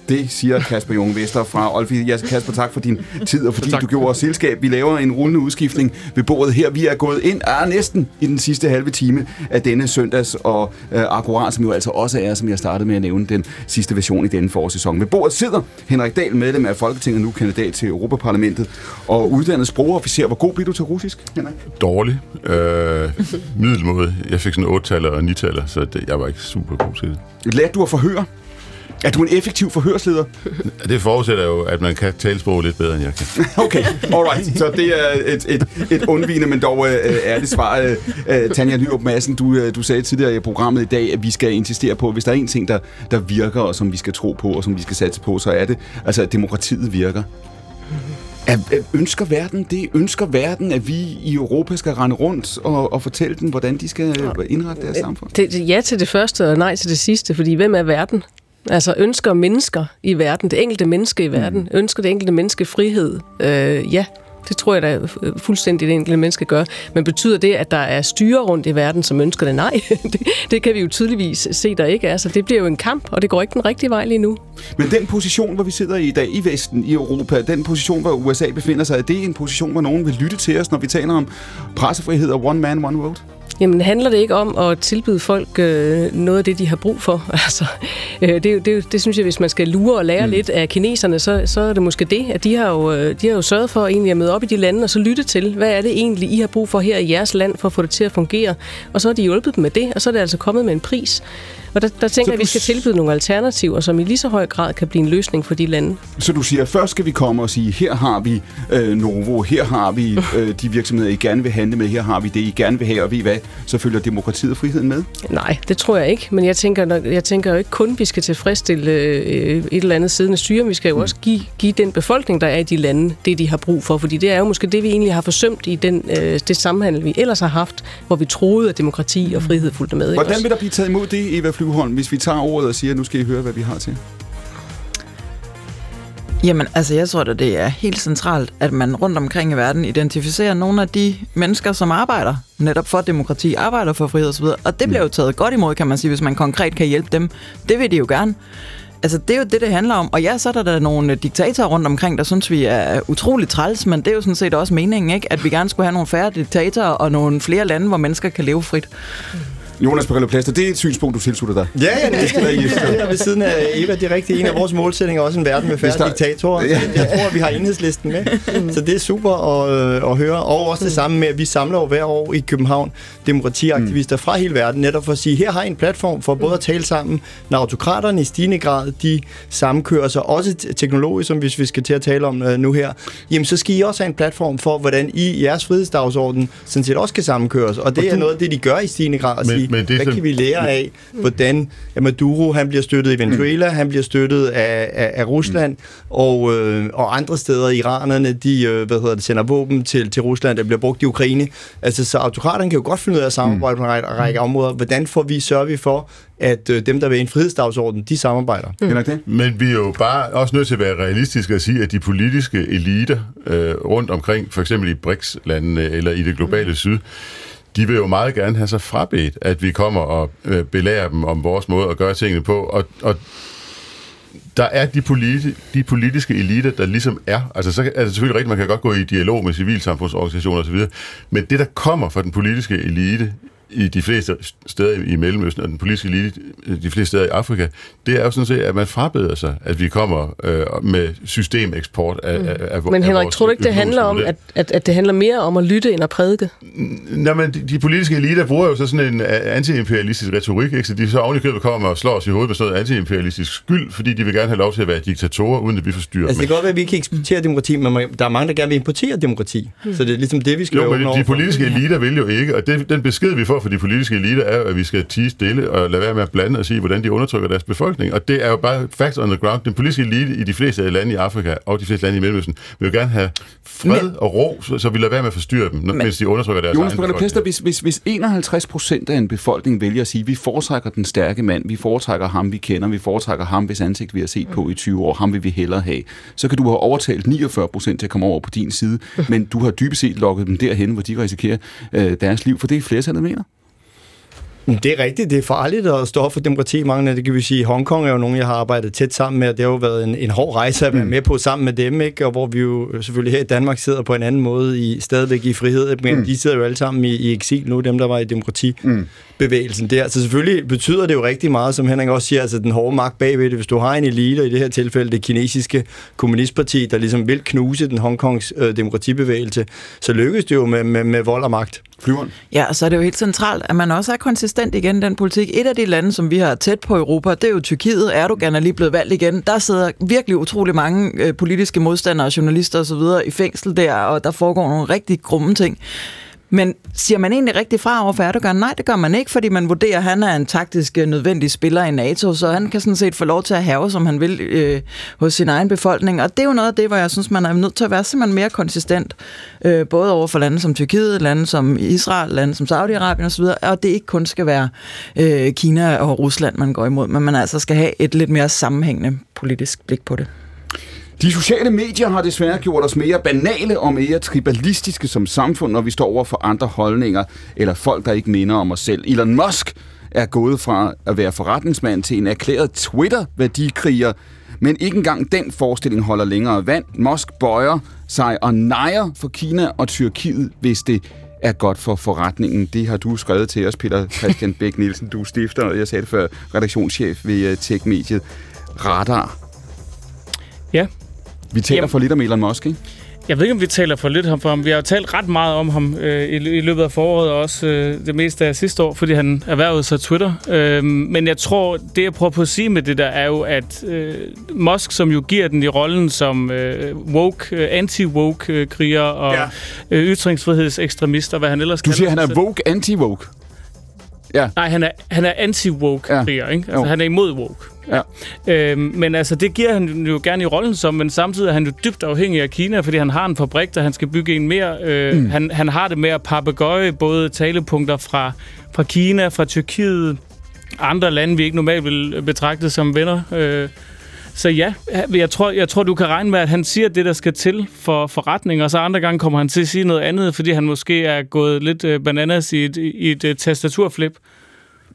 Det siger Kasper Junge Vester fra Olfi. Ja, Kasper, tak for din tid, og fordi Tak. du gjorde os selskab. Vi laver en rullende udskiftning ved bordet her. Vi er gået ind er næsten i den sidste halve time af denne søndags og øh, akkurat, som jo altså også er, som jeg startede med at nævne, den sidste version i denne forårssæson. Ved bordet sidder Henrik Dahl, medlem af Folketinget, nu kandidat til Europaparlamentet, og uddannet sprogofficer. Hvor god bliver du til russisk, Henrik? Dårlig. Øh, middelmåde. Jeg fik sådan 8 og 9 så det, jeg var ikke super god til det. Lærte du at forhøre? Er du en effektiv forhørsleder? Det forudsætter jo, at man kan tale sprog lidt bedre, end jeg kan. Okay, alright. Så det er et, et, et undvigende, men dog øh, ærligt svar. Øh, øh, Tanja Nyrup Madsen, du, øh, du sagde tidligere i programmet i dag, at vi skal insistere på, at hvis der er en ting, der, der virker, og som vi skal tro på, og som vi skal satse på, så er det, altså, at demokratiet virker. Er, er- ønsker verden det? Ønsker verden, at vi i Europa skal rende rundt og, og fortælle dem, hvordan de skal indrette deres samfund? Det, det, ja til det første og nej til det sidste, fordi hvem er verden? Altså ønsker mennesker i verden, det enkelte menneske i verden, mm. ønsker det enkelte menneske frihed? Øh, ja, det tror jeg da øh, fuldstændig det enkelte menneske gør. Men betyder det, at der er styre rundt i verden, som ønsker det? Nej, det, det kan vi jo tydeligvis se, der ikke er. Så det bliver jo en kamp, og det går ikke den rigtige vej lige nu. Men den position, hvor vi sidder i dag i Vesten, i Europa, den position, hvor USA befinder sig, er det en position, hvor nogen vil lytte til os, når vi taler om pressefrihed og one man, one vote? Jamen handler det ikke om at tilbyde folk øh, noget af det, de har brug for? Altså, øh, det, det, det synes jeg, hvis man skal lure og lære mm. lidt af kineserne, så, så er det måske det, at de har, jo, øh, de har jo sørget for egentlig at møde op i de lande og så lytte til, hvad er det egentlig, I har brug for her i jeres land for at få det til at fungere? Og så har de hjulpet dem med det, og så er det altså kommet med en pris. Og der, der tænker jeg, at vi skal tilbyde nogle alternativer, som i lige så høj grad kan blive en løsning for de lande. Så du siger, først skal vi komme og sige, her har vi øh, Novo, her har vi øh, de virksomheder, I gerne vil handle med, her har vi det, I gerne vil have, og ved I hvad, så følger demokratiet og friheden med. Nej, det tror jeg ikke. Men jeg tænker, nok- jeg tænker jo ikke kun, at vi skal tilfredsstille øh, et eller andet siddende styre. men Vi skal jo også give, give den befolkning, der er i de lande, det de har brug for. Fordi det er jo måske det, vi egentlig har forsømt i den, øh, det samhandel, vi ellers har haft, hvor vi troede, at demokrati og frihed fulgte med. Hvordan vil der blive taget imod det, Eva Flyvholm, hvis vi tager ordet og siger, nu skal I høre, hvad vi har til? Jamen, altså jeg tror da, det er helt centralt, at man rundt omkring i verden identificerer nogle af de mennesker, som arbejder netop for demokrati, arbejder for frihed osv. Og det bliver jo taget godt imod, kan man sige, hvis man konkret kan hjælpe dem. Det vil de jo gerne. Altså, det er jo det, det handler om. Og ja, så er der da nogle diktatorer rundt omkring, der synes, vi er utroligt træls, men det er jo sådan set også meningen, ikke? At vi gerne skulle have nogle færre diktatorer og nogle flere lande, hvor mennesker kan leve frit. Jonas Perillo Plaster, det er et synspunkt, du tilslutter dig. Ja, ja, det skal i. Det er ved siden af Eva, det er rigtigt. En af vores målsætninger er også en verden med færre der- diktatorer. Ja. Jeg tror, at vi har enhedslisten med. Så det er super at, øh, at høre. Og også det samme med, at vi samler jo hver år i København demokratiaktivister fra hele verden, netop for at sige, her har I en platform for både at tale sammen, når autokraterne i stigende grad, de sammenkører sig, også teknologisk, som hvis vi skal til at tale om øh, nu her, jamen så skal I også have en platform for, hvordan I jeres frihedsdagsorden sådan set også kan sammenkøres. Og det er noget af det, de gør i stigende grad, Men- Men det hvad kan vi lære af, hvordan ja, Maduro han bliver støttet i Venezuela, han bliver støttet af, af, af Rusland, og, øh, og andre steder, iranerne, de øh, hvad hedder det, sender våben til, til Rusland, der bliver brugt i Ukraine. Altså, så autokraterne kan jo godt finde ud af at samarbejde på en række, række områder. Hvordan får vi, sørger vi for, at øh, dem, der vil en frihedsdagsorden, de samarbejder? Det? Men vi er jo bare også nødt til at være realistiske og sige, at de politiske eliter øh, rundt omkring, for eksempel i BRICS-landene eller i det globale syd, de vil jo meget gerne have sig frabedt, at vi kommer og øh, belærer dem om vores måde at gøre tingene på. Og, og der er de, politi- de politiske eliter, der ligesom er. Altså, så er det selvfølgelig rigtigt, man kan godt gå i dialog med civilsamfundsorganisationer osv., men det, der kommer fra den politiske elite i de fleste steder i Mellemøsten og den politiske elite de fleste steder i Afrika, det er jo sådan set, at man frabeder sig, at vi kommer øh, med systemeksport af, af, af Men af Henrik, vores tror du ikke, det handler om, at, at, at det handler mere om at lytte end at prædike? Nå, men de, de politiske eliter bruger jo så sådan en uh, antiimperialistisk retorik, ikke? så de så oven i købet kommer og slår os i hovedet med sådan noget antiimperialistisk skyld, fordi de vil gerne have lov til at være diktatorer, uden at vi forstyrrer Altså, det dem. kan godt være, at vi ikke eksporterer demokrati, men man- der er mange, der gerne vil importere demokrati. Så det er ligesom det, vi skal Jo, men de overfor. politiske eliter vil jo ikke, og det, den besked, vi får fra de politiske eliter, er at vi skal tige stille og lade være med at blande og sige, hvordan de undertrykker deres befolkning. Og det er jo bare facts on the ground. Den politiske elite i de fleste lande i Afrika og de fleste lande i Mellemøsten vil jo gerne have fred og ro, så, så vi lader være med at forstyrre dem, men, mens de undertrykker deres Jonas egen. Pester, hvis, hvis, hvis 51 procent af en befolkning vælger at sige, at vi foretrækker den stærke mand, vi foretrækker ham, vi kender, vi foretrækker ham, hvis ansigt vi har set på i 20 år, ham vil vi hellere have, så kan du have overtalt 49 procent til at komme over på din side, men du har dybest set lukket dem derhen, hvor de risikerer øh, deres liv, for det er flertallet mener. Det er rigtigt, det er farligt at stå for demokrati. Mange af det kan vi sige, Hongkong er jo nogen, jeg har arbejdet tæt sammen med, og det har jo været en, en hård rejse at være med på sammen med dem, ikke? og hvor vi jo selvfølgelig her i Danmark sidder på en anden måde, i, stadigvæk i frihed, men mm. de sidder jo alle sammen i, i eksil nu, dem der var i demokratibevægelsen der. Så selvfølgelig betyder det jo rigtig meget, som Henrik også siger, altså den hårde magt bagved det. Hvis du har en elite, og i det her tilfælde det kinesiske kommunistparti, der ligesom vil knuse den Hongkongs øh, demokratibevægelse, så lykkes det jo med, med, med vold og magt. Flyveren. Ja, og så er det jo helt centralt, at man også er konsistent igen den politik. Et af de lande, som vi har tæt på Europa, det er jo Tyrkiet. Erdogan er lige blevet valgt igen. Der sidder virkelig utrolig mange øh, politiske modstandere, journalister osv. i fængsel der, og der foregår nogle rigtig grumme ting. Men siger man egentlig rigtig fra over for Erdogan? Nej, det gør man ikke, fordi man vurderer, at han er en taktisk øh, nødvendig spiller i NATO, så han kan sådan set få lov til at have, som han vil, øh, hos sin egen befolkning. Og det er jo noget af det, hvor jeg synes, man er nødt til at være simpelthen mere konsistent, øh, både over for lande som Tyrkiet, lande som Israel, lande som Saudi-Arabien osv., og det ikke kun skal være øh, Kina og Rusland, man går imod, men man altså skal have et lidt mere sammenhængende politisk blik på det. De sociale medier har desværre gjort os mere banale og mere tribalistiske som samfund, når vi står over for andre holdninger eller folk, der ikke minder om os selv. Elon Musk er gået fra at være forretningsmand til en erklæret Twitter-værdikriger, men ikke engang den forestilling holder længere vand. Musk bøjer sig og nejer for Kina og Tyrkiet, hvis det er godt for forretningen. Det har du skrevet til os, Peter Christian Bæk Nielsen. Du er stifter, og jeg sagde det før, redaktionschef ved øh, tech-mediet Radar. Ja. Vi taler Jamen. for lidt om Elon Musk, ikke? Jeg ved ikke, om vi taler for lidt om ham. Vi har jo talt ret meget om ham øh, i, i løbet af foråret, og også øh, det meste af sidste år, fordi han erhvervede sig Twitter. Øh, men jeg tror, det jeg prøver på at sige med det der, er jo, at øh, Musk, som jo giver den i rollen som øh, woke, øh, anti-woke-kriger og Ja. ja. øh, ytringsfrihedsekstremist, og hvad han ellers Du kalder siger, han er woke, anti-woke. Ja. Nej, han er, han er anti-woke-kriger, ikke? Altså, Jo. han er imod woke. Ja. Øhm, men altså, det giver han jo gerne i rollen som, men samtidig er han jo dybt afhængig af Kina, fordi han har en fabrik, der han skal bygge en mere. Øh, mm. han, han har det med at papegøje både talepunkter fra, fra Kina, fra Tyrkiet, andre lande, vi ikke normalt vil betragte som venner. Øh, så ja, jeg tror, jeg tror, du kan regne med, at han siger det, der skal til for forretning, og så andre gange kommer han til at sige noget andet, fordi han måske er gået lidt øh, bananas i et, i et øh, tastaturflip.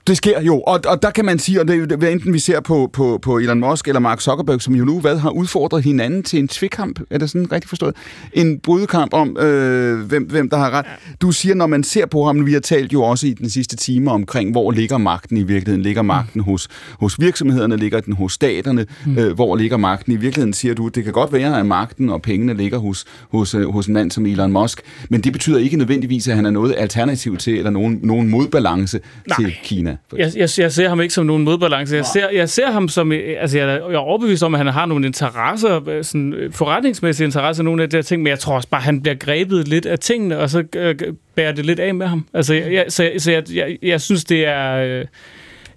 Det sker jo, og, og der kan man sige, og det, er hvad enten vi ser på, på, på Elon Musk eller Mark Zuckerberg, som jo nu hvad, har udfordret hinanden til en tvikkamp, er det sådan rigtig forstået? En brydekamp om, øh, hvem, hvem der har ret. Du siger, når man ser på ham, vi har talt jo også i den sidste time omkring, hvor ligger magten i virkeligheden? Ligger magten hos, hos virksomhederne? Ligger den hos staterne? Mm. Øh, hvor ligger magten i virkeligheden, siger du? Det kan godt være, at magten og pengene ligger hos, hos, øh, hos en mand som Elon Musk, men det betyder ikke nødvendigvis, at han er noget alternativ til, eller nogen, nogen modbalance Nej. til Kina. Kina. Jeg, jeg, jeg ser ham ikke som nogen modbalance. Jeg ser, jeg ser ham som... øh, Altså, jeg, er- jeg er overbevist om, at han har nogle interesser, øh, sådan, øh, forretningsmæssige interesser, nogle af de her ting, men jeg tror også bare, at han bliver grebet lidt af tingene, og så øh, bærer det lidt af med ham. Altså, jeg, jeg, så så jeg, jeg, jeg synes, det er... Øh,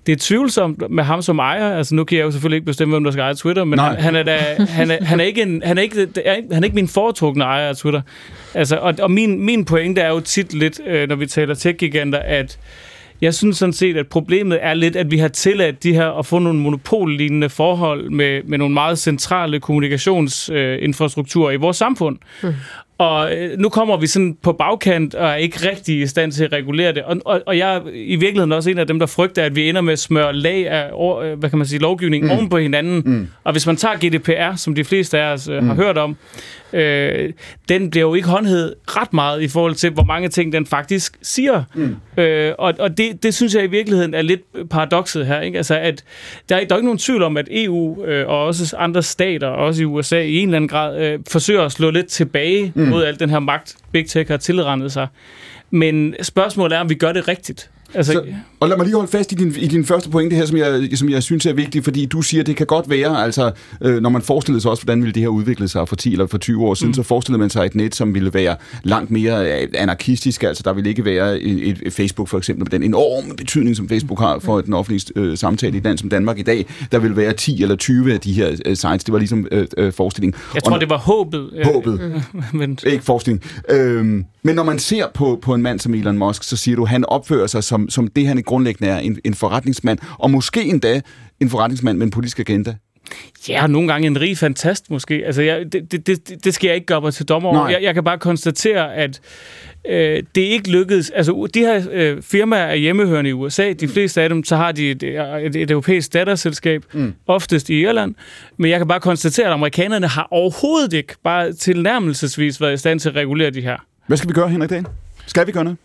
det er tvivlsomt med ham som ejer. Altså, nu kan jeg jo selvfølgelig ikke bestemme, hvem der skal eje Twitter, men han, han, er da, han, er, han, er ikke en, han, er ikke, han er ikke min foretrukne ejer af Twitter. Altså, og, og min, min pointe er jo tit lidt, øh, når vi taler tech-giganter, at jeg synes sådan set, at problemet er lidt, at vi har tilladt de her at få nogle monopollignende forhold med, med nogle meget centrale kommunikationsinfrastrukturer øh, i vores samfund. Mm. Og øh, nu kommer vi sådan på bagkant og er ikke rigtig i stand til at regulere det. Og, og, og jeg er i virkeligheden også en af dem, der frygter, at vi ender med at smøre lag af øh, hvad kan man sige, lovgivning mm. oven på hinanden. Mm. Og hvis man tager GDPR, som de fleste af os øh, har hørt om, øh, den bliver jo ikke håndhævet ret meget i forhold til, hvor mange ting den faktisk siger. Mm. Øh, og og det, det synes jeg i virkeligheden er lidt paradokset her. Ikke? Altså, at der, er, der er ikke nogen tvivl om, at EU øh, og også andre stater, også i USA i en eller anden grad, øh, forsøger at slå lidt tilbage mm. mod al den her magt, Big Tech har tilrendet sig. Men spørgsmålet er, om vi gør det rigtigt. Altså, Så, og lad mig lige holde fast i din, i din første pointe her, som jeg, som jeg synes er vigtig, fordi du siger, at det kan godt være, altså, øh, når man forestillede sig også, hvordan ville det her udvikle sig for 10 eller for 20 år siden, mm. så forestillede man sig et net, som ville være langt mere øh, anarkistisk, altså der ville ikke være et, et Facebook for eksempel, med den enorme betydning, som Facebook har for den offentlige øh, samtale i et land som Danmark i dag. Der vil være 10 eller 20 af de her øh, sites, det var ligesom øh, øh, forestillingen. jeg tror, det var håbet. øh, Håbet. Men, Ikke forskning. Øhm, men når man ser på, på en mand som Elon Musk, så siger du, at han opfører sig som, som det, han i grundlæggende er, en, en forretningsmand, og måske endda en forretningsmand med en politisk agenda. Ja, og nogle gange en rig fantast måske. Altså, jeg, det, det, det, det skal jeg ikke gøre mig til dommer over. Jeg, jeg kan bare konstatere, at øh, det ikke lykkedes. Altså, de her øh, firmaer er hjemmehørende i USA. De fleste af dem, så har de et, et, et europæisk datterselskab, mm. oftest i Irland. Men jeg kan bare konstatere, at amerikanerne har overhovedet ikke bare tilnærmelsesvis været i stand til at regulere de her. Hvad skal vi gøre, Henrik Dahl? Skal vi gøre noget?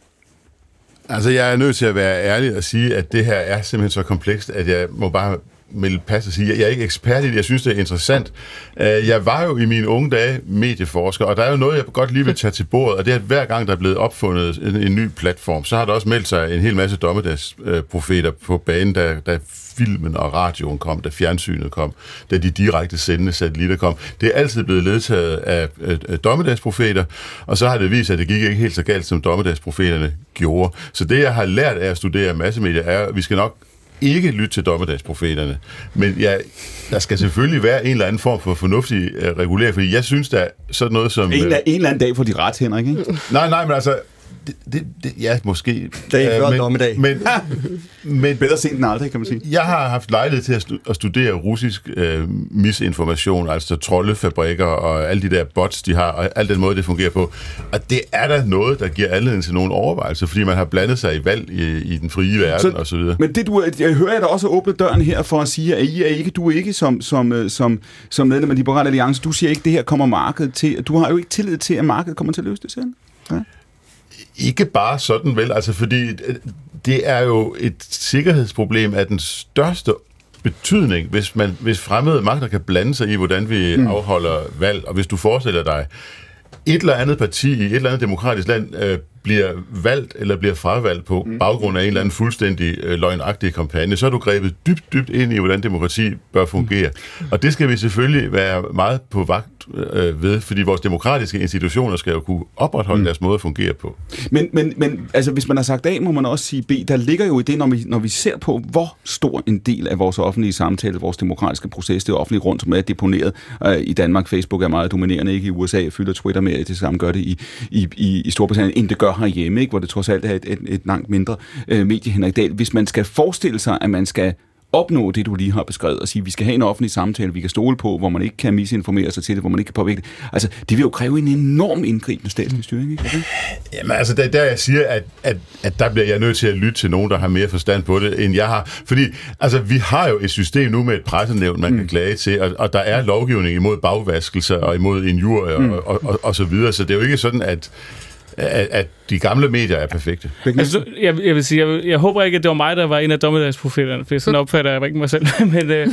Altså, jeg er nødt til at være ærlig og sige, at det her er simpelthen så komplekst, at jeg må bare melde pas og sige, at jeg er ikke ekspert i det, jeg synes, det er interessant. Øh, jeg var jo i mine unge dage medieforsker, og der er jo noget, jeg godt lige vil tage til bordet, og det er, at hver gang der er blevet opfundet en, en ny platform, så har der også meldt sig en hel masse dommedagsprofeter på banen, der, der filmen og radioen kom, da fjernsynet kom, da de direkte sendende satellitter kom. Det er altid blevet ledtaget af, af dommedagsprofeter, og så har det vist, at det gik ikke helt så galt, som dommedagsprofeterne gjorde. Så det, jeg har lært af at studere massemedier, er, at vi skal nok ikke lytte til dommedagsprofeterne. Men ja, der skal selvfølgelig være en eller anden form for fornuftig uh, regulering, fordi jeg synes, der er sådan noget som... En, øh, en eller anden dag får de ret, Henrik, ikke? Nej, nej, men altså... Det, det, det, ja, måske. Dagen Øh, før men, dommedag. Men, men Bedre sent end aldrig, kan man sige. jeg har haft lejlighed til at, stu- at studere russisk øh, misinformation, altså troldefabrikker og alle de der bots, de har, og al den måde, det fungerer på. Og det er da noget, der giver anledning til nogle overvejelser, fordi man har blandet sig i valg i, i den frie verden og så videre. Men det, du, jeg hører jeg da også åbne døren her for at sige, at I er ikke, du er ikke som, som, øh, som, som medlem af Liberal Alliance, du siger ikke, at det her kommer markedet til. Du har jo ikke tillid til, at markedet kommer til at løse det selv. Ja. Ikke bare sådan vel, altså fordi øh, det er jo et sikkerhedsproblem af den største betydning, hvis, man, hvis fremmede magter kan blande sig i, hvordan vi mm. afholder valg, og hvis du forestiller dig, et eller andet parti i et eller andet demokratisk land øh, bliver valgt eller bliver fravalgt på mm. baggrund af en eller anden fuldstændig øh, løgnagtig kampagne, så har du grebet dybt, dybt ind i, hvordan demokrati bør fungere. Mm. Og det skal vi selvfølgelig være meget på vagt øh, ved, fordi vores demokratiske institutioner skal jo kunne opretholde mm. deres måde at fungere på. Men, men, men altså, hvis man har sagt A, må man også sige B. Der ligger jo i det, når vi, når vi ser på, hvor stor en del af vores offentlige samtale, vores demokratiske proces, det offentlige rundt, som er deponeret øh, i Danmark. Facebook er meget dominerende, ikke i USA, fylder Twitter mere, det samme gør det i, i, i, i Storbritannien, end det gør herhjemme, ikke? hvor det trods alt er et, et, et langt mindre øh, medie, Henrik Dahl. Hvis man skal forestille sig, at man skal opnå det, du lige har beskrevet, og sige, at vi skal have en offentlig samtale, vi kan stole på, hvor man ikke kan misinformere sig til det, hvor man ikke kan påvirke det. Altså, det vil jo kræve en enorm indgribende statslig styring, ikke? Okay? Jamen altså, der, der jeg siger, at, at, at der bliver jeg nødt til at lytte til nogen, der har mere forstand på det, end jeg har. Fordi altså, vi har jo et system nu med et pressenævn, man mm. kan klage til, og, og der er lovgivning imod bagvaskelser og imod injurier mm. og, og, og, og så videre. Så det er jo ikke sådan, at, at, at de gamle medier er perfekte. Altså, jeg, jeg vil sige, jeg, jeg håber ikke, at det var mig, der var en af dommedagsprofeterne, for sådan opfatter jeg ikke mig selv. men, øh,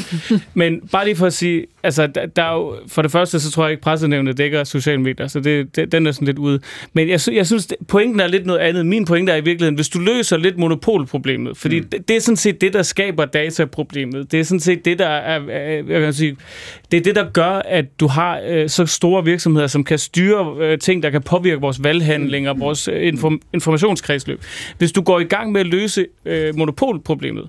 men bare lige for at sige, altså, der, der er jo, for det første, så tror jeg ikke, pressenævnet dækker sociale medier, så det, det, den er sådan lidt ude. Men jeg, jeg synes, pointen er lidt noget andet. Min pointe er i virkeligheden, hvis du løser lidt monopolproblemet, fordi mm. det, det er sådan set det, der skaber dataproblemet. Det er sådan set det, der er, er jeg kan sige, det er det, der gør, at du har øh, så store virksomheder, som kan styre øh, ting, der kan påvirke vores valghandlinger, vores øh, inform- informationskredsløb. Hvis du går i gang med at løse øh, monopolproblemet,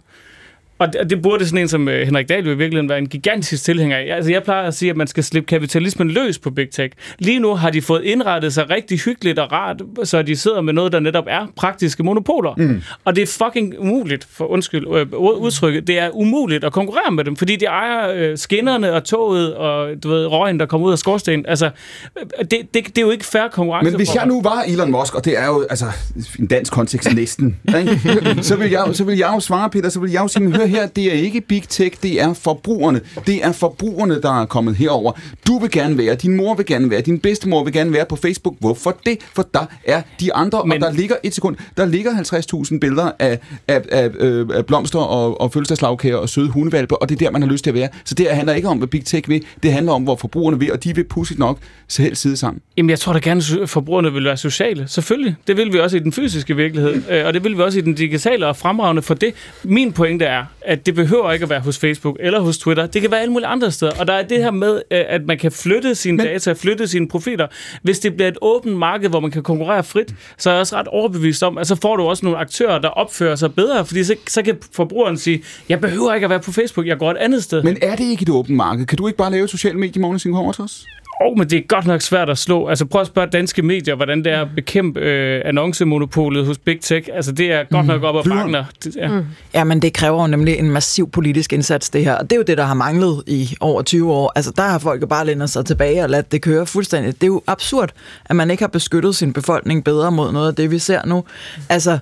og det, det burde sådan en som øh, Henrik Dahl jo i virkeligheden være en gigantisk tilhænger af. Altså, jeg plejer at sige, at man skal slippe kapitalismen løs på Big Tech. Lige nu har de fået indrettet sig rigtig hyggeligt og rart, så de sidder med noget, der netop er praktiske monopoler. Mm. Og det er fucking umuligt, for undskyld øh, udtrykket, det er umuligt at konkurrere med dem, fordi de ejer øh, skinnerne og toget og du ved, røgen, der kommer ud af skorstenen. Altså, øh, det, det, det er jo ikke fair konkurrence. Men hvis jeg nu var Elon Musk, og det er jo altså, en dansk kontekst næsten, ikke? så, vil jeg, så vil jeg jo svare, Peter, så vil jeg jo sige, hør her, det er ikke Big Tech, det er forbrugerne. Det er forbrugerne, der er kommet herover. Du vil gerne være, din mor vil gerne være, din bedstemor vil gerne være på Facebook. Hvorfor det? For der er de andre, Men... og der ligger et sekund, der ligger 50.000 billeder af, af, af, øh, af blomster og, og fødselsdagslagkager og søde hundevalpe, og det er der, man har lyst til at være. Så det handler ikke om, hvad Big Tech vil, det handler om, hvor forbrugerne vil, og de vil pudsigt nok selv sidde sammen. Jamen, jeg tror da gerne, at forbrugerne vil være sociale. Selvfølgelig. Det vil vi også i den fysiske virkelighed, øh, og det vil vi også i den digitale og fremragende for det. Min pointe er, at det behøver ikke at være hos Facebook eller hos Twitter. Det kan være alle mulige andre steder. Og der er det her med, øh, at man kan flytte sine Men... data, flytte sine profiler. Hvis det bliver et åbent marked, hvor man kan konkurrere frit, så er jeg også ret overbevist om, at så får du også nogle aktører, der opfører sig bedre, fordi så, så kan forbrugeren sige, jeg behøver ikke at være på Facebook, jeg går et andet sted. Men er det ikke et åbent marked? Kan du ikke bare lave et socialt medie, Mogens Ingehoff, os? Åh, oh, men det er godt nok svært at slå. Altså prøv at spørge danske medier, hvordan det er at bekæmpe øh, annoncemonopolet hos Big Tech. Altså det er godt nok op ad bakken. Ja. Mm. ja, men det kræver jo nemlig en massiv politisk indsats, det her. Og det er jo det, der har manglet i over 20 år. Altså der har folk jo bare lændet sig tilbage og ladet det køre fuldstændig. Det er jo absurd, at man ikke har beskyttet sin befolkning bedre mod noget af det, vi ser nu. Altså,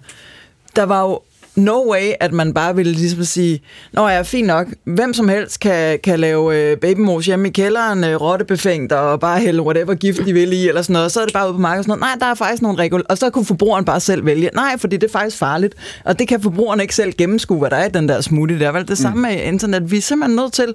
der var jo no way, at man bare ville ligesom sige, nå ja, fint nok, hvem som helst kan, kan lave øh, babymos hjemme i kælderen, øh, rottebefængt og bare hælde whatever gift de vil i, eller sådan noget, så er det bare ude på markedet sådan noget. Nej, der er faktisk nogle regler, og så kunne forbrugeren bare selv vælge. Nej, fordi det er faktisk farligt, og det kan forbrugeren ikke selv gennemskue, hvad der er i den der smoothie. Det er vel det samme mm. med internet. Vi er simpelthen nødt til,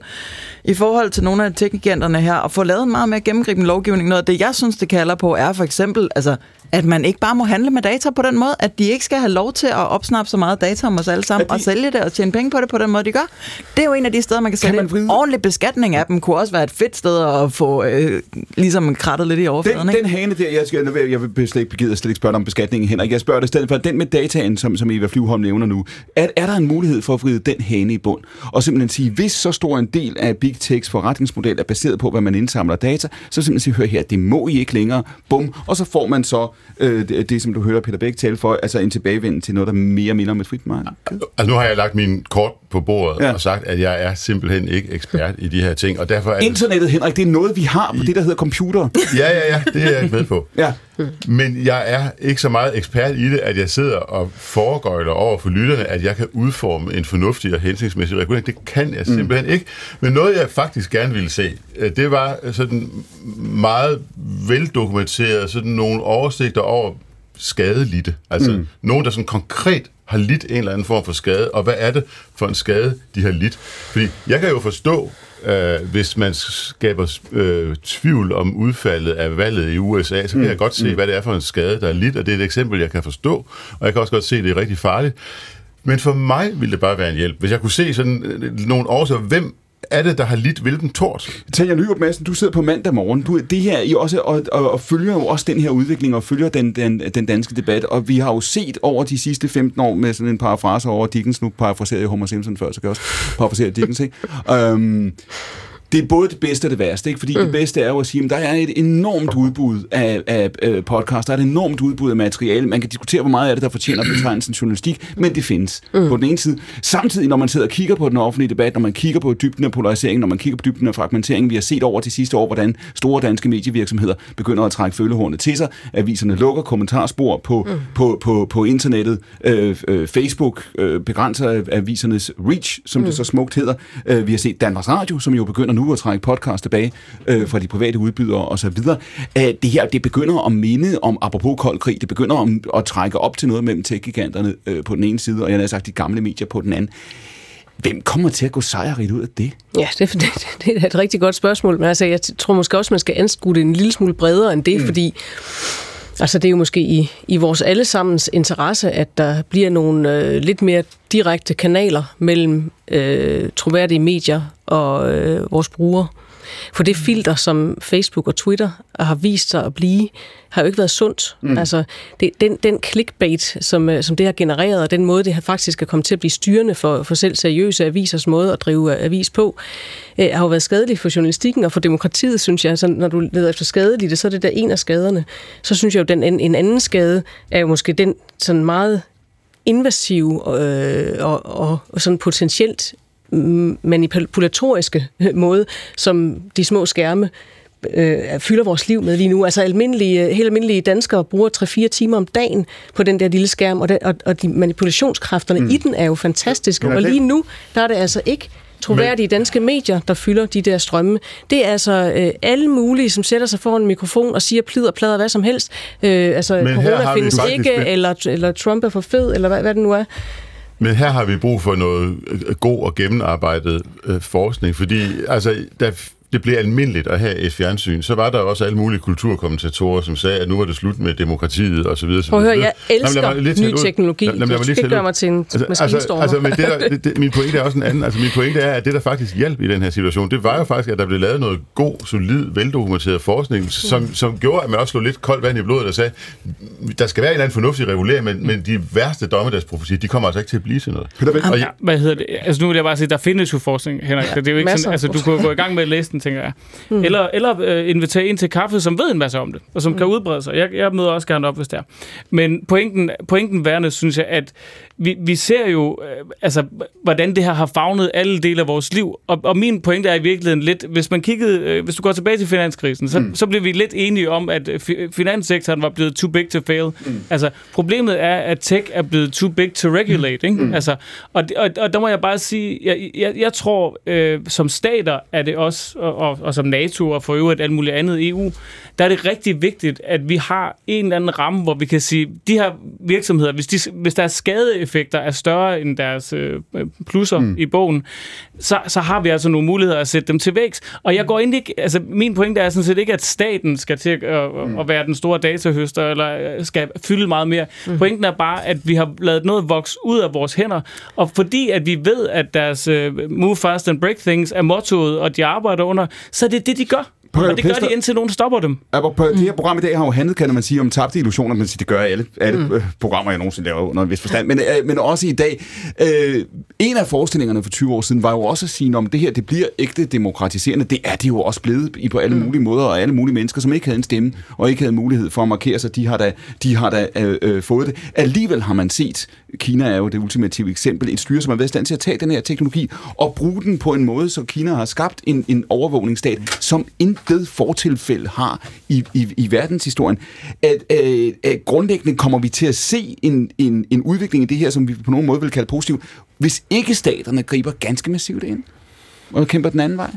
i forhold til nogle af teknikanterne her, at få lavet en meget mere gennemgribende lovgivning. Noget af det, jeg synes, det kalder på, er for eksempel, altså at man ikke bare må handle med data på den måde, at de ikke skal have lov til at opsnappe så meget data om os alle sammen, de... og sælge det og tjene penge på det på den måde, de gør. Det er jo en af de steder, man kan, kan sætte en ordentlig beskatning af dem, kunne også være et fedt sted at få øh, ligesom krattet lidt i overfladen. Den, ikke? den hane der, jeg, skal, jeg vil slet ikke begide slet ikke spørge om beskatningen, Henrik. Jeg spørger dig stedet for, den med dataen, som, som Eva Flyvholm nævner nu, er, er der en mulighed for at vride den hane i bund? Og simpelthen sige, hvis så stor en del af Big Techs forretningsmodel er baseret på, hvad man indsamler data, så simpelthen sige, hør her, det må I ikke længere, bum, og så får man så øh, det, det, som du hører Peter Bæk tale for, altså en tilbagevend til noget, der mere minder om et frit marked? Altså nu har jeg lagt min kort på bordet ja. og sagt, at jeg er simpelthen ikke ekspert i de her ting, og derfor er Internettet, Henrik, det er noget, vi har på det, der hedder computer. Ja, ja, ja, det er jeg med på. ja. Men jeg er ikke så meget ekspert i det, at jeg sidder og foregøjler over for lytterne, at jeg kan udforme en fornuftig og hensigtsmæssig regulering. Det kan jeg simpelthen mm. ikke. Men noget, jeg faktisk gerne ville se, øh, det var sådan meget veldokumenteret, sådan nogle oversigter over skadelidte. Altså mm. nogen, der sådan konkret har lidt en eller anden form for skade, og hvad er det for en skade, de har lidt? Fordi jeg kan jo forstå, øh, hvis man skaber øh, tvivl om udfaldet af valget i USA, så kan mm. jeg godt se, mm. hvad det er for en skade, der er lidt, og det er et eksempel, jeg kan forstå, og jeg kan også godt se, at det er rigtig farligt. Men for mig ville det bare være en hjælp. Hvis jeg kunne se sådan øh, nogle årsager, hvem er det, der har lidt hvilken tort? Tanja Lyrup Madsen, du sidder på mandag morgen. Du, det her I også, og, og, og, følger jo også den her udvikling, og følger den, den, den danske debat, og vi har jo set over de sidste 15 år med sådan en parafrase over Dickens, nu parafraserer jeg Homer Simpson før, så kan jeg også parafrasere Dickens, ikke? øhm, det er både det bedste og det værste, ikke? fordi mm. det bedste er jo at sige, at der er et enormt udbud af, af, af podcast, der er et enormt udbud af materiale. Man kan diskutere, hvor meget af det, der fortjener betegnelsen journalistik, men det findes mm. på den ene side. Samtidig, når man sidder og kigger på den offentlige debat, når man kigger på dybden af polarisering, når man kigger på dybden af fragmentering, vi har set over de sidste år, hvordan store danske medievirksomheder begynder at trække følehornet til sig. Aviserne lukker kommentarspor på, mm. på, på, på internettet. Øh, øh, Facebook øh, begrænser avisernes reach, som mm. det så smukt hedder. Øh, vi har set Danmarks Radio, som jo begynder nu at trække podcast tilbage øh, fra de private udbydere osv. Øh, det her, det begynder at minde om, apropos kold krig, det begynder om, at trække op til noget mellem tech-giganterne øh, på den ene side, og jeg har sagt de gamle medier på den anden. Hvem kommer til at gå sejrigt ud af det? Ja, det, det, det er et rigtig godt spørgsmål, men altså, jeg tror måske også, man skal anskue det en lille smule bredere end det, mm. fordi altså, det er jo måske i, i vores allesammens interesse, at der bliver nogle øh, lidt mere direkte kanaler mellem øh, troværdige medier og øh, vores brugere. For det filter, som Facebook og Twitter har vist sig at blive, har jo ikke været sundt. Mm. Altså, det, den, den clickbait, som, øh, som det har genereret, og den måde, det har faktisk er kommet til at blive styrende for, for selv seriøse avisers måde at drive avis på, øh, har jo været skadelig for journalistikken og for demokratiet, synes jeg. Så når du leder efter skadeligt, så er det der en af skaderne. Så synes jeg jo, den en, en anden skade er jo måske den sådan meget invasiv øh, og, og, og sådan potentielt manipulatoriske måde, som de små skærme øh, fylder vores liv med lige nu. Altså almindelige, helt almindelige danskere bruger 3-4 timer om dagen på den der lille skærm, og, det, og, og de manipulationskræfterne mm. i den er jo fantastiske. Og lige nu, der er det altså ikke troværdige danske medier, der fylder de der strømme. Det er altså øh, alle mulige, som sætter sig foran en mikrofon og siger plid og plader hvad som helst. Øh, altså, Men corona findes ikke, eller, eller Trump er for fed, eller hvad, hvad det nu er. Men her har vi brug for noget øh, øh, god og gennemarbejdet øh, forskning, fordi altså, der det blev almindeligt at have et fjernsyn, så var der også alle mulige kulturkommentatorer, som sagde, at nu var det slut med demokratiet og så videre. Prøv at høre, jeg elsker Jamen, ny teknologi. Lad, lad, lad du skal ikke gøre mig til en altså, altså. Altså, men det der, det, det, min pointe er også en anden. Altså, min pointe er, at det, der faktisk hjalp i den her situation, det var jo faktisk, at der blev lavet noget god, solid, veldokumenteret forskning, som, mm. som gjorde, at man også slog lidt koldt vand i blodet og sagde, der skal være en eller anden fornuftig regulering, men, men de værste dommedagsprofetier, de kommer altså ikke til at blive til noget. Og, ja, hvad hedder det? Altså, nu vil jeg bare sige, der findes jo forskning, Henrik. Ja, det er jo ikke sådan, altså, du kunne gå i gang med at læse den, tænker jeg. Mm. Eller, eller øh, invitere ind til kaffe, som ved en masse om det, og som mm. kan udbrede sig. Jeg, jeg møder også gerne op, hvis det er. Men pointen, pointen værende, synes jeg, at vi, vi ser jo, øh, altså, hvordan det her har fagnet alle dele af vores liv. Og, og min pointe er i virkeligheden lidt, hvis man kiggede, øh, hvis du går tilbage til finanskrisen, så, mm. så blev vi lidt enige om, at fi- finanssektoren var blevet too big to fail. Mm. Altså, problemet er, at tech er blevet too big to regulate. Ikke? Mm. Altså, og, og, og der må jeg bare sige, jeg, jeg, jeg tror, øh, som stater er det også, og, og, og som NATO og for øvrigt alt muligt andet EU, der er det rigtig vigtigt, at vi har en eller anden ramme, hvor vi kan sige, de her virksomheder, hvis, de, hvis deres skadeeffekter er større end deres øh, plusser mm. i bogen, så, så har vi altså nogle muligheder at sætte dem til vækst. Og jeg går ind ikke, altså min pointe er sådan set ikke, at staten skal til at, at, mm. at være den store datahøster, eller øh, skal fylde meget mere. Mm. Pointen er bare, at vi har lavet noget vokse ud af vores hænder, og fordi at vi ved, at deres uh, move fast and break things er mottoet, og de arbejder under, så er det det, de gør. På, og det gør de indtil nogen stopper dem. på, på mm. Det her program i dag har jo handlet, kan man sige, om tabte illusioner, men det gør alle, alle mm. programmer, jeg nogensinde laver under en vis forstand. Men, øh, men også i dag, øh, en af forestillingerne for 20 år siden var jo også at sige, om det her det bliver ægte demokratiserende. Det er det jo også blevet i på alle mm. mulige måder, og alle mulige mennesker, som ikke havde en stemme, og ikke havde mulighed for at markere sig, de har da, de har da øh, øh, fået det. Alligevel har man set, Kina er jo det ultimative eksempel, et styre, som har været i stand til at tage den her teknologi og bruge den på en måde, så Kina har skabt en, en overvågningsstat, som intet fortilfælde har i, i, i verdenshistorien. At, at, at grundlæggende kommer vi til at se en, en, en udvikling i det her, som vi på nogen måde vil kalde positiv, hvis ikke staterne griber ganske massivt ind og kæmper den anden vej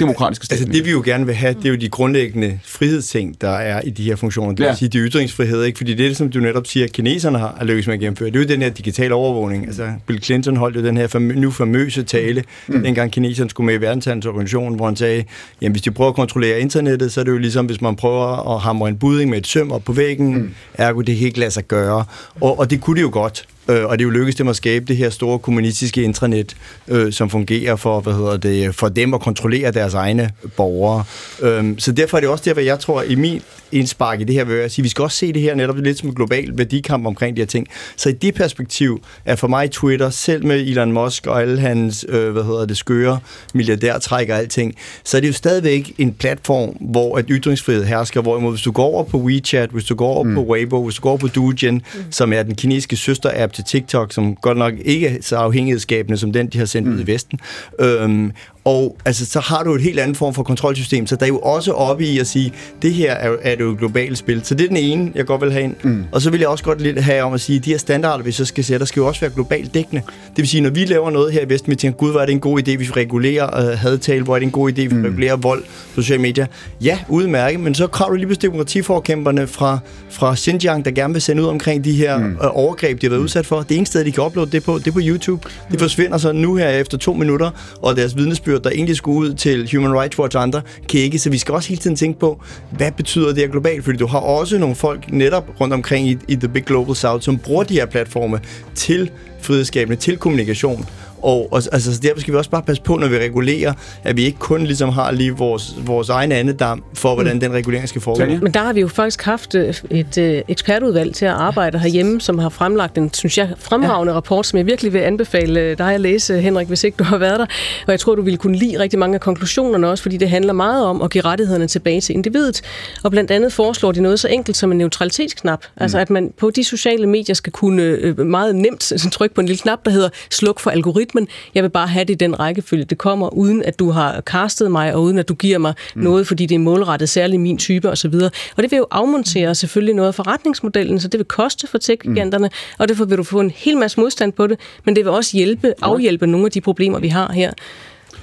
demokratiske stat. Altså det vi jo gerne vil have, det er jo de grundlæggende frihedsting, der er i de her funktioner. Det ja. vil sige, det er ytringsfrihed, ikke? Fordi det er som du netop siger, at kineserne har, har lykkes med at gennemføre. Det er jo den her digitale overvågning. Altså Bill Clinton holdt jo den her fam- nu famøse tale, mm. dengang kineserne skulle med i verdenshandelsorganisationen, hvor han sagde, jamen hvis de prøver at kontrollere internettet, så er det jo ligesom, hvis man prøver at hamre en budding med et søm op på væggen, mm. ergo det kan ikke lade sig gøre. Og, og det kunne det jo godt. Øh, og det er jo lykkedes dem at skabe det her store kommunistiske intranet, øh, som fungerer for, hvad hedder det, for dem at kontrollere deres egne borgere. Øh, så derfor er det også derfor, jeg tror, i min indspark i det her, vil jeg sige, vi skal også se det her netop lidt som en global værdikamp omkring de her ting. Så i det perspektiv er for mig Twitter, selv med Elon Musk og alle hans, øh, hvad hedder det, skøre milliardærtræk og alting, så er det jo stadigvæk en platform, hvor et ytringsfrihed hersker, hvorimod hvis du går over på WeChat, hvis du går over mm. på Weibo, hvis du går over på Douyin, mm. som er den kinesiske søster-app til TikTok, som godt nok ikke er så afhængighedsskabende som den, de har sendt mm. ud i Vesten, øhm, Og altså, så har du et helt andet form for kontrolsystem, så der er jo også oppe i at sige, det her er, er det jo et globalt spil. Så det er den ene, jeg godt vil have ind. Mm. Og så vil jeg også godt lidt have om at sige, de her standarder, vi så skal sætte, der skal jo også være globalt dækkende. Det vil sige, når vi laver noget her i Vesten, vi tænker, gud, hvor er det en god idé, vi regulerer øh, hadtale, hvor er det en god idé, vi mm. regulerer vold på sociale medier. Ja, udmærket, men så kommer du lige pludselig demokratiforkæmperne fra, fra Xinjiang, der gerne vil sende ud omkring de her mm. øh, overgreb, de har været udsat for. Det eneste sted, de kan uploade det på, det er på YouTube. Det forsvinder så nu her efter to minutter, og deres vidnesbyrd, der egentlig skulle ud til Human Rights Watch og andre, kan ikke. Så vi skal også hele tiden tænke på, hvad betyder det her globalt? Fordi du har også nogle folk netop rundt omkring i, i The Big Global South, som bruger de her platforme til frihedsskabende, til kommunikation. Og, og altså, så derfor skal vi også bare passe på, når vi regulerer, at vi ikke kun ligesom har lige vores, vores egen andedam for, hvordan Mm. den regulering skal foregå. Men der har vi jo faktisk haft øh, et øh, ekspertudvalg til at arbejde herhjemme, som har fremlagt en, synes jeg, fremragende ja. rapport, som jeg virkelig vil anbefale øh, dig at læse, Henrik, hvis ikke du har været der. Og jeg tror, du ville kunne lide rigtig mange af konklusionerne også, fordi det handler meget om at give rettighederne tilbage til individet. Og blandt andet foreslår de noget så enkelt som en neutralitetsknap. Mm. Altså at man på de sociale medier skal kunne meget nemt trykke på en lille knap, der hedder sluk for algoritmen. Jeg vil bare have det i den rækkefølge, det kommer, uden at du har castet mig, og uden at du giver mig mm. noget, fordi det er målrettet særligt min type osv. Og det vil jo afmontere selvfølgelig noget af forretningsmodellen, så det vil koste for tech-giganterne, mm. og derfor vil du få en hel masse modstand på det, men det vil også hjælpe, afhjælpe nogle af de problemer, vi har her.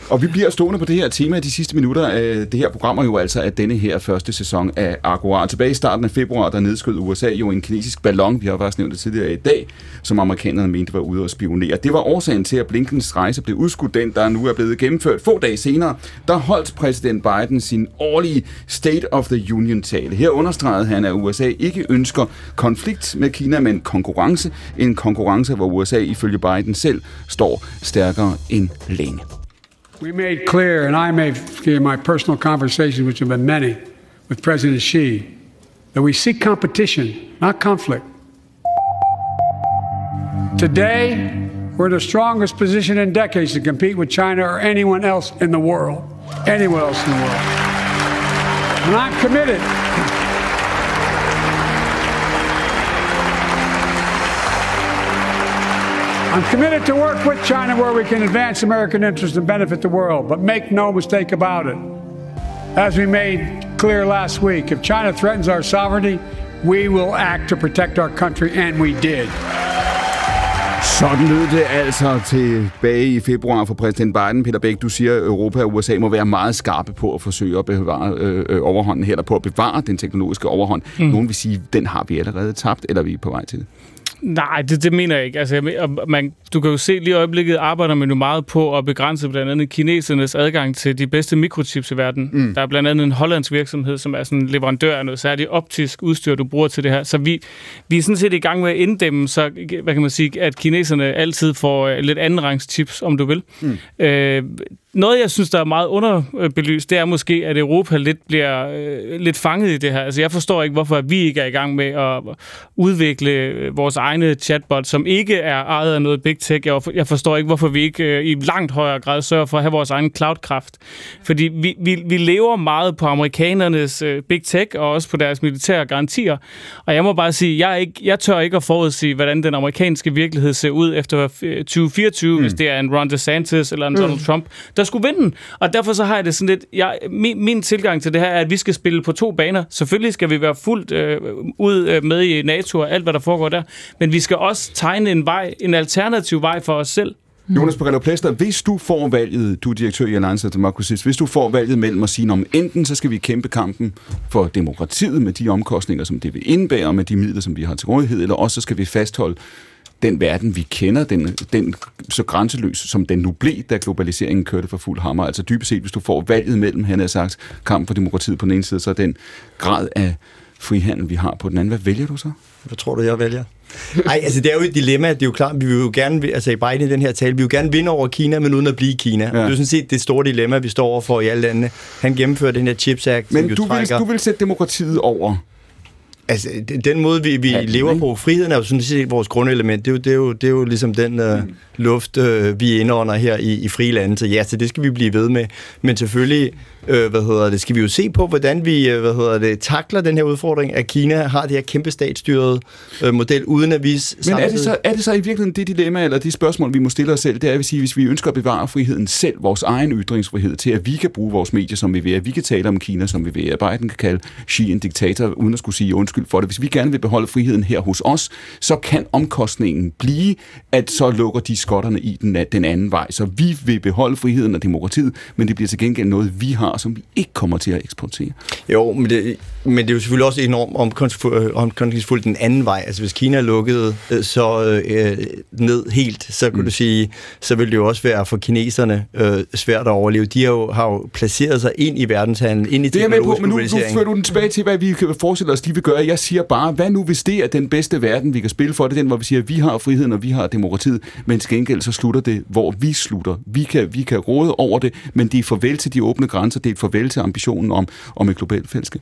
Og vi bliver stående på det her tema de sidste minutter. Øh, det her program er jo altså af denne her første sæson af Agora. Tilbage i starten af februar, der nedskød USA jo en kinesisk ballon, vi har faktisk nævnt det tidligere i dag, som amerikanerne mente var ude at spionere. Det var årsagen til, at Blinkens rejse blev udskudt, den der nu er blevet gennemført. Få dage senere, der holdt præsident Biden sin årlige State of the Union-tale. Her understregede han, at USA ikke ønsker konflikt med Kina, men konkurrence. En konkurrence, hvor USA ifølge Biden selv står stærkere end længe. We made clear, and I made in my personal conversations, which have been many, with President Xi, that we seek competition, not conflict. Today, we're in the strongest position in decades to compete with China or anyone else in the world. Anyone else in the world. And I'm committed. I'm committed to work with China where we can advance American interests and benefit the world. But make no mistake about it. As we made clear last week, if China threatens our sovereignty, we will act to protect our country, and we did. Sådan lød det altså tilbage i februar for præsident Biden. Peter Bæk, du siger, at Europa og USA må være meget skarpe på at forsøge at bevare øh, øh, overhånden her, eller på at bevare den teknologiske overhånd. Mm. Nogen vil sige, at den har vi allerede tabt, eller er vi på vej til det? Nej, det, det mener jeg ikke. Altså, jeg man, du kan jo se, lige i øjeblikket arbejder man jo meget på at begrænse blandt andet kinesernes adgang til de bedste mikrochips i verden. Mm. Der er blandt andet en hollandsk virksomhed, som er sådan en leverandør af noget særligt optisk udstyr, du bruger til det her. Så vi, vi er sådan set i gang med at inddæmme, så hvad kan man sige, at kineserne altid får øh, lidt anden rangs chips, om du vil. Mm. Øh, noget, jeg synes, der er meget underbelyst, det er måske, at Europa lidt bliver øh, lidt fanget i det her. Altså, jeg forstår ikke, hvorfor vi ikke er i gang med at udvikle øh, vores egne chatbot, som ikke er ejet af noget big tech. Jeg, jeg forstår ikke, hvorfor vi ikke øh, i langt højere grad sørger for at have vores egen cloud-kraft. Fordi vi, vi, vi lever meget på amerikanernes øh, big tech, og også på deres militære garantier. Og jeg må bare sige, jeg, er ikke, jeg tør ikke at forudsige, hvordan den amerikanske virkelighed ser ud efter øh, 2024, mm. hvis det er en Ron DeSantis eller en mm. Donald Trump, der skulle vinde den. Og derfor så har jeg det sådan lidt... Jeg, min, min tilgang til det her er, at vi skal spille på to baner. Selvfølgelig skal vi være fuldt øh, ud øh, med i NATO og alt, hvad der foregår der. Men vi skal også tegne en vej, en alternativ vej for os selv. Mm. Jonas Borello Plester, hvis du får valget, du er direktør i Alliance of Democracies, hvis du får valget mellem at sige, om enten så skal vi kæmpe kampen for demokratiet med de omkostninger, som det vil indbære, med de midler, som vi har til rådighed, eller også så skal vi fastholde den verden, vi kender, den, den så grænseløs, som den nu blev, da globaliseringen kørte for fuld hammer. Altså dybest set, hvis du får valget mellem, han har sagt, kampen for demokratiet på den ene side, så den grad af frihandel, vi har på den anden. Hvad vælger du så? Hvad tror du, jeg vælger? Nej, altså det er jo et dilemma. Det er jo klart, vi vil jo gerne, altså i Biden i den her tale, vi vil jo gerne vinde over Kina, men uden at blive Kina. Ja. Det er jo sådan set det store dilemma, vi står overfor i alle landene. Han gennemfører den her Chips Act, Men du vil, du vil sætte demokratiet over Altså, det- den måde, vi, vi lever på, friheden er jo sådan set vores grundelement. Det er jo, det er jo, det er jo ligesom den øh, Mm. luft, øh, vi indånder her i, i frie lande. Så ja, så det skal vi blive ved med. Men selvfølgelig, øh, hvad hedder det, skal vi jo se på, hvordan vi, øh, hvad hedder det, takler den her udfordring, at Kina har det her kæmpe statsstyrede øh, model, uden at vi Men er det, så, er det så i virkeligheden det dilemma, eller de spørgsmål, vi må stille os selv, det er, at vi siger, hvis vi ønsker at bevare friheden selv, vores egen ytringsfrihed, til at vi kan bruge vores medier, som vi vil, at vi kan tale om Kina, som vi vil, at Biden kan kalde Xi en diktator, uden at skulle sige undskyld for det. Hvis vi gerne vil beholde friheden her hos os, så kan omkostningen blive, at så lukker de skotterne i den, den anden vej. Så vi vil beholde friheden og demokratiet, men det bliver til gengæld noget, vi har, som vi ikke kommer til at eksportere. Jo, men det, men det er jo selvfølgelig også enormt omkostningsfuldt øh, omkostningsfuldt den anden vej. Altså hvis Kina lukkede øh, så øh, ned helt, så kunne mm. du sige, så ville det jo også være for kineserne øh, svært at overleve. De har jo, har jo placeret sig ind i verdenshandlen, ind i Det er med på, men nu, nu fører du den tilbage til, hvad vi kan forestille os, de vil gøre. Jeg siger bare, hvad nu hvis det er den bedste verden, vi kan spille for? Det er den, hvor vi siger, at vi har friheden, og vi har demokratiet, men til gengæld så slutter det, hvor vi slutter. Vi kan, vi kan råde over det, men det er farvel til de åbne grænser, det er et farvel til ambitionen om, om et globalt fællesskab.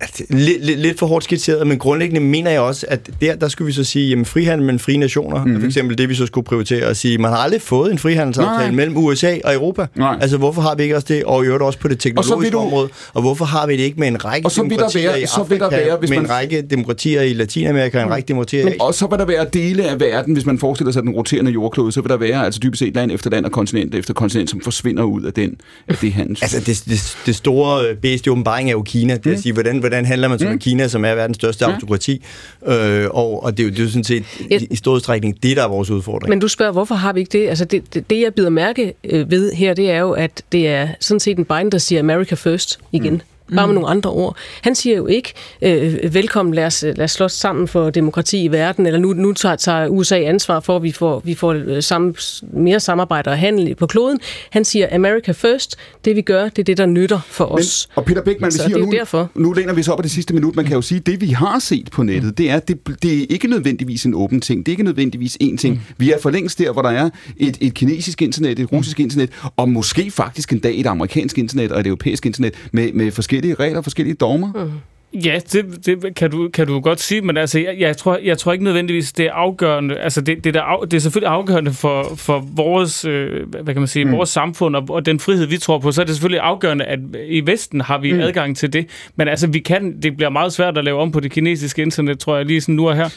Altså, lidt, lidt, lidt for hårdt skitseret, men grundlæggende mener jeg også, at der, der skulle vi så sige, jamen frihandel mellem frie nationer, mm-hmm. for eksempel det, vi så skulle prioritere at sige, man har aldrig fået en frihandelsaftale Nej. mellem USA og Europa. Nej. Altså, hvorfor har vi ikke også det, og i øvrigt også på det teknologiske du- område, og hvorfor har vi det ikke med en række Og så vil der demokratier være- i så vil der Afrika, være, hvis med en man- række demokratier i Latinamerika, og en række demokratier i Men, Asien? og så vil der være dele af verden, hvis man forestiller sig den roterende jordklode, så vil der være altså dybest set land efter land og kontinent efter kontinent, som forsvinder ud af, den, af det handels. Altså, det, det, det store bæst i åbenbaring er jo Kina. Det er at sige, hvordan, hvordan handler man som mm. Kina, som er verdens største Mm. autokrati? Øh, og, og det er jo, det er jo sådan set i, i stor udstrækning det, der er vores udfordring. Men du spørger, hvorfor har vi ikke det? Altså det, det, det jeg bider mærke øh, ved her, det er jo, at det er sådan set en Biden, der siger America first igen. Mm. Bare med nogle andre ord. Han siger jo ikke, øh, velkommen, lad os, lad os slås sammen for demokrati i verden, eller nu, nu tager, tager USA ansvar for, at vi får, vi får øh, sammen, mere samarbejde og handel på kloden. Han siger, America first, det vi gør, det er det, der nytter for os. Og Peter Beckmann, vi siger, er nu, derfor. nu læner vi så op af det sidste minut. Man kan jo sige, det vi har set på nettet, det er, det, det er ikke nødvendigvis en åben ting. Det er ikke nødvendigvis én ting. Vi er for længst der, hvor der er et, et kinesisk internet, et russisk internet, og måske faktisk en dag et amerikansk internet og et europæisk internet med, med forskellige regler, forskellige dogmer. Mm. Ja, det, det kan, du, kan du godt sige, men altså, jeg, jeg, tror, jeg tror ikke nødvendigvis, det er afgørende. Altså, det, det, er, af, det er selvfølgelig afgørende for, for vores, øh, hvad kan man sige, mm. vores samfund og, og den frihed, vi tror på. Så er det selvfølgelig afgørende, at i Vesten har vi mm. adgang til det. Men altså, vi kan, det bliver meget svært at lave om på det kinesiske internet, tror jeg, lige sådan nu og her.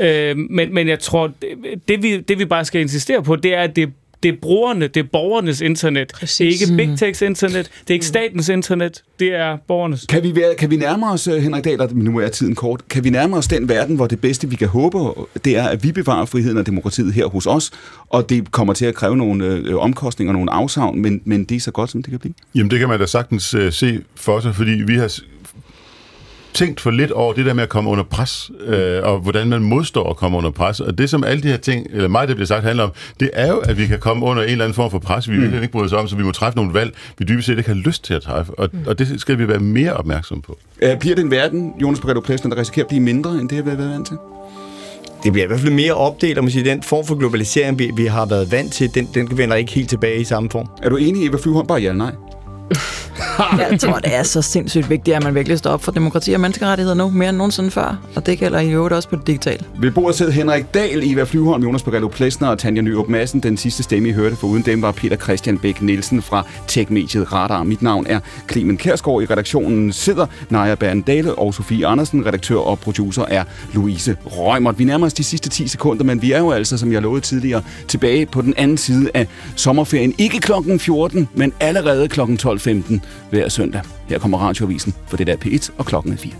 Øh, men, men jeg tror, det, det, vi, det vi bare skal insistere på, det er, at det det er brugerne, det er borgernes internet. Præcis. Det er ikke Big Techs internet, det er ikke statens internet, det er borgernes. Kan vi, være, kan vi nærme os, øh, Henrik Dahl, og nu er tiden kort, kan vi nærme os den verden, hvor det bedste, vi kan håbe, det er, at vi bevarer friheden og demokratiet her hos os, og det kommer til at kræve nogle øh, omkostninger, nogle afsavn, men, men det er så godt, som det kan blive? Jamen, det kan man da sagtens uh, se for sig, fordi vi har tænkt for lidt over det der med at komme under pres, øh, og hvordan man modstår at komme under pres. Og det, som alle de her ting, eller meget det bliver sagt, handler om, det er jo, at vi kan komme under en eller anden form for pres, vi mm. ikke bryder os om, så vi må træffe nogle valg, vi dybest set ikke har lyst til at træffe. Og, og det skal vi være mere opmærksom på. Øh, bliver det en verden, Jonas Pareto Plæsner, der risikerer at blive mindre, end det, vi har været vant til? det bliver i hvert fald mere opdelt, og man siger, den form for globalisering, vi, vi har været vant til, den, den vender ikke helt tilbage i samme form. Er du enig, Eva Flyvholm? Bare ja eller nej? Jeg tror, det er så sindssygt vigtigt, at man virkelig står op for demokrati og menneskerettigheder nu, mere end nogensinde før. Og det gælder i øvrigt også på det digitale. Ved bordet sidder Henrik Dahl, Eva Flyvholm, Jonas Pareto Plesner og Tanja Nyrup Madsen. Den sidste stemme, I hørte, for uden dem var Peter Christian Bæk Nielsen fra Tech-mediet Radar. Mit navn er Clemen Kærsgaard. I redaktionen sidder Naja Berndale og Sofie Andersen. Redaktør og producer er Louise Rømert. Vi nærmer os de sidste 10 sekunder, men vi er jo altså, som jeg lovede tidligere, tilbage på den anden side af sommerferien. Ikke klokken 14, men allerede klokken 12.15 hver søndag. Her kommer radioavisen for det der er P1, og klokken er 4.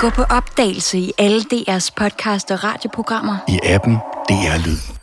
Gå på opdagelse i alle DR's podcast og radioprogrammer. I appen DR Lyd.